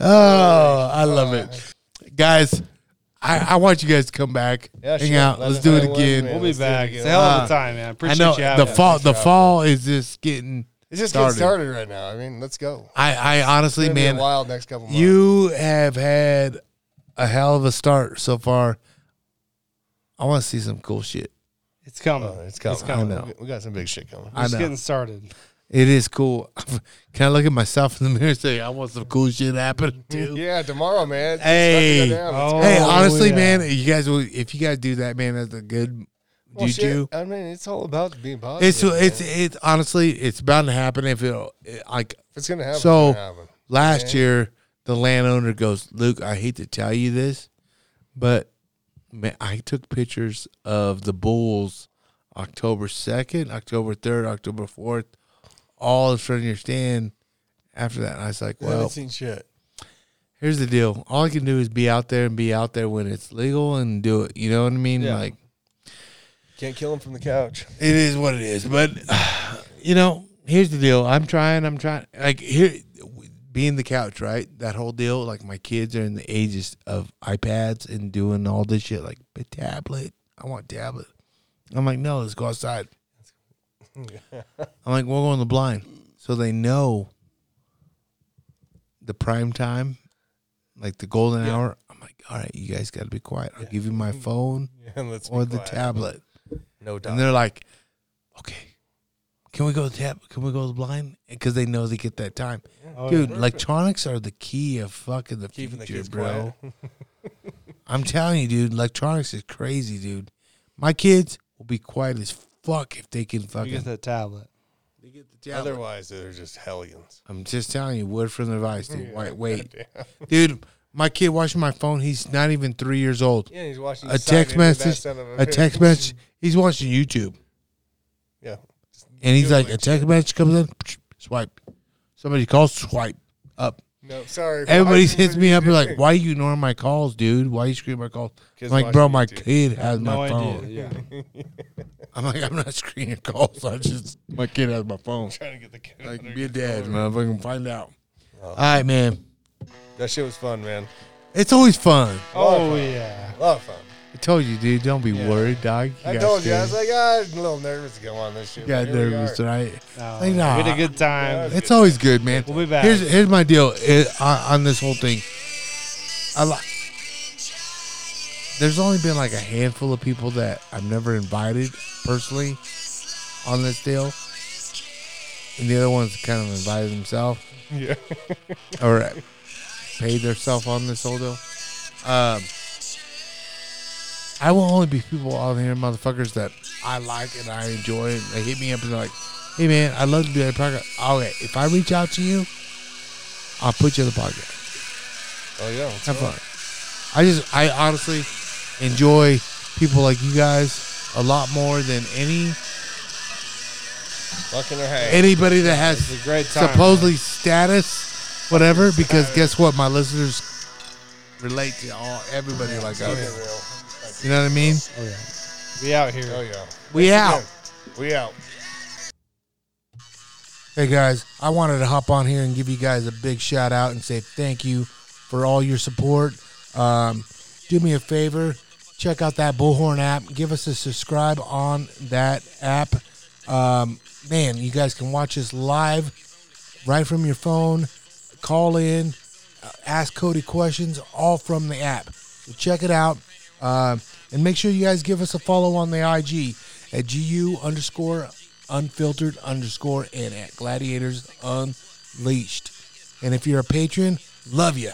oh, I love it. Guys, I, I want you guys to come back, Yeah, hang sure. out. Let Let's us do it again. We'll be Let's do back. again. It's a hell of a time, man. I Appreciate know you the fall. The for fall is just getting. It's just started. getting started right now. I mean, let's go. I, I honestly, It's gonna be a man, wild next couple months. you have had a hell of a start so far. I want to see some cool shit. It's coming. Oh, it's coming. It's coming. I know. We got some big shit coming. I Just know. getting started. It is cool. (laughs) Can I look at myself in the mirror and say, I want some cool shit happening (laughs) too? Yeah, tomorrow, man. It's Hey. to go down. Let's Oh. Hey, honestly, yeah. man, you guys will if you guys do that, man, that's a good Well, juju. shit, I mean, it's all about being positive. It's man. it's it's honestly it's bound to happen if it like If it's gonna happen. So, gonna happen. last Yeah. year the landowner goes, Luke, I hate to tell you this, but man, I took pictures of the bulls October second, October third, October fourth, all in front of your stand. After that, and I was like, well, I haven't seen shit. here's the deal. All I can do is be out there and be out there when it's legal and do it. You know what I mean? Yeah. Like Can't kill him from the couch. it is what it is. But (sighs) you know, here's the deal. I'm trying. I'm trying. Like here, being the couch, right? That whole deal. Like my kids are in the ages of iPads and doing all this shit. Like a tablet. I want tablet. I'm like, no, let's go outside. (laughs) I'm like, we'll go on the blind, so they know the prime time, like the golden hour. I'm like, all right, you guys got to be quiet. I'll give you my phone (laughs) Yeah, let's or the tablet. No doubt. And they're like, okay, can we go to tap? Can we go to the blind? Because they know they get that time. Oh, Dude, electronics are the key of fucking the Keeping the future, kids bro. quiet. (laughs) I'm telling you, dude, electronics is crazy, dude. My kids will be quiet as fuck if they can You fucking. get that tablet. They get the tablet. Otherwise, they're just hellions. I'm just telling you, word from the advice, dude. Wait, wait, (laughs) dude. My kid watching my phone. He's not even three years old. Yeah, he's watching A text sign into that message. son A text message. He's watching YouTube. Yeah. And he's like, a text message comes in, (tsk) swipe. Somebody calls, swipe up. No, sorry. Everybody (laughs) Why- hits me up and like, (laughs) why are you ignoring my calls, dude? Why are you screening my calls? I'm like, bro, my YouTube. kid has No my idea. phone. Yeah. (laughs) I'm like, I'm not screening calls. I just my kid has my phone. Trying to get the kid Like, be a control. dad, motherfucker. Find out. Oh. All right, man. That shit was fun, man. It's always fun. Oh yeah. A lot of fun. I told you, dude. Don't be Yeah. worried, dog. I got told you, I was like, ah, I'm a little nervous to go on this shit. You got nervous, right? No, Like, nah. we had a good time. It's always good, man. We'll be back. Here's here's my deal eh, on, on this whole thing. I like. There's only been like a handful of people that I've never invited personally on this deal, and the other ones kind of invited themselves Yeah. or paid themselves on this whole deal. Um, I will only be people out here, motherfuckers that I like and I enjoy. And they hit me up and they're like, "Hey man, I'd love to do that podcast." Okay, if I reach out to you, I'll put you on the podcast. Oh, yeah. Have fun. I just, I honestly enjoy people like you guys a lot more than any Fucking hey. anybody that has It's a great time. supposedly status, whatever. Because guess what, my listeners relate to all everybody like us. Real. You know what I mean? Oh yeah. We out here. Oh, yeah. We Thanks out. again. We out. Hey guys, I wanted to hop on here and give you guys a big shout out and say thank you for all your support. Um, do me a favor, check out that Bullhorn app. Give us a subscribe on that app. Um, man, you guys can watch us live right from your phone. Call in, uh, ask Cody questions, all from the app. So check it out. Um, and make sure you guys give us a follow on the IG at GU underscore unfiltered underscore and at gladiators unleashed. And if you're a patron, love you.